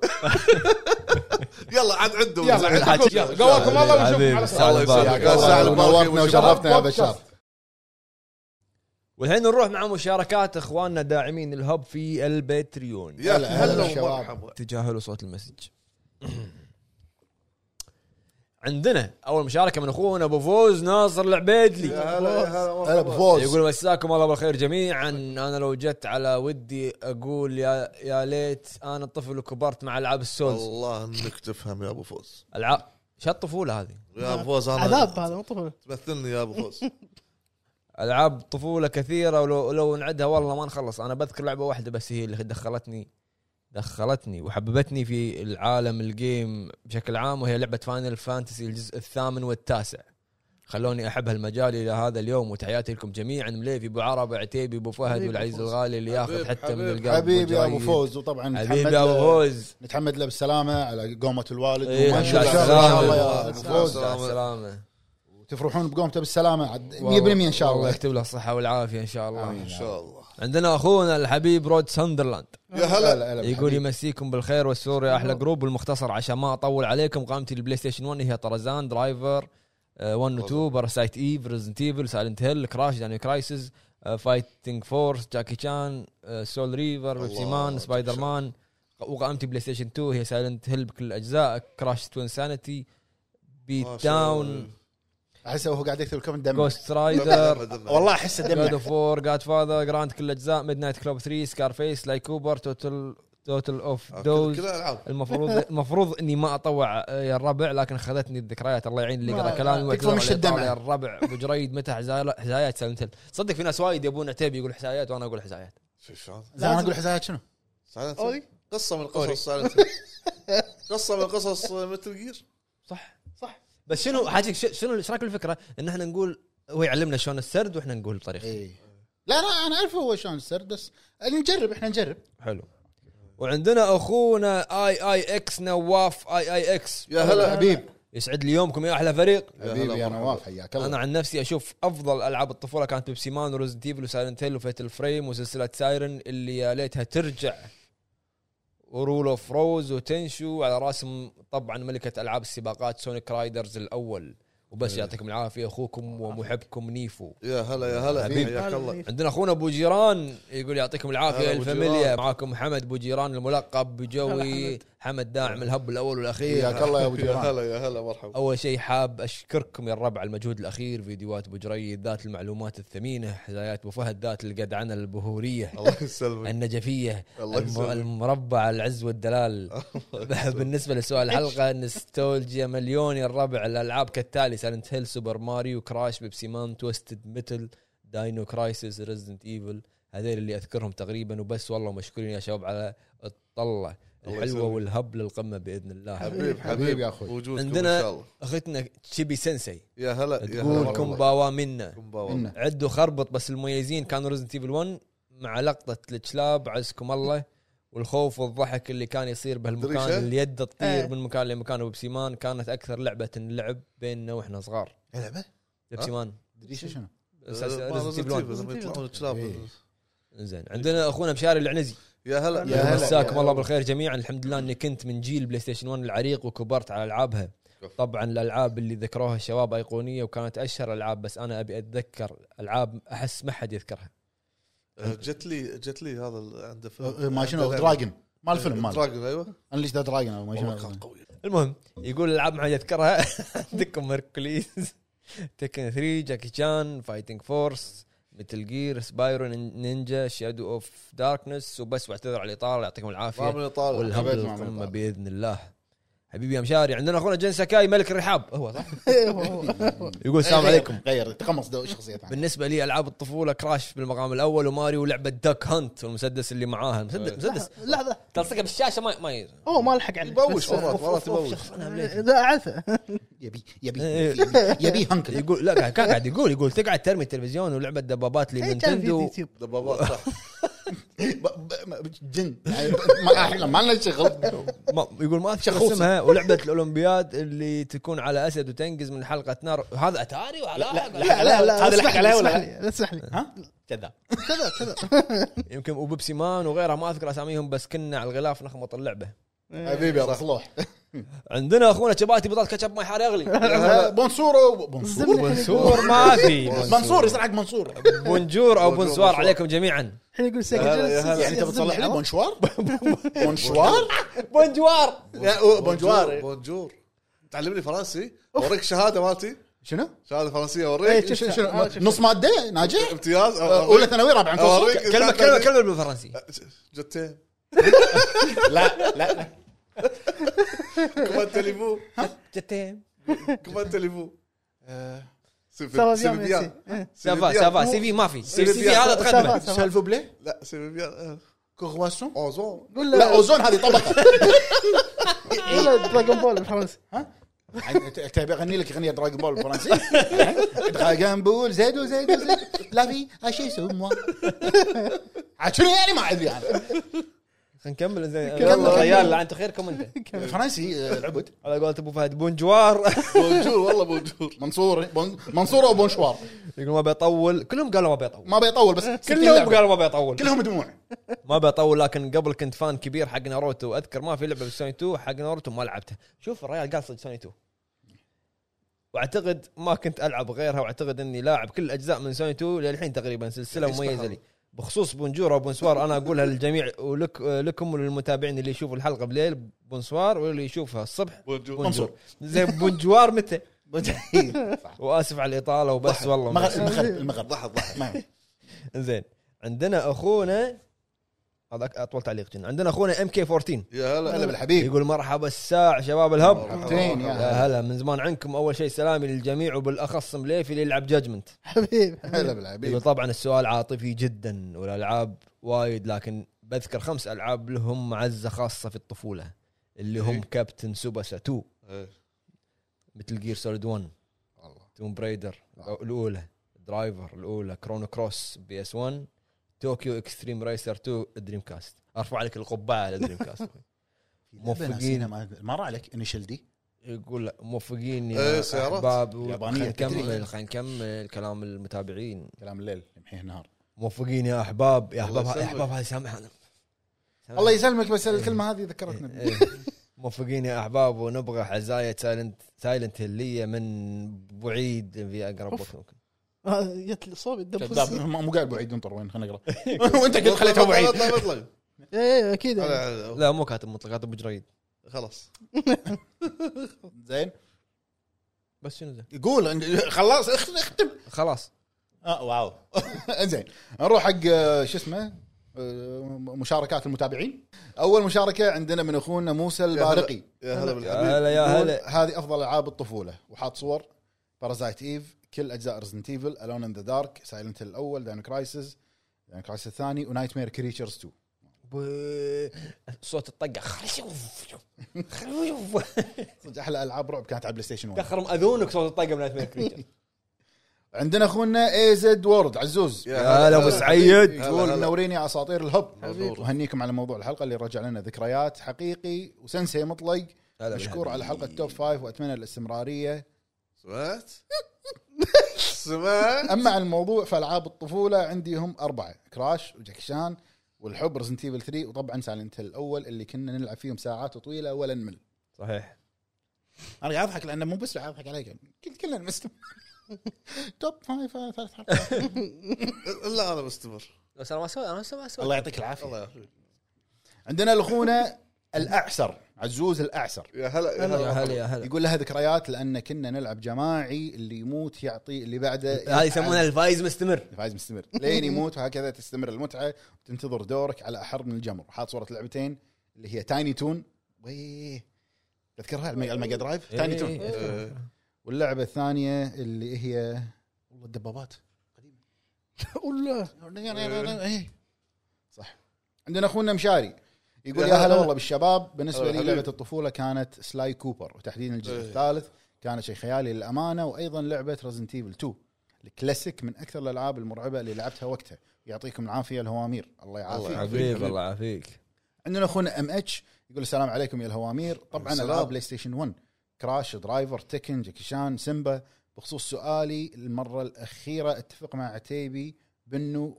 يلا يلا عاد عندهم يلا. قواكم الله ونشوفكم على سلام خير بارك. يا سعد نورتنا وشرفتنا يا بشار. والحين نروح مع مشاركات إخواننا داعمين ال Hub في ال Patreon يا هلا، هلا هلا بالشباب. ومرحبا. تجاهلوا صوت ال message. عندنا أول مشاركة من أخونا أبو فوز ناصر العبيدلي. يا هلا مرحبا. بو فوز يقول مساكم الله بالخير جميعا. أنا لو جت على ودي أقول يا يا ليت أنا طفل وكبرت مع ألعاب ال Souls. الله إنك تفهم يا أبو فوز. العاب شو الطفولة هذه؟ يا أبو فوز أنا عذاب هذا مو طفل تمثلني يا أبو فوز. ألعاب طفولة كثيرة ولو لو نعدها والله ما نخلص. أنا بذكر لعبة واحدة بس هي اللي دخلتني دخلتني وحببتني في العالم ال game بشكل عام وهي لعبة Final Fantasy الجزء الثامن والتاسع. خلوني أحب هالمجال إلى هذا اليوم وتحياتي لكم جميعا. مليفي أبو عرب عتيبي أبو فهد والعزيز. الغالي اللي ياخذ حبيب- حتى من حبيب. القلب. حبيبي أبو. فوز وطبعا نتحمد حبيبي أبو له- فوز. نتحمد له بالسلامه على قومة الوالد. وما مع شاء الله السلامة. ان شاء الله يا أبو فوز. السلامه تفرحون بقومته بالسلامة عاد 100% إن شاء الله. الله يكتب له الصحة والعافية إن شاء الله. إن شاء الله. عندنا أخونا الحبيب رود ساندرلاند. يا هلا. يقول. يمسيكم بالخير والسرور يا أحلى group بالمختصر عشان ما أطول عليكم. قائمتي ال PlayStation 1 هي Tarzan Driver 1 و 2 Parasite Eve Resident Evil Silent Hill Crash Dino Crisis Fighting Force Jackie Chan Soul Reaver Pepsiman Spider-Man وقائمتي PlayStation 2 هي Silent Hill بكل الأجزاء Crash Twinsanity Beat Down احس هو قاعد يكتب ال comment دم Ghost Rider والله أحسه دم اوف وور جاد فاذر جراند كل الاجزاء ميد نايت كلوب 3 سكار فيس لاي كوبر توتال توتال اوف دوز المفروض المفروض إني ما أطوع يا الربع لكن اخذتني الذكريات. الله يعين اللي ما- قرا كلامي تكفى مش الدمع. يا الربع. أبو جريد متى حزايا- حزايات سايلنت هيل صدق في ناس وايد يبون عتيبي يقول حزايات وأنا أقول حزايات. شو شلون؟ أنا أقول حزايات شنو؟ قصة من أوري. قصص Silent Hill. قصة من قصص مثل جير صح. بس شنو حاجة ش- شنو إيش رايك بالفكرة إن إحنا نقول هو يعلمنا شلون السرد وإحنا نقول بطريقه اي لا لا أنا أعرف هو شلون السرد بس نجرب إحنا نجرب. حلو. وعندنا أخونا آي آي إكس نواف آي آي إكس. يا هلا حبيب. يسعد لي يومكم يا أحلى فريق. حبيبي يا. نواف حياك أنا الله عن نفسي أشوف أفضل ألعاب الطفولة كانت Pepsiman و Resident Evil و Silent Hill و Fatal Frame وسلسلة Siren اللي يا ليتها ترجع و Rule of Rose و Tenchu على راسهم طبعا ملكة ألعاب السباقات Sonic Riders الأول. وبس يعطيكم العافية أخوكم ومحبكم نيفو. يا هلا يا هلا. حياك الله. عندنا أخونا أبو جيران يقول يعطيكم العافية الفاميليا. معاكم محمد أبو جيران الملقب بجوي حمد داعم ال Hub الأول والأخير. حياك الله يا أبو جيران هلا يا هلا مرحبا. أول شيء حاب أشكركم يا الربع على المجهود الأخير فيديوهات أبو جريد ذات المعلومات الثمينة حزايات أبو فهد ذات الجدعنه البهورية الله يسلمك. النجفية الله يسلمك. المربع العز والدلال. بالنسبة لسؤال الحلقة نستولجيا مليون يا الربع. الألعاب كالتالي Silent Hill Super Mario Crash Pepsiman Twisted Metal Dino Crisis Resident Evil هذول اللي أذكرهم تقريبا وبس والله مشكورين يا شباب على الطلة. الحلوة. وال Hub للقمة بإذن الله حبيب حبيب يا أخوي. وجودكم إن عندنا شاء الله أختنا Chibi Sensei يا هلا يا هلا تقول. こんばんは みんな こんばんは. عدوا خربط بس المميزين كانوا Resident Evil 1 مع لقطة الكلاب عزكم الله والخوف والضحك اللي كان يصير بهالمكان؟ اليد تطير إيه. من مكان لمكان و Pepsiman كانت أكثر لعبة نلعب بيننا وإحنا صغار لعبة Pepsiman دريشه شنو؟ Resident Evil Evil 1 لما يطلعون الكلاب إيه. زين عندنا أخونا بشاري العنزي يا هلا. يا هلا. مساكم الله بالخير جميعا. الحمد لله إني كنت من جيل PlayStation 1 العريق وكبرت على ألعابها. طبعا الألعاب اللي ذكروها الشباب أيقونية وكانت أشهر ألعاب بس أنا أبي أتذكر ألعاب أحس ما حد يذكرها. آه، جت لي جت لي هذا عنده فيلم. أه، ما شنو Dragon. مال الفيلم مال Dragon أيوه. Unleash the Dragon أو ما كان شنو قوي. المهم يقول الألعاب ما حد يذكرها. عندكم Hercules Tekken 3 Jackie Chan Fighting Force Metal Gear Spyro Ninja Shadow of Darkness وبس واعتذر على الاطاله يعطيكم العافية والهم القمه طالع. بإذن الله حبيبي يا مشاري عندنا أخونا جن ساكاي ملك الرحاب. هو صح؟ يقول السلام عليكم. غير تقمص ثانية بالنسبة لي ألعاب الطفولة Crash بالمقام الأول وماريو ولعبه Duck Hunt والمسدس اللي معاها. مسدس. مسدس لحظه تلصقها بالشاشة ما ما هو ما لحق عليه. يبوش مرات يبوش لا اعرفه يبي يبي إيه. يبي- يبي هنكل يقول لا قاعد يقول يقول تقعد ترمي التلفزيون ولعبة دبابات للنينتندو يوتيوب دبابات صح. جن. يعني ما إحنا ما لنا شغل يقول ما أذكر. اسمها ولعبة الأولمبياد اللي تكون على أسد وتنقز من حلقة نار. هذا أتاري ولا لا، لا لا لا هذا اسمح لحق لي، عليه ولا اسمح لي ها؟ كذا. كذا كذا. يمكن و Pepsiman وغيرها ما أذكر أساميهم بس كنا على الغلاف نخمط اللعبة. حبيبي يا صلوح عندنا أخونا شباتي بطاطا كاتشب ماي حار يغلي. bonsoir bonsoir؟ منصور ما في منصور يصير حق منصور bonjour أو bonsoir. عليكم جميعا. الحين يقول هلا. يعني أنت بتصلح لي. bonsoir؟ bonsoir؟ bonjour. bonjour. bonjour. تعلمني فرنسي؟ أوريك الشهاده مالتي؟ شنو؟ شهادة فرنسية إيه، اوريك شفتها. شنو شفتها. نص مادة؟ ناجح؟ امتياز. أولى ثانوي رابعة متوسط. كلمه كلمه كلمة بالفرنسي. جتين لا لا. لا كمان تليفو جتين كمان تليفو سافا بيان سيفيان ميرسي. إيه. سافا سافا سي في ما في سي سي في في هذا سافا، تقدمه سافا. سالفو بلي لا سيفيان كوغواسون اوزون قول لا له اوزون هذه طبقه قول له دراجون بول بالفرنسي تبي اغني لك اغنيه دراجون بول بالفرنسي دراجون بول زيدو زيدو زيدو لا في اشي سموا عاد شنو يعني ما ادري انا خلينا نكمل زين كمل. ريال لعنت خيركم أنت. فرنسي آه، العبد على قولة أبو فهد bonjour. bonjour والله bonjour. منصور منصور أو bonsoir. يقول ما بيطول. كلهم قالوا ما بيطول. ما بيطول بس كلهم. قالوا ما بيطول. كلهم دموع ما بيطول لكن قبل كنت fan كبير حق ناروتو. أذكر ما في لعبة بالسوني 2 حق ناروتو ما لعبتها. شوف الريال قال صدق سوني 2 وأعتقد ما كنت ألعب غيرها وأعتقد إني لاعب كل الاجزاء من سوني 2 للحين تقريبا سلسلة مميزة لي. بخصوص bonjour أو bonsoir أنا أقولها للجميع ولك لكم وللمتابعين اللي يشوفوا الحلقة بالليل bonsoir واللي يشوفها الصبح bonjour bonjour زين bonjour متى. وآسف على الإطالة وبس والله المغرب المغرب ضحك ما- زين عندنا أخونا هذا أطول تعليق جن عندنا أخونا MK 14 يا هلا. هلا بالحبيب. يقول مرحبا الساعة شباب ال Hub. مرحبتين يا هلا. من زمان عنكم أول شيء سلامي للجميع وبالأخص مليفي اللي يلعب Judgment حبيب. هلا يقول بالحبيب طبعا السؤال عاطفي جدا والألعاب وايد لكن بذكر خمس ألعاب لهم معزة خاصة في الطفولة اللي هم إيه. Captain Tsubasa 2 إيه. Metal Gear Solid 1 والله Tomb Raider الأولى. Driver الأولى. Chrono Cross PS 1 Tokyo Xtreme Racer 2 Dreamcast أرفع لك القبعة على Dreamcast موفقين. موفقين. ما مر عليك Initial D؟ يقول لا موفقين إيه، يا سيارات. أحباب. خلينا. نكمل. خلينا نكمل كلام المتابعين. كلام الليل يمحيه النهار. موفقين يا أحباب. يا أحباب يا. أحباب هذه سامحنا الله يسلمك. بس الكلمة هذه ذكرتنا إيه. موفقين يا أحباب ونبغى حزايه Silent Silent Hill يه من بعيد في أقرب. وقت ممكن جت لي صوب كذاب مو قاعد بعيد انطر وين خلينا نقرأ. وانت قلت خليته بعيد. اطلع اطلع إيه أكيد. لا مو كاتب مطلق كاتب بجريد خلاص. زين. بس شنو زين؟ يقول خلاص اخ- اختم. خلاص. آه واو. زين نروح حق آه، شو اسمه آه، مشاركات المتابعين. أول مشاركة عندنا من أخونا موسى البارقي. يا هلا يا بالحبيب. هلا يا يقول هلا. هذه أفضل ألعاب الطفولة. وحاط صور. Parasite Eve كل أجزاء Resident Evil Alone in the Dark Silent الأول Dino Crisis Dino Crisis الثاني و Nightmare Creatures 2 ب- صوت الطقة. صدق أحلى ألعاب رعب كانت على PlayStation 1 تخرم أذونك صوت الطقة من Nightmare Creature عندنا أخونا اي زد وورد عزوز. يا هلا أبو سعيد. يقول هلا. منورين يا أساطير الهب. وهنيكم على موضوع الحلقة اللي رجع لنا ذكريات حقيقي وسنسي مطلق. مشكور على حلقة top five وأتمنى الاستمرارية. سمعت؟ سمعت؟ أما عن الموضوع فالعاب الطفولة عندي هم أربعة Crash وجاكي شان والحب Resident Evil 3 وطبعا Silent Hill الأول اللي كنا نلعب فيهم ساعات طويلة ولا نمل. صحيح. أنا قاعد أضحك لأنه مو بس قاعد أضحك عليك كل- كلنا مسلم top five آه، ثلاث حلقات. لا أنا مستمر. بس أنا ما أسوي أنا ما أسوي الله يعطيك العافية. الله يعافيك. عندنا الأخونا الأعسر عزوز الأعسر. يا هلا يا يا هلا يا هلا. يقول لها ذكريات لأن كنا نلعب جماعي اللي يموت يعطي اللي بعده هذه يسمونها الفايز مستمر. فايز مستمر. لين يموت وهكذا تستمر المتعة وتنتظر دورك على أحر من الجمر. حاط صورة لعبتين اللي هي Tiny Toon ويه تذكرها؟ المي- ال Mega Drive؟ Tiny Toon إيه. واللعبة الثانية اللي هي والله الدبابات. ولا إيه. صح. عندنا أخونا مشاري. يقول يا هلا. والله بالشباب بالنسبة لي. لعبة الطفولة كانت Sly Cooper وتحديدا الجزء إيه. الثالث كانت شيء خيالي للأمانة وأيضا لعبة Resident Evil 2 الكلاسيك من أكثر الألعاب المرعبة اللي لعبتها وقتها يعطيكم العافية الهوامير الله الله يعافيك يعافيك. حبيب الله يعافيك عندنا أخونا MH يقول السلام عليكم يا الهوامير طبعا. ألعاب PlayStation 1 Crash Driver Tekken جاكي شان سيمبا بخصوص سؤالي المرة الأخيرة أتفق مع عتيبي بانه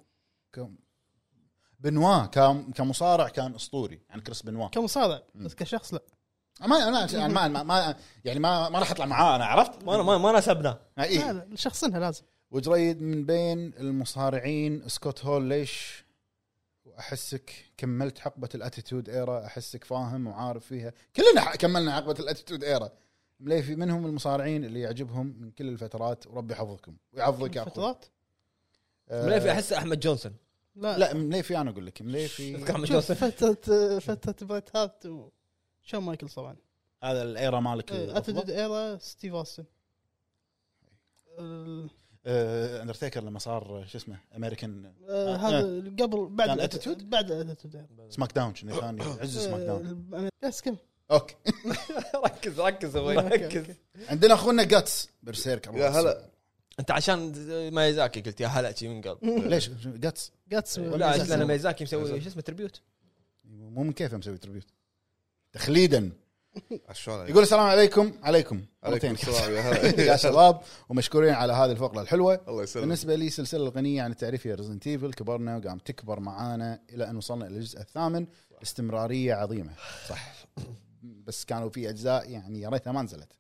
بنوا كم- كمصارع كان أسطوري يعني كريس بنوا كمصارع بس كشخص لا. ما أنا يعني ما, ما, ما يعني ما ما راح أطلع معاه أنا عرفت؟ ما ما, ما آه، لا إيه. لا شخصنها لازم. وجريد من بين المصارعين سكوت هول ليش وأحسك كملت حقبة ال Attitude Era أحسك فاهم وعارف فيها. كلنا كملنا حقبة ال Attitude Era. مليفي منهم المصارعين اللي يعجبهم من كل الفترات وربي يحفظكم ويحفظك يا أخوي. فترات آه، مليفي أحس أحمد جونسون؟ لا. لا مليفي أنا أقول لك مليفي. شوف فترة فترة بريت هارت وشون مايكلز طبعا. هذا ال era مالك الأفضل. era ستيف اوستن آه، اندرتيكر لما صار شو اسمه امريكان آه، آه. هذا قبل بعد Attitude؟ بعد ال Attitude SmackDown شنو ثاني؟ عز SmackDown آه، بس كم؟ okay. ركز ركز أبوي ركز. عندنا أخونا جاتس Berserker يا هلا. أنت عشان مايزاكي قلت يا هلا شي من قلب ليش؟ جاتس جاتس لا لأن مايزاكي مسوي شو اسمه tribute. مو من كيفه مسوي tribute. تخليدا. شلون يقول السلام عليكم. عليكم. عليكم. السلام يا شباب. ومشكورين على هذه الفقرة الحلوة. الله يسلمك. بالنسبة لي سلسلة الغنية عن التعريف هي Resident Evil كبرنا وقام تكبر معانا إلى أن وصلنا إلى الجزء الثامن. استمرارية عظيمة. صح. بس كانوا في أجزاء يعني يا ريتها ما نزلت.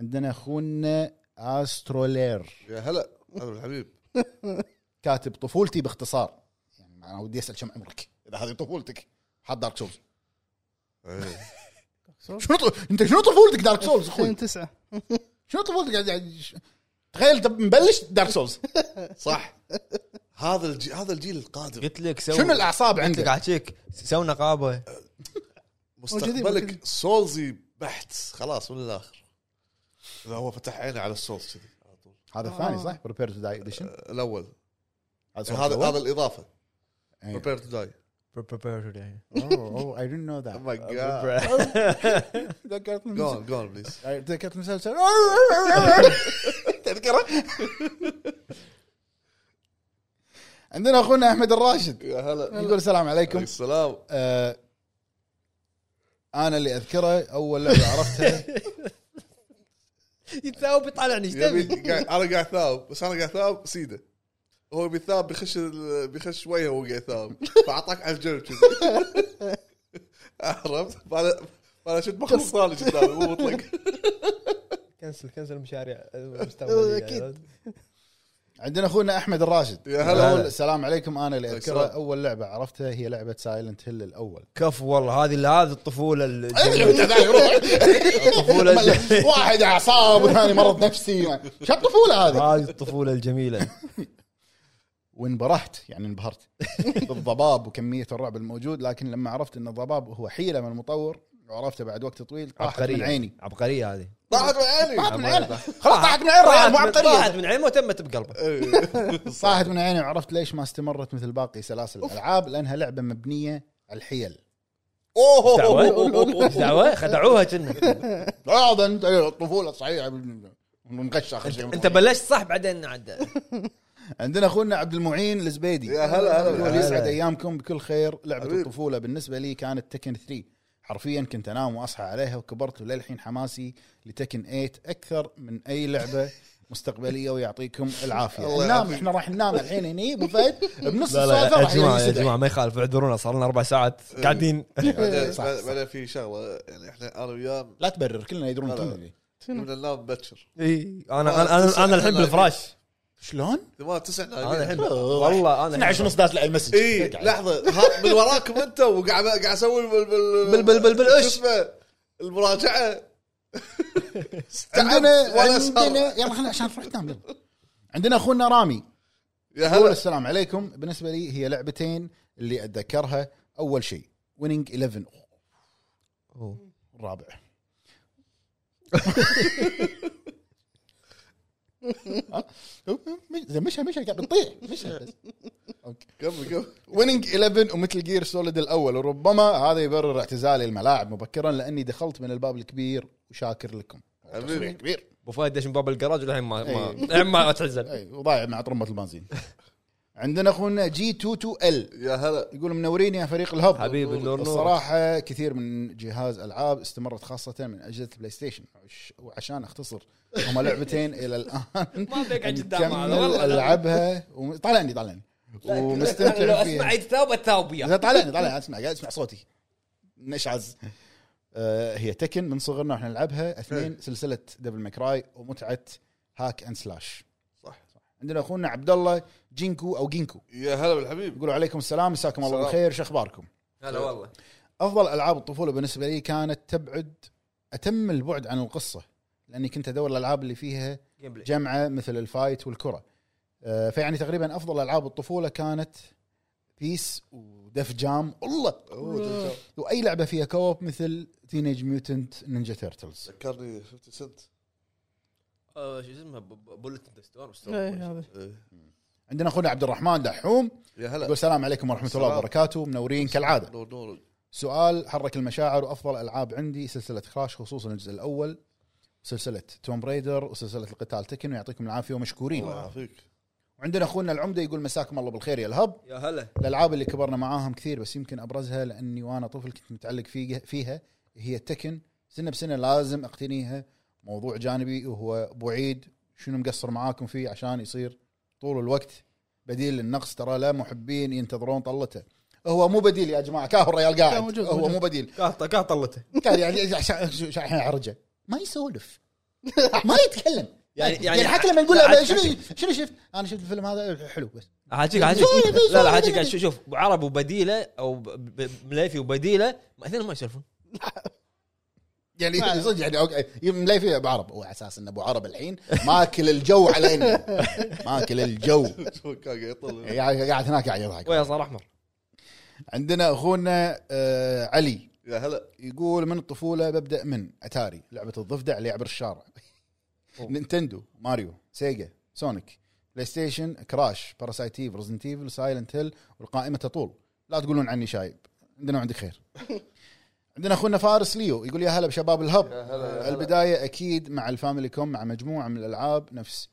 عندنا أخونا أسترولير. يا هلا هلا بالحبيب كاتب طفولتي باختصار. يعني أنا ودي أسأل كم عمرك؟ إذا هذه طفولتك. حط Dark Souls إيه. شنو ط... أنت شنو طفولتك Dark Souls أخوي؟ 2009 شنو طفولتك؟ قاعد- قاعد ش- تخيل انت مبلش Dark Souls صح. هذا الجيل هذا الجيل القادم. قلت لك سوي شنو الأعصاب عندك؟ عاشيك سوي نقابه موجودين. مستقبلك سولزي بحت خلاص من الآخر. اذا هو فتح عينه على ال Souls كذي على طول. هذا الثاني صح؟ Prepare to Die Edition الأول. هذا هذا هذا الإضافة. إيه. Prepare to Die oh I didn't know that. My God ذكرت جون جون please ذكرت مسلسل تذكره عندنا أخونا أحمد الراشد يا هلا. يقول السلام عليكم. السلام. آه، أنا اللي أذكره أول لعبة عرفتها. يتثاوب يطالعني إيش تبي؟ قاعد- أنا قاعد ثاوب بس أنا قاعد ثاوب سيدة. هو بيثاب بيخش ال- بيخش شوية وهو قاعد يثاوب. فأعطاك على الجنب كذي عرفت؟ فانا فأنا شفت مخلوق ثاني قدامي مو مطلق. cancel cancel مشاريع أكيد. عندنا أخونا أحمد الراشد. يا هلا. يقول السلام عليكم أنا اللي أذكره السلام. أول لعبة عرفتها هي لعبة Silent Hill الأول. كفو والله هذه هذه الطفولة الجميلة. الطفولة واحد أعصاب والثاني مرض نفسي. شو الطفولة هذه؟ هذه الطفولة الجميلة. وانبرحت يعني انبهرت. بالضباب وكمية الرعب الموجود لكن لما عرفت إن الضباب هو حيلة من المطور وعرفته بعد وقت طويل طاحت من عبقرية. عيني. عبقرية هذه. طاحت من عيني. طاحت من عيني. خلاص طاحت من عين ريال مو طاحت عبقريه من عينه وتمت بقلبه. إيه. طاحت من عيني وعرفت ليش ما استمرت مثل باقي سلاسل الألعاب لأنها لعبة مبنية على الحيل. دعوة؟ دعوة؟ خدعوها كنا. هذا أنت الطفولة صحيحة. ونغش آخر شيء. أنت بلشت صح بعدين عاد عندنا أخونا عبد المعين الزبيدي. يا هلا هلا. يسعد أيامكم بكل خير. لعبة. الطفولة بالنسبة لي كانت تكن 3 حرفيا كنت أنام وأصحى عليها وكبرت وللحين حماسي لتكن 8 أكثر من أي لعبة مستقبلية ويعطيكم العافية. ننام. إحنا راح ننام الحين هني أبو فهد بنص السالفه يا جماعة يا. جماعة ما يخالف اعذرونا صار لنا أربع ساعات قاعدين. بعدين في شغلة يعني إحنا أنا وياه لا تبرر كلنا يدرون. كلنا. من ننام بكر اي أنا أنا أنا, أنا الحين بالفراش. شلون؟ ثمان تسع أنا لاعبين الحين والله أنا 12 ونص داز المسج اي لحظة. من وراكم أنت وقاعد قاعد أسوي بال بال بال- بال- اسمه المراجعة. عندنا. عندنا يلا خلينا عشان نروح يلا. عندنا أخونا رامي. يا هلا. السلام عليكم. بالنسبة لي هي لعبتين اللي أتذكرها. أول شيء Winning 11 أوه. الرابع مشى مشى قاعد بتطيح مشى بس okay. كمل كمل Winning 11 و Metal Gear Solid الأول. وربما هذا يبرر اعتزالي الملاعب مبكرا لأني دخلت من الباب الكبير وشاكر لكم. حبيبي. كبير أبو فهد دش من باب الجراج؟ والحين ما ما إيه. الحين ما تحزن. اي وضايع مع طرمه البنزين. عندنا أخونا G 22 L. يا هلا. يقول منورين يا فريق ال Hub. حبيبي النور نور. الصراحة كثير من جهاز ألعاب استمرت خاصة من أجهزة ال PlayStation وعش- وعشان أختصر هما لعبتين إلى الآن. ما بيقعد قدام هذا. نكمل والله وم- طالعني طالعني. لو ومستمتع أسمع فيها. يتثاوب اتثاوب وياه إذا طالعني طالعني أسمع قاعد أسمع صوتي. نشعز. آه، هي Tekken من صغرنا وإحنا نلعبها. اثنين سلسلة Devil May Cry ومتعة hack and slash صح. عندنا أخونا عبد الله جينكو أو جينكو. يا هلا بالحبيب. يقولوا عليكم السلام مساكم الله. بالخير شو أخباركم؟ هلا والله. أفضل ألعاب الطفولة بالنسبة لي كانت تبعد أتم البعد عن القصة لأني كنت أدور الألعاب اللي فيها جمعة مثل ال fight والكرة. آه، فيعني تقريبا أفضل ألعاب الطفولة كانت PES و Def Jam. الله. وأي لعبة فيها co-op مثل Teenage Mutant Ninja Turtles ذكرني 50 سنت آه، شو اسمه Bullet إيه. عندنا أخونا عبد الرحمن دحوم يا هلا. يقول السلام عليكم ورحمة الله. وبركاته منورين كالعادة. نور نور. سؤال حرك المشاعر وأفضل ألعاب عندي سلسلة Crash خصوصا الجزء الأول سلسلة Tomb Raider وسلسلة القتال Tekken ويعطيكم العافية ومشكورين. الله يعافيك. وعندنا أخونا العمدة يقول مساكم الله بالخير يا الهب. يا هلا. الألعاب اللي كبرنا معاهم كثير بس يمكن أبرزها لأني وأنا طفل كنت متعلق فيها فيها هي التكن. سنة بسنة لازم أقتنيها. موضوع جانبي وهو ابو عيد شنو مقصر معاكم فيه عشان يصير طول الوقت بديل للنقص ترى لا محبين ينتظرون طلته. هو مو بديل يا جماعة. كاهو الريال قاعد. موجود، هو موجود. مو بديل. كاه كاه طلته. كان يعني عشان اعرجه ما يسولف. ما يتكلم. يعني- يعني, يعني- حتى لما نقول له شنو شنو شفت؟ أنا شفت الفيلم هذا حلو بس. حاجيك حاجيك لا لا حاجيك شوف أبو عرب وبديلة أو مليفي وبديلة ما اثنين ما يسولفون. يعني صدق يعني أوكي، مليفي أبو عرب. هو على أساس ان أبو عرب الحين. ماكل الجو علينا ماكل الجو. قاعد هناك قاعد يضحك. ويا صار أحمر. عندنا أخونا آه علي. يا هلا. يقول من الطفولة ببدأ من أتاري لعبة الضفدع اللي يعبر الشارع. Nintendo Mario Sega Sonic PlayStation Crash Parasite Eve Resident Evil Silent Hill والقائمة تطول. لا تقولون عني شايب. عندنا وعندك خير. عندنا أخونا فارس ليو يقول يا هلا بشباب ال Hub يا هلا يا هلا. البداية أكيد مع ال Family Com مع مجموعة من الألعاب نفس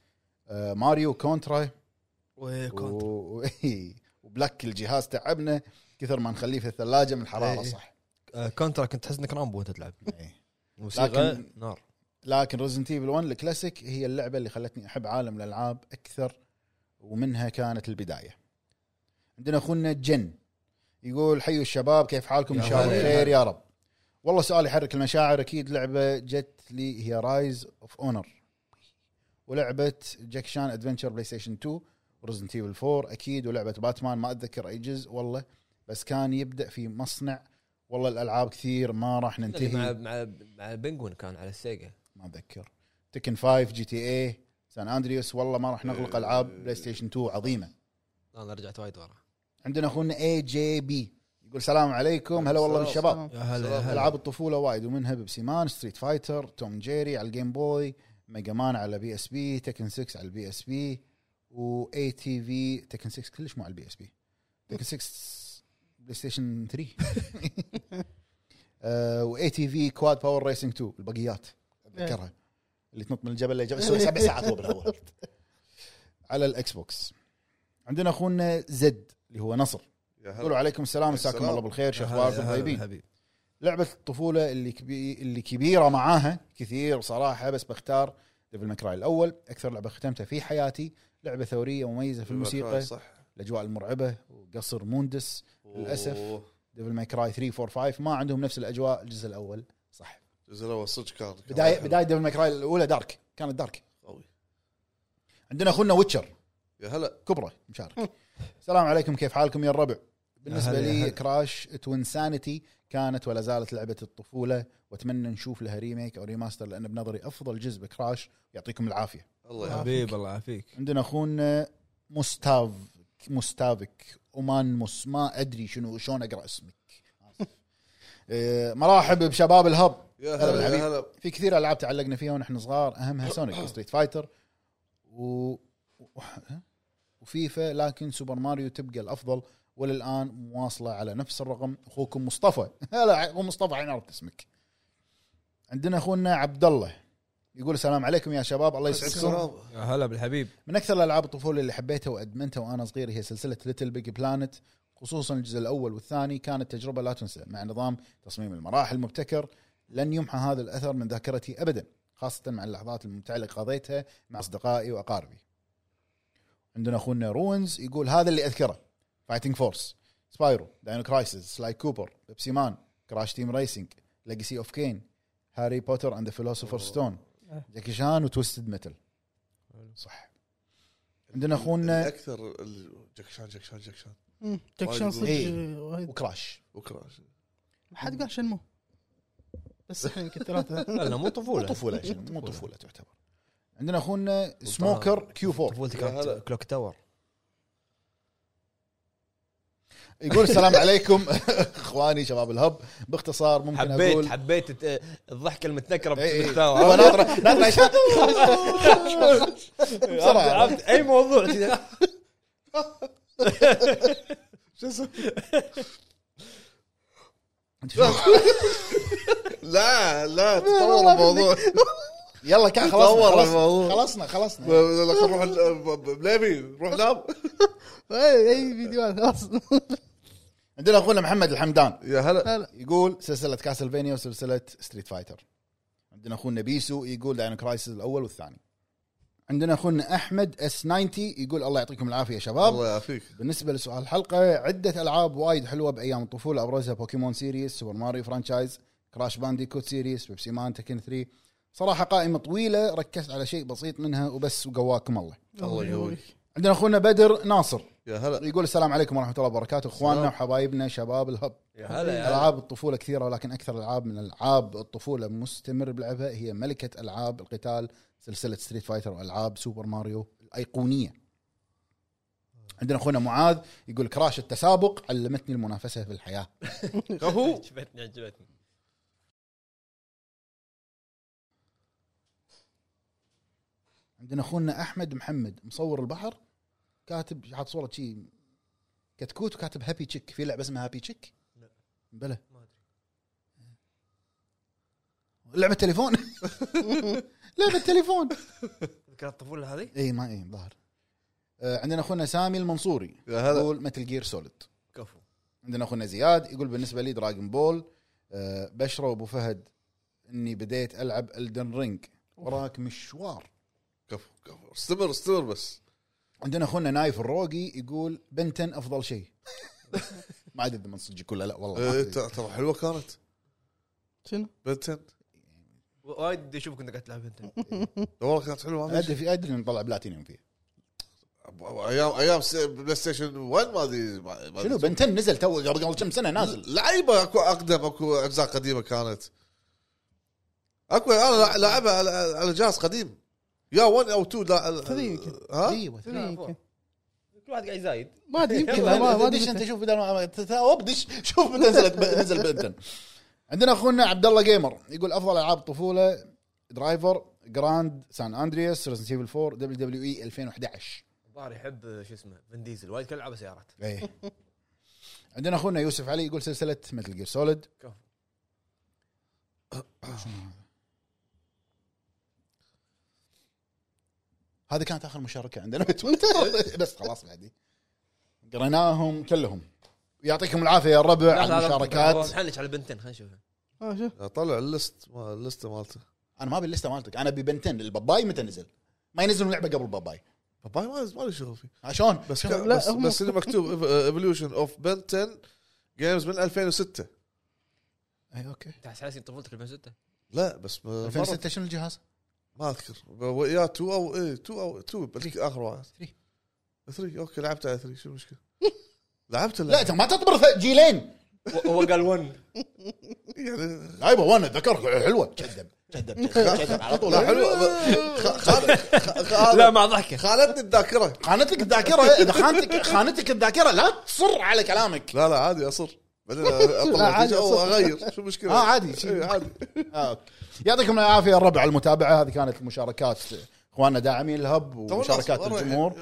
آه، Mario Contra و... وبلاك الجهاز تعبنا كثر ما نخليه في الثلاجة من الحرارة إيه. صح آه، Contra كنت تحس إنك Rambo وأنت تلعب إيه. موسيقى لكن- نار لكن Resident Evil 1 الكلاسيك هي اللعبة اللي خلتني أحب عالم الألعاب أكثر ومنها كانت البداية. عندنا أخونا جن يقول حيوا الشباب كيف حالكم إن يا شاء الله هلا. بخير يا رب. والله سؤال يحرك المشاعر أكيد لعبة Jet Li هي Rise of Honor ولعبة Jackie Chan Adventures PlayStation 2 و Resident Evil 4 أكيد ولعبة باتمان ما أتذكر أي جزء والله بس كان يبدأ في مصنع. والله الألعاب كثير ما راح ننتهي. مع مع مع ال Penguin كان على ال Sega. ما أتذكر. Tekken 5 GTA San Andreas والله ما راح نغلق ألعاب PlayStation 2 عظيمة. أنا رجعت وايد ورا. عندنا أخونا AGB يقول السلام عليكم. هلا والله بالشباب. يا هلا ألعاب الطفولة وايد ومنها Pepsiman Street Fighter Tom Jerry على ال Game Boy Mega Man على PSP Tekken 6 على ال PSP و ATV Tekken 6 كلش مو على ال PSP. Tekken 6 PlayStation 3 و ATV Quad Power Racing 2 البقيات. أتذكرها. اللي تنط من الجبل لجبل تسوي سبع ساعات هو بالهواء على ال Xbox. عندنا أخونا Z اللي هو نصر. هلا. عليكم السلام مساكم. الله بالخير شو اخباركم طيبين لعبة الطفولة اللي كبي... اللي كبيرة معاها كثير صراحة بس بختار Devil May Cry الأول. أكثر لعبة ختمتها في حياتي. لعبة ثورية مميزة في الموسيقى. صح. الأجواء المرعبة وقصر Mundus للأسف. أوه. Devil May Cry 3 4 5 ما عندهم نفس الأجواء. الجزء الأول صح. الجزء الأول صدق كان بدايه. بداية Devil May Cry الأولى dark كانت dark قوي. عندنا أخونا Witcher يا هلا. كبرى مشارك. السلام عليكم كيف حالكم يا الربع؟ بالنسبة لي هلا. Crash Twinsanity كانت ولا زالت لعبة الطفولة وأتمنى نشوف لها remake أو remaster لأن بنظري أفضل جزء ب Crash يعطيكم العافية. الله يعافيك. حبيب الله يعافيك. عندنا أخونا مستاف مستافك اومان مس ما أدري شنو شلون أقرأ اسمك. إيه، مرحب بشباب ال Hub. يا هلا. يا هلا. في كثير ألعاب تعلقنا فيها ونحن صغار. اهمها Sonic Street Fighter و... وفيفا لكن Super Mario تبقى الأفضل. وللآن مواصلة على نفس الرقم أخوكم مصطفى. هلا أخو مصطفى عين عرفت اسمك. عندنا أخونا عبد الله. يقول السلام عليكم يا شباب الله يسعدكم. يا هلا بالحبيب. من أكثر الألعاب الطفولة اللي حبيتها وأدمنتها وأنا صغير هي سلسلة Little Big Planet خصوصا الجزء الأول والثاني. كانت تجربة لا تنسى. مع نظام تصميم المراحل المبتكر لن يمحى هذا الأثر من ذاكرتي ابدا خاصة مع اللحظات الممتعة اللي قضيتها مع أصدقائي وأقاربي. عندنا أخونا روينز يقول هذا اللي أذكره. Fighting Force Spyro Dino Crisis Sly Cooper Pepsiman Crash Team Racing Legacy of Kain Harry Potter and the Philosopher's Stone Jackie Chan و Twisted Metal صح. عندنا اخونا أكثر ال- Jackie Chan Jackie Chan Jackie Chan. Jackie Chan وايد صدق إيه. وايد. و Crash. و Crash. ما حد قال Shenmue؟ بس إحنا يمكن ثلاثة. لا مو مو طفولة طفوله شنو، مو طفولة. تعتبر. عندنا أخونا Smoker Q 4 طفولتي Clock Tower. يقول السلام عليكم إخواني شباب الهب باختصار ممكن حبيت أقول حبيت الضحكه المتنكره إيه، إيه. تاور ناطره ناطره عشان- عرفت- أي موضوع كذا. شو اسمه؟ لا لا تطور الموضوع يلا كان خلصنا خلصنا. خلصنا خلصنا لا، خل نروح ال- بليبي روح نام اي أي فيديوهات خلاص عندنا أخونا محمد الحمدان. يا هلا. لا لا يقول سلسلة Castlevania وسلسلة Street Fighter عندنا أخونا بيسو يقول Dino Crisis الأول والثاني. عندنا أخونا أحمد S 90 يقول الله يعطيكم العافية يا شباب. الله يعافيك. بالنسبة لسؤال الحلقة عدة ألعاب وايد حلوة بأيام الطفولة. أبرزها Pokemon series Super Mario franchise Crash Bandicoot series Pepsiman Tekken 3 صراحة قائمة طويلة ركزت على شيء بسيط منها وبس وقواكم الله. الله يقويك. عندنا أخونا بدر ناصر. يا هلا. يقول السلام عليكم ورحمة الله وبركاته. إخواننا. وحبايبنا شباب الهب. يا هلا ألعاب الطفولة كثيرة ولكن أكثر ألعاب من ألعاب الطفولة مستمر بلعبها هي ملكة ألعاب القتال سلسلة Street Fighter وألعاب Super Mario الأيقونية. عندنا أخونا معاذ يقول Crash التسابق علمتني المنافسة في الحياة. كفو عجبتني عجبتني. عندنا أخونا أحمد محمد مصور البحر. كاتب حاط صورة شي. كتكوت وكاتب Happy Chick. في لعبة اسمها Happy Chick؟ لا. بلى. ما أدري. لعبة تليفون. لعبة تليفون. ذكرت الطفولة هذه؟ إي ما إي ظهر آه، عندنا أخونا سامي المنصوري. يقول Metal Gear Solid كفو. عندنا أخونا زياد يقول بالنسبة لي Dragon Ball آه، بشرى وأبو فهد إني بديت ألعب Elden Ring وراك مشوار. كفو كفو. استمر استمر بس. عندنا أخونا نايف الروقي يقول Ben 10 أفضل شيء. ما أدري إذا من صدق ولا لا والله إيه،. ترى حلوة كانت. شنو؟ Ben 10. وايد بدي أشوفك انت قاعد تلعب انت والله كانت حلوة ما أدري أدري نطلع بلاتينيوم فيه أيام أيام PlayStation 1 ما ادري شنو. Ben 10 نزل تو قبل قبل كم سنة نازل. لعيبة أكو أقدم أكو أجزاء قديمة كانت. أكو أنا لاعبها على, على جهاز قديم. يا 1 أو 2 لا three يمكن. ها؟ أيوه three يمكن. كل واحد قاعد يزايد. ما أدري يمكن ما ما ما أدري انت. شوف بدل ما تثاوب دش شوف متى نزلت نزل Ben 10 عندنا أخونا عبد الله Gamer يقول أفضل ألعاب الطفوله Driver Grand San Andreas Resident Evil 4 WWE 2011 الظاهر يحب شو اسمه فين ديزل وايد كان يلعب سيارات. إيه. عندنا أخونا يوسف علي يقول سلسلة Metal Gear Solid هذه كانت آخر مشاركة عندنا. بس خلاص بعدي قريناهم كلهم. يعطيكم العافية يا الربع على المشاركات. نحنش على بنتين خلينا نشوفها. آه شوف. طلع الليست ما الليسته مالته. أنا ما أبي اللسته مالتك. أنا أبي بنتين. الباباي متى نزل؟ ما ينزلون لعبة قبل باباي باباي ما ما لي شغل فيه. عشان بس شوف، كان لا، بس, هم- بس اللي مكتوب ايفولوشن اوف بن 10 جيمز من 2006 اي أوكي. انت حاسس طفولتك 2006 لا بس م- 2006 شنو الجهاز؟ ما أذكر. يا 2 أو إيه 2 أو 2 بلكي آخر واحد. 3 أوكي لعبت على 3 شو المشكلة؟ لعبت لا إنت ما تصبر ث- جيلين. هو قال 1 يعني لا يبا وأنا ذكر حلوة. كذب كذب كذب على طول. لا حلو خ- خان- خ- خ- لا مع ضحكه خانتني الذاكرة. خانتك الذاكرة إذا خانتك خانتك الذاكرة لا تصر على كلامك. لا لا عادي أصر. بعدين أطلع أو. أغير شو المشكلة؟ آه عادي شي. إيه، عادي آه، أوكي. يعطيكم العافية الربع على المتابعة هذه كانت المشاركات إخواننا داعمين الهب ومشاركات الجمهور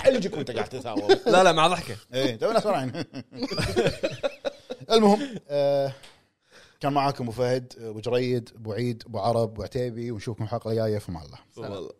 حلجك وانت قاعد تتهاوى لا لا مع ضحكة إيه تو ناس رايحين. المهم آه كان معاكم أبو فهد أبو جريد أبو عيد أبو عرب أبو عتيبي ونشوفكم الحلقة الجاية في الله.